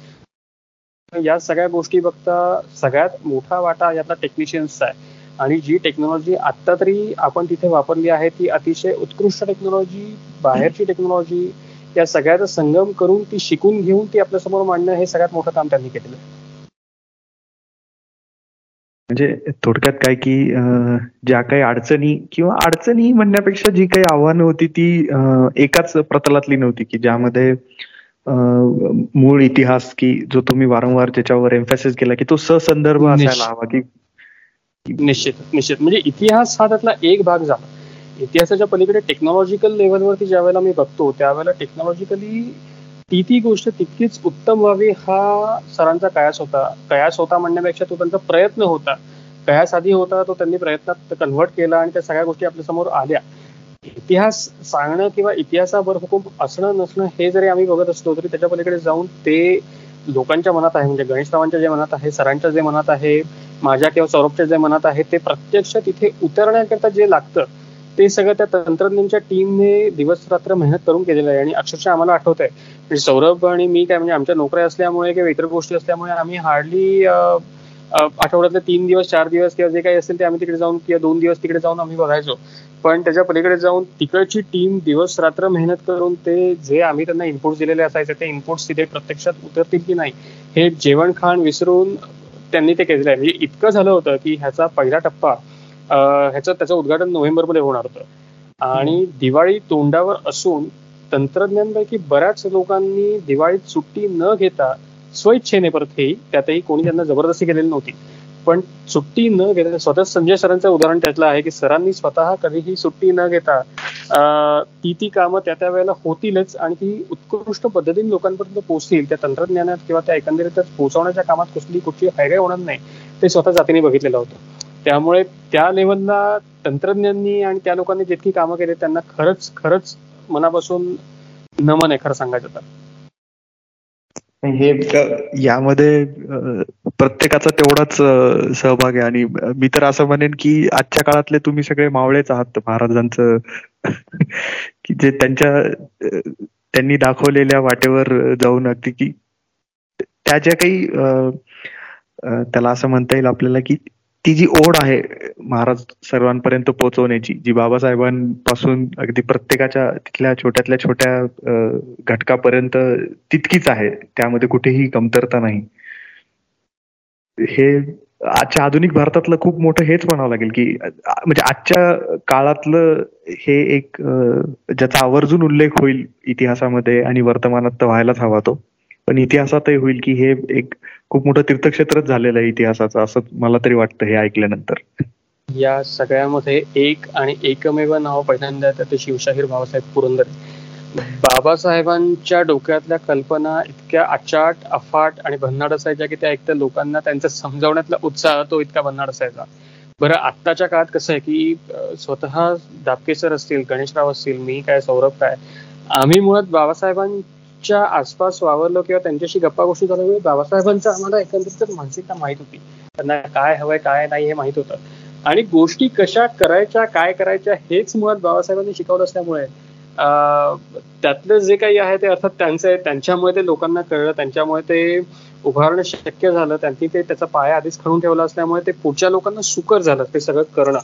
या सगळ्या गोष्टी बघता सगळ्यात मोठा वाटा यातला टेक्निशियन्सचा आहे. आणि जी टेक्नॉलॉजी आता तरी आपण तिथे वापरली आहे ती अतिशय उत्कृष्ट टेक्नॉलॉजी बाहेरची टेक्नॉलॉजी या सगळ्याचा संगम करून ती शिकून घेऊन ती आपल्यासमोर मांडणं हे सगळ्यात मोठं काम त्यांनी केलेलं आहे. म्हणजे थोडक्यात काय की ज्या काही अडचणी किंवा अडचणी म्हणण्यापेक्षा जी काही आव्हानं होती ती एकाच प्रतलातली नव्हती की ज्यामध्ये मूळ इतिहास की जो तुम्ही वारंवार त्याच्यावर एम्फॅसिस केला की तो ससंदर्भ असायला हवा की निश्चित निश्चित. म्हणजे इतिहास हा त्यातला एक भाग झाला. इतिहासाच्या पलीकडे टेक्नॉलॉजिकल लेवलवरती ज्या वेळेला मी बघतो त्यावेळेला टेक्नॉलॉजिकली ती ती गोष्ट तितकीच उत्तम व्हावी हा सरांचा कयास होता. कयास होता म्हणण्यापेक्षा तो त्यांचा प्रयत्न होता. कयास आधी होता तो त्यांनी प्रयत्नात कन्व्हर्ट केला आणि त्या सगळ्या गोष्टी आपल्यासमोर आल्या. इतिहास सांगणं किंवा इतिहासावर हुकूम असणं नसणं हे जरी आम्ही बघत असलो तरी त्याच्या पलीकडे जाऊन ते लोकांच्या मनात आहे. म्हणजे गणेशरावांच्या जे मनात आहे सरांच्या जे मनात आहे माझ्या किंवा सौरभच्या जे मनात आहे ते प्रत्यक्ष तिथे उतरण्याकरता जे लागतं ते सगळं त्या तंत्रज्ञांच्या टीमने दिवस रात्र मेहनत करून केलेलं आहे. आणि अक्षरशः आम्हाला आठवत आहे म्हणजे सौरभ आणि मी काय म्हणजे आमच्या नोकऱ्या असल्यामुळे किंवा इतर गोष्टी असल्यामुळे आम्ही हार्डली आठवड्यातले तीन दिवस चार दिवस किंवा जे काही असेल ते आम्ही तिकडे जाऊन किंवा दोन दिवस तिकडे जाऊन आम्ही बघायचो. पण त्याच्या पलीकडे जाऊन तिकडची टीम दिवस रात्र मेहनत करून ते जे आम्ही त्यांना इनपुट दिलेले असायचे ते इनपुट्स तिथे प्रत्यक्षात उतरतील की नाही हे जेवण खाण विसरून त्यांनी ते केलेलं आहे. म्हणजे इतकं झालं होतं की ह्याचा पहिला टप्पा ह्याचं त्याचं उद्घाटन नोव्हेंबरमध्ये होणार होतं. आणि दिवाळी तोंडावर असून तंत्रज्ञानपैकी बऱ्याच लोकांनी दिवाळीत सुट्टी न घेता स्वइच्छेने परत हे त्यातही कोणी त्यांना जबरदस्ती केलेली नव्हती. पण सुट्टी न घेता स्वतः संजय सरांचं उदाहरण त्यातलं आहे की सरांनी स्वतः कधीही सुट्टी न घेता ती ती कामं त्या त्या वेळेला होतीलच आणि ती उत्कृष्ट पद्धतीने लोकांपर्यंत पोहोचतील. त्या तंत्रज्ञानात किंवा त्या एकंदरीतच पोहोचवण्याच्या कामात कुठली कुठची हायगाय होणार नाही ते स्वतः जातीने बघितलेलं होतं. त्यामुळे त्या लेवलला तंत्रज्ञांनी आणि त्या लोकांनी जितकी कामं केली त्यांना खरंच खरंच मनापासून नमन आहे खरं सांगायचं तर. हे यामध्ये प्रत्येकाचा तेवढाच सहभाग आहे. आणि मी तर असं म्हणेन की आजच्या काळातले तुम्ही सगळे मावळेच आहात महाराजांचं. की जे त्यांच्या त्यांनी दाखवलेल्या वाटेवर जाऊन अगदी की त्या ज्या काही त्याला असं म्हणता येईल आपल्याला की ती जी ओढ आहे महाराज सर्वांपर्यंत पोहोचवण्याची जी बाबासाहेबांपासून अगदी प्रत्येकाच्या तिथल्या छोट्यातल्या छोट्या घटकापर्यंत तितकीच आहे. त्यामध्ये कुठेही कमतरता नाही. हे आजच्या आधुनिक भारतातलं खूप मोठं हेच म्हणावं लागेल की म्हणजे आजच्या काळातलं हे एक ज्याचा आवर्जून उल्लेख होईल इतिहासामध्ये आणि वर्तमानात तर व्हायलाच हवा तो. पण इतिहासातही होईल की हे एक खूप मोठं तीर्थक्षेत्रच झालेलं आहे इतिहासाचं असं मला तरी वाटतं हे ऐकल्यानंतर. या सगळ्यामध्ये एक आणि एकमेव नाव पहिल्यांदा ते शिवशाहीर बाबासाहेब पुरंदर. बाबासाहेबांच्या डोक्यातल्या कल्पना इतक्या अचाट अफाट आणि भन्नाड असायच्या की त्या एकतर लोकांना त्यांचा समजावण्यातला उत्साह तो इतका भन्नाड असायचा बरं आत्ताच्या काळात कसं आहे की स्वतः दापकेसर असतील गणेशराव असतील मी काय सौरभ काय आम्ही मुळात बाबासाहेबां च्या आसपास वावरलो किंवा त्यांच्याशी गप्पा गोष्टी झाल्यामुळे बाबासाहेबांचं आम्हाला एकंदरीत मानसिकता माहीत होती. त्यांना काय हवंय काय नाही हे माहीत होतं. आणि गोष्टी कशा करायच्या काय करायच्या हेच मुळात बाबासाहेबांनी शिकवलं असल्यामुळे त्यातलं जे काही आहे ते अर्थात त्यांचं आहे त्यांच्यामुळे ते लोकांना कळलं त्यांच्यामुळे ते उभारणं शक्य झालं त्यांनी ते त्याचा पाया आधीच खणून ठेवला असल्यामुळे ते पुढच्या लोकांना सुकर झालं ते सगळं करणं.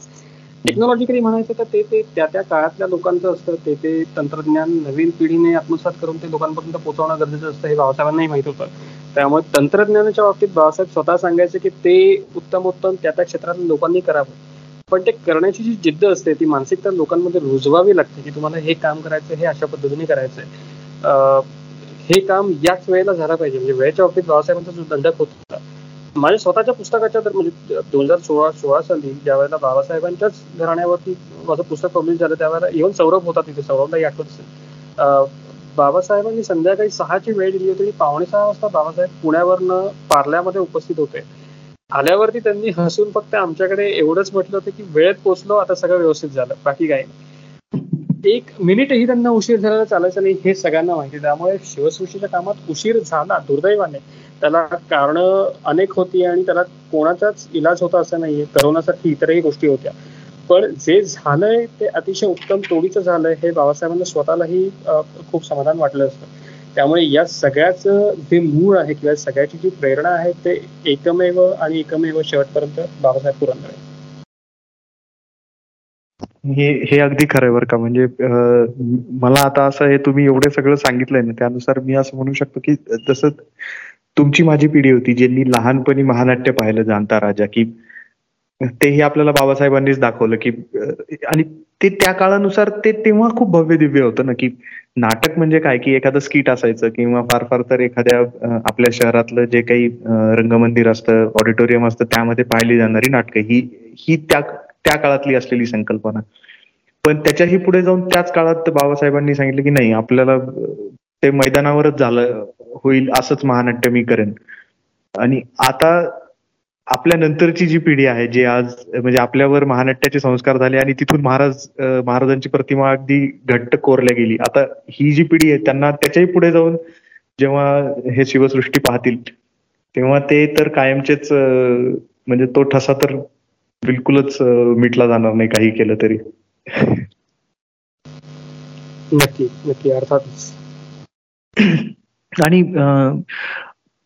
टेक्नॉलॉजिकली म्हणायचं तर ते ते त्या त्या काळातल्या लोकांचं असतं. ते ते तंत्रज्ञान नवीन पिढीने आत्मसात करून ते लोकांपर्यंत पोहोचवणं गरजेचं असतं हे बाबासाहेबांनाही माहीत होतं. त्यामुळे तंत्रज्ञानाच्या बाबतीत बाबासाहेब स्वतः सांगायचे की ते उत्तम उत्तम त्या त्या क्षेत्रातल्या लोकांनी करावं. पण ते करण्याची जी जिद्द असते ती मानसिकता लोकांमध्ये रुजवावी लागते की तुम्हाला हे काम करायचं हे अशा पद्धतीने करायचंय हे काम याच वेळेला झालं पाहिजे. म्हणजे वेळेच्या बाबतीत बाबासाहेबांचा जो दंडक होता माझ्या स्वतःच्या पुस्तकाच्या तर म्हणजे दोन हजार सोळा सोळा साली ज्या वेळेला बाबासाहेबांच्याच घराण्यावरती माझं पुस्तक पब्लिश झालं त्यावेळेला इव्हन सौरभ होता तिथे सौरभलाही आठवत असेल. बाबासाहेबांनी संध्याकाळी सहाची वेळ दिली होती पावणे सहा वाजता बाबासाहेब पुण्यावरनं पार्ल्यामध्ये उपस्थित होते. आल्यावरती त्यांनी हसून फक्त आमच्याकडे एवढंच म्हटलं होतं की वेळेत पोचलो आता सगळं व्यवस्थित झालं बाकी काय एक मिनिटही त्यांना उशीर झालेला चालायचं नाही हे सगळ्यांना माहिती त्यामुळे शिवसृष्टीच्या कामात उशीर झाला दुर्दैवाने. त्याला कारण अनेक होती आणि त्याला कोणाचाच इलाज होता असं नाहीये. करोनासाठी इतरही गोष्टी होत्या. पण जे झालंय ते अतिशय उत्तम तोडीचं झालंय हे बाबासाहेबांना स्वतःलाही खूप समाधान वाटलं असतं. त्यामुळे या सगळ्याचं जे मूळ आहे किंवा सगळ्याची जी प्रेरणा आहे ते एकमेव आणि एकमेव शेवटपर्यंत बाबासाहेब पुरंदरे. हे हे अगदी खरं बरं का. म्हणजे मला आता असं हे तुम्ही एवढे सगळं सांगितलंय ना त्यानुसार मी असं म्हणू शकतो की जसं तुमची माझी पिढी होती ज्यांनी लहानपणी महानाट्य पाहिलं जाणता राजा की तेही आपल्याला बाबासाहेबांनीच दाखवलं की आणि ते त्या काळानुसार ते तेव्हा खूप भव्य दिव्य होतं ना की नाटक म्हणजे काय की एखादं स्किट असायचं किंवा फार फार तर एखाद्या आपल्या शहरातलं जे काही रंगमंदिर असतं ऑडिटोरियम असतं त्यामध्ये पाहिली जाणारी नाटकं ही ही त्या त्या काळातली असलेली संकल्पना. पण त्याच्याही पुढे जाऊन त्याच काळात बाबासाहेबांनी सांगितलं की नाही आपल्याला ते मैदानावरच झालं होईल असंच महानाट्य मी करेन. आणि आता आपल्या नंतरची जी पिढी आहे जे आज म्हणजे आपल्यावर महानाट्याचे संस्कार झाले आणि तिथून महाराज महाराजांची प्रतिमा अगदी घट्ट कोरल्या गेली. आता ही जी पिढी आहे त्यांना त्याच्याही पुढे जाऊन जेव्हा हे शिवसृष्टी पाहतील तेव्हा ते तर कायमचेच म्हणजे तो ठसा तर बिलकुलच मिटला जाणार नाही काही केलं तरी. नक्की नक्की. अर्थातच आणि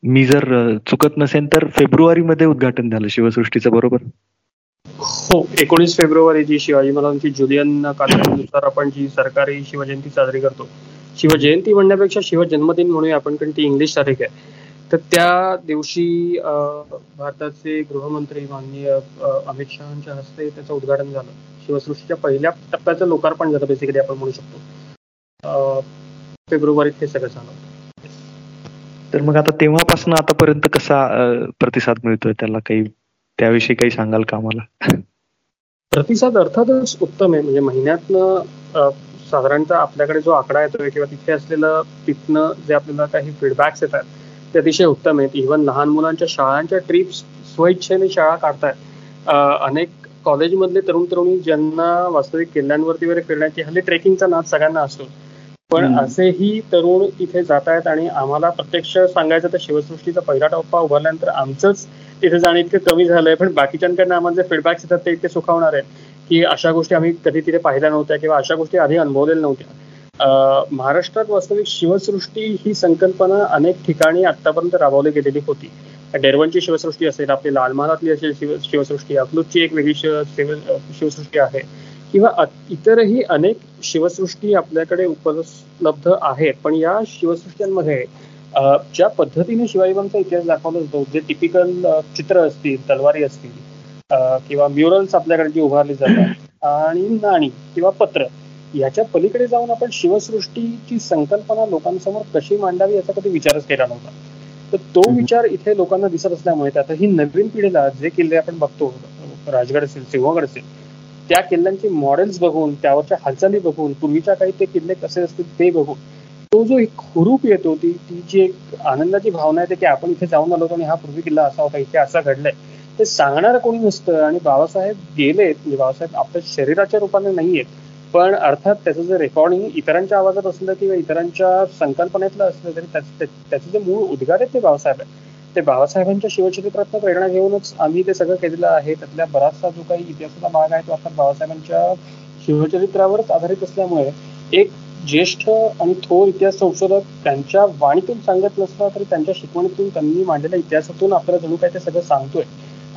मी जर चुकत नसेल तर फेब्रुवारी मध्ये उद्घाटन झालं शिवसृष्टीचं बरोबर? हो एकोणीस फेब्रुवारी जी शिवाजी महाराजांची जुलियन कालावधीनुसार आपण जी सरकारी शिवजयंती साजरी करतो शिवजयंती म्हणण्यापेक्षा शिवजन्मदिन म्हणूया आपण कारण ती इंग्लिश तारीख आहे. तर त्या दिवशी भारताचे गृहमंत्री माननीय अमित शहाच्या हस्ते त्याचं उद्घाटन झालं. शिवसृष्टीच्या पहिल्या टप्प्याचं लोकार्पण झालं बेसिकली आपण म्हणू शकतो. फेब्रुवारीत हे सगळं झालं तर मग आता तेव्हापासून आतापर्यंत कसा प्रतिसाद मिळतोय त्याला काही त्याविषयी काही सांगाल का आम्हाला? प्रतिसाद अर्थातच उत्तम आहे. म्हणजे महिन्यातनं साधारणतः आपल्याकडे जो आकडा येतोय किंवा तिथे असलेलं तिथनं जे आपल्याला काही फीडबॅक्स येतात ते अतिशय उत्तम आहेत. इव्हन लहान मुलांच्या शाळांच्या ट्रिप्स स्वइच्छेने शाळा काढतायत. अनेक कॉलेजमधले तरुण तरुणी ज्यांना वास्तविक किल्ल्यांवरती वगैरे फिरण्याची हल्ली ट्रेकिंगचा नाद सगळ्यांना असतो. पण असेही तरुण इथे जात आहेत आणि आम्हाला प्रत्यक्ष सांगायचं तर शिवसृष्टीचा पहिला टप्पा उभारल्यानंतर आमचंच तिथे जाणं इतकं कमी झालंय. पण बाकीच्यांकडनं आम्हाला जे फीडबॅक्स येतात ते इतके सुखावणार आहेत की अशा गोष्टी आम्ही कधी तिथे पाहिल्या नव्हत्या किंवा अशा गोष्टी आधी अनुभवलेल्या नव्हत्या. महाराष्ट्रात वास्तविक शिवसृष्टी ही संकल्पना अनेक ठिकाणी आतापर्यंत राबवली गेलेली होती. डेरवनची शिवसृष्टी असेल आपली लाल महालातली असेल शिव शिवसृष्टी अकलूजची एक वेगळी शिवसृष्टी आहे. किंवा इतरही अनेक शिवसृष्टी आपल्याकडे उपलब्ध आहेत. पण या शिवसृष्टींमध्ये ज्या पद्धतीने शिवाजीबांचा इतिहास दाखवला जातो जे टिपिकल चित्र असतील तलवारी असतील किंवा म्युरल्स आपल्याकडे जी उभारली जातात आणि नाणी किंवा पत्र याच्या पलीकडे जाऊन आपण शिवसृष्टीची संकल्पना लोकांसमोर कशी मांडावी याचा कधी विचारच केला नव्हता. तर तो विचार इथे लोकांना दिसत असल्यामुळे आता ही नवीन पिढीला जे किल्ले आपण बघतो राजगड असेल सिंहगड असेल त्या किल्ल्यांची मॉडेल्स बघून त्यावरच्या हालचाली बघून पूर्वीच्या काही ते किल्ले कसे असतील ते बघून तो जो एक हुरूप येतो ती ती जी एक आनंदाची भावना येते की आपण इथे जाऊन आलो आणि हा पूर्वी किल्ला असा होता इथे असा घडलाय. ते सांगणार कोणी नसतं आणि बाबासाहेब गेलेत म्हणजे बाबासाहेब आपल्या शरीराच्या रूपाने नाहीयेत पण अर्थात त्याचं जे रेकॉर्डिंग इतरांच्या आवाजात असलं किंवा इतरांच्या संकल्पनेतलं असलं तरी त्याचं जे मूळ उद्गार आहेत ते बाबासाहेब आहे. ते बाबासाहेबांच्या शिवचरित्रातनं प्रेरणा घेऊनच आम्ही ते सगळं केलेलं आहे. त्यातल्या बराचसा जो काही इतिहासाचा भाग आहे तो अर्थात बाबासाहेबांच्या शिवचरित्रावरच आधारित असल्यामुळे एक ज्येष्ठ आणि थोर इतिहास संशोधक त्यांच्या वाणीतून सांगत नसला तरी त्यांच्या शिकवणीतून त्यांनी मांडलेल्या इतिहासातून आपल्याला जणू काय ते सगळं सांगतोय.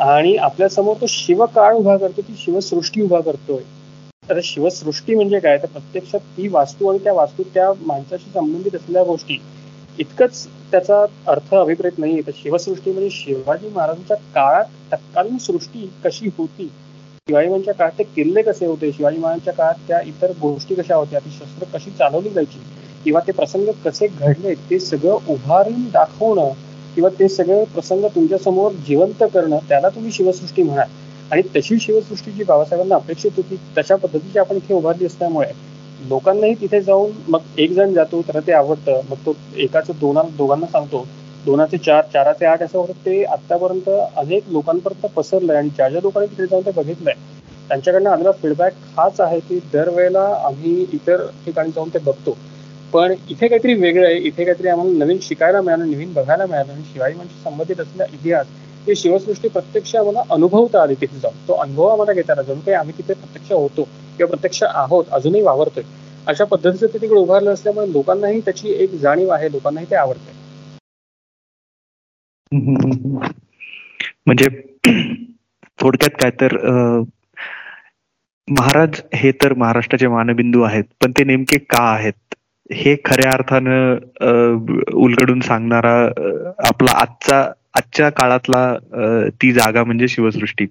आणि आपल्यासमोर तो शिवकाळ उभा करतो ती शिवसृष्टी उभा करतोय. तर शिवसृष्टी म्हणजे काय? तर प्रत्यक्षात ती वास्तू आणि त्या वास्तू त्या माणसाशी संबंधित असलेल्या गोष्टी. इतकंच त्याचा अर्थ अभिप्रेत नाही तर शिवसृष्टी म्हणजे शिवाजी महाराजांच्या काळात तत्कालीन सृष्टी कशी होती? शिवाजी महाराजांच्या काळात ते किल्ले कसे होते? शिवाजी महाराजांच्या काळात त्या इतर गोष्टी कशा होत्या? ती शस्त्र कशी चालवली जायची? किंवा ते प्रसंग कसे घडले? ते सगळं उभारून दाखवणं किंवा ते सगळे प्रसंग तुमच्यासमोर जिवंत करणं त्याला तुम्ही शिवसृष्टी म्हणा आणि तशी शिवसृष्टी जी बाबासाहेबांना अपेक्षित होती. तशा पद्धतीची आपण इथे उभारली असल्यामुळे लोकांनाही तिथे जाऊन मग एक जण जातो त्याला ते आवडतं. मग तो एकाच दोना दोघांना सांगतो. दोनाचे चार चाराचे आठ असं होतं ते आतापर्यंत अनेक लोकांपर्यंत पसरलंय आणि ज्या ज्या लोकांनी तिथे जाऊन ते बघितलंय त्यांच्याकडनं आलेला फीडबॅक हाच आहे की दरवेळेला आम्ही इतर ठिकाणी जाऊन ते बघतो. पण इथे काहीतरी वेगळं आहे. इथे काहीतरी आम्हाला नवीन शिकायला मिळालं नवीन बघायला मिळालं आणि शिवाजी संबंधित असलेला इतिहास हे शिवसृष्टी प्रत्यक्ष आम्हाला अनुभवता आली तिथे जाऊन. तो अनुभव आम्हाला घेता आला जणू काही आम्ही तिथे प्रत्यक्ष होतो. किंवा प्रत्यक्ष आहोत अजूनही वावरतोय. अशा पद्धतीचं ते तिकडे उभारलं असल्यामुळे लोकांनाही त्याची एक जाणीव आहे लोकांनाही ते आवडतंय. म्हणजे थोडक्यात काय तर महाराज हे तर महाराष्ट्राचे मानबिंदू आहेत पण ते नेमके का आहेत? हे खऱ्या अर्थानं उलगडून सांगणारा आपला आजचा आजच्या काळातला ती जागा म्हणजे शिवसृष्टी.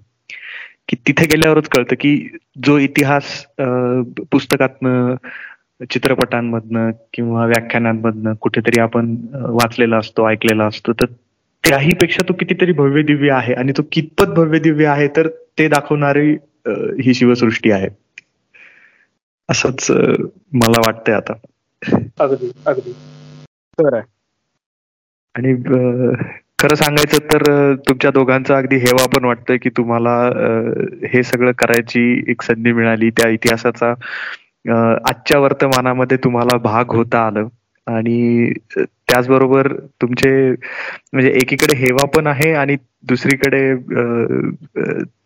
की तिथे गेल्यावरच कळतं की जो इतिहास पुस्तकातनं चित्रपटांमधनं किंवा व्याख्यानांमधनं कुठेतरी आपण वाचलेला असतो ऐकलेला असतो तर त्याही पेक्षा तो कितीतरी भव्य दिव्य आहे आणि तो कितपत भव्य दिव्य आहे तर ते दाखवणारी ही शिवसृष्टी आहे. असंच मला वाटतंय आता. अगदी अगदी. आणि खरं सांगायचं तर तुमच्या दोघांचा अगदी हेवा पण वाटतोय की तुम्हाला हे सगळं करायची एक संधी मिळाली. त्या इतिहासाचा आजच्या वर्तमानामध्ये तुम्हाला भाग होता आलं. आणि त्याचबरोबर तुमचे म्हणजे एकीकडे हेवा पण आहे आणि दुसरीकडे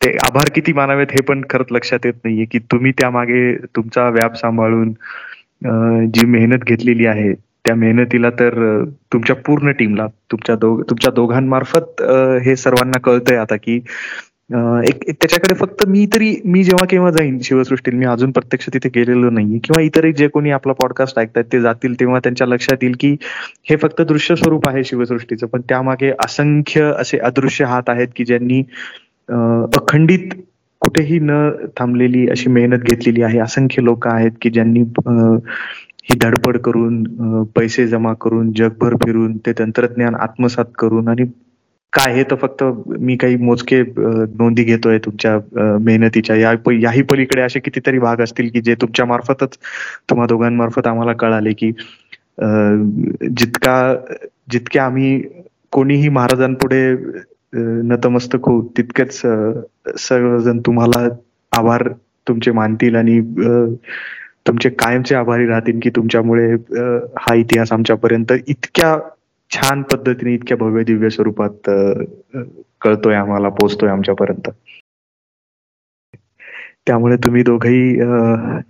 ते आभार किती मानावेत हे पण खरंच लक्षात येत नाहीये की तुम्ही त्यामागे तुमचा व्याप सांभाळून जी मेहनत घेतलेली आहे त्या मेहनतीला तर तुमच्या पूर्ण टीमला तुमच्या दोघ तुमच्या दोघांमार्फत हे सर्वांना कळतंय आता की एक त्याच्याकडे फक्त मी तरी मी जेव्हा केव्हा जाईन शिवसृष्टीत मी अजून प्रत्यक्ष तिथे गेलेलो नाही किंवा इतरही जे कोणी आपला पॉडकास्ट ऐकतात ते जातील तेव्हा त्यांच्या लक्षात येईल की हे फक्त दृश्य स्वरूप आहे शिवसृष्टीचं. पण त्यामागे असंख्य असे अदृश्य हात आहेत की ज्यांनी अखंडित कुठेही न थांबलेली अशी मेहनत घेतलेली आहे. असंख्य लोक आहेत की ज्यांनी ही धडपड करून पैसे जमा करून जगभर फिरून ते तंत्रज्ञान आत्मसात करून आणि काय हे तर फक्त मी काही मोजके नोंदी घेतोय तुमच्या मेहनतीच्या. या याही पलीकडे असे कितीतरी भाग असतील की जे तुमच्या मार्फतच तुम्हा दोघांमार्फत आम्हाला कळाले की जितका जितके आम्ही कोणीही महाराजांपुढे नतमस्तक होऊ तितकेच सर्वजण तुम्हाला आभार तुमचे मानतील आणि तुमचे कायमचे आभारी राहतील की तुमच्यामुळे हा इतिहास आमच्यापर्यंत इतक्या छान पद्धतीने इतक्या भव्य दिव्य स्वरूपात कळतोय आम्हाला पोचतोय आमच्यापर्यंत. त्यामुळे तुम्ही दोघही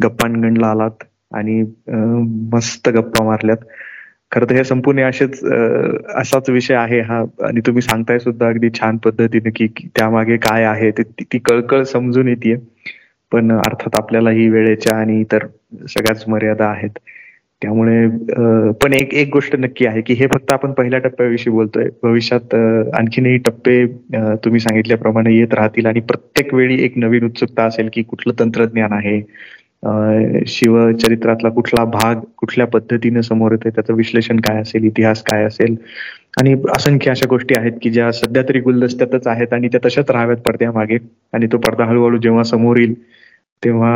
गप्पांगणला आलात आणि मस्त गप्पा मारल्यात. खरं तर हे संपूर्ण असेच असाच विषय आहे हा. आणि तुम्ही सांगताय सुद्धा अगदी छान पद्धतीने की त्यामागे काय आहे ते ती कळकळ समजून येते पण अर्थात आपल्याला ही वेळेच्या आणि इतर सगळ्याच मर्यादा आहेत. त्यामुळे पण एक एक गोष्ट नक्की आहे की हे फक्त आपण पहिल्या टप्प्याविषयी बोलतोय. भविष्यात आणखीनही टप्पे तुम्ही सांगितल्याप्रमाणे येत राहतील आणि प्रत्येक वेळी एक नवीन उत्सुकता असेल की कुठलं तंत्रज्ञान आहे शिवचरित्रातला कुठला भाग कुठल्या पद्धतीने समोर येतोय त्याचं विश्लेषण काय असेल इतिहास काय असेल? आणि असंख्य अशा गोष्टी आहेत की ज्या सध्या तरी गुलदस्त्यातच आहेत आणि त्या तशाच राहाव्यात पडद्यामागे. आणि तो पडदा हळूहळू जेव्हा समोर येईल तेव्हा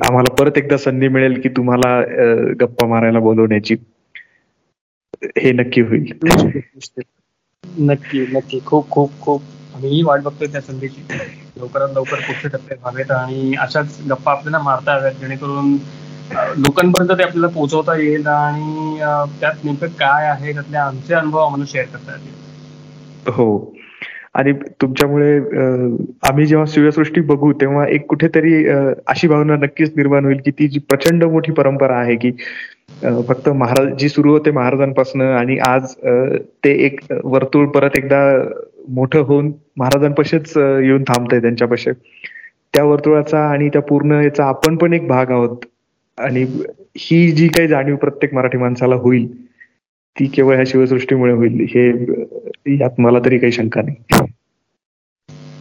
आम्हाला परत एकदा संधी मिळेल की तुम्हाला गप्पा मारायला बोलवण्याची. हे नक्की होईल. नक्की नक्की. खूप खूप खूप. आम्ही वाट बघतोय त्या संधीची. लवकरात लवकर पुढचे टप्पे व्हावेत आणि अशाच गप्पा आपल्याला मारता हव्यात जेणेकरून लोकांपर्यंत ते आपल्याला पोहोचवता येईल आणि त्यात नेमकं काय आहे त्यातले आमचे अनुभव आम्हाला शेअर करता येतील. हो. आणि तुमच्यामुळे आम्ही जेव्हा सूर्यसृष्टी बघू तेव्हा एक कुठेतरी अशी भावना नक्कीच निर्माण होईल की ती जी प्रचंड मोठी परंपरा आहे की फक्त महाराज जी सुरू होते महाराजांपासून आणि आज ते एक वर्तुळ परत एकदा मोठं होऊन महाराजांपाशीच येऊन थांबतंय त्यांच्यापाशी. त्या वर्तुळाचा आणि त्या पूर्ण याचा आपण पण एक भाग आहोत. आणि ही जी काही जाणीव प्रत्येक मराठी माणसाला होईल ती केवळ ह्या शिवसृष्टीमुळे होईल हे यात मला तरी काही शंका नाही.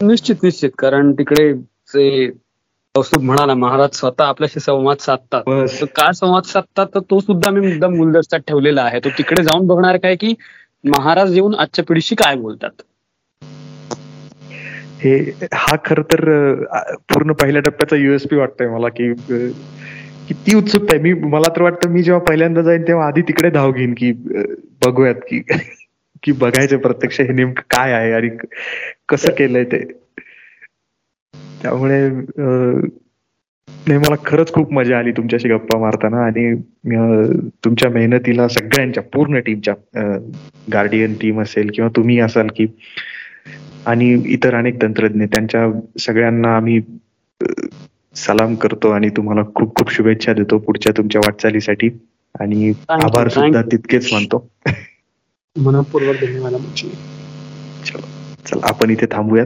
निश्चित निश्चित. कारण तिकडे जे कौस्तुभ म्हणाला महाराज स्वतः आपल्याशी संवाद साधतात. का संवाद साधतात? तर तो सुद्धा मी मुद्दा मूलदस्तात ठेवलेला आहे. तो तिकडे जाऊन बघणार काय की महाराज येऊन आजच्या पिढीशी काय बोलतात? हे हा खर तर पूर्ण पहिल्या टप्प्याचा युएसपी वाटतोय मला की किती उत्सुकता आहे मी मला तर वाटतं मी जेव्हा पहिल्यांदा जाईन तेव्हा आधी तिकडे धाव घेईन की बघूयात की की बघायचं प्रत्यक्ष हे नेमकं काय आहे आणि कसं केलंय ते. त्यामुळे नाही मला खरंच खूप मजा आली तुमच्याशी गप्पा मारताना आणि तुमच्या मेहनतीला सगळ्यांच्या पूर्ण टीमच्या गार्डियन टीम असेल किंवा तुम्ही असाल की आणि इतर अनेक तंत्रज्ञ त्यांच्या सगळ्यांना आम्ही सलाम करतो आणि तुम्हाला खूप खूप शुभेच्छा देतो पुढच्या तुमच्या वाटचालीसाठी. आणि आभार सुद्धा. तितकेच मानतो. मनपूर्वक धन्यवाद चला आपण इथे थांबूयात.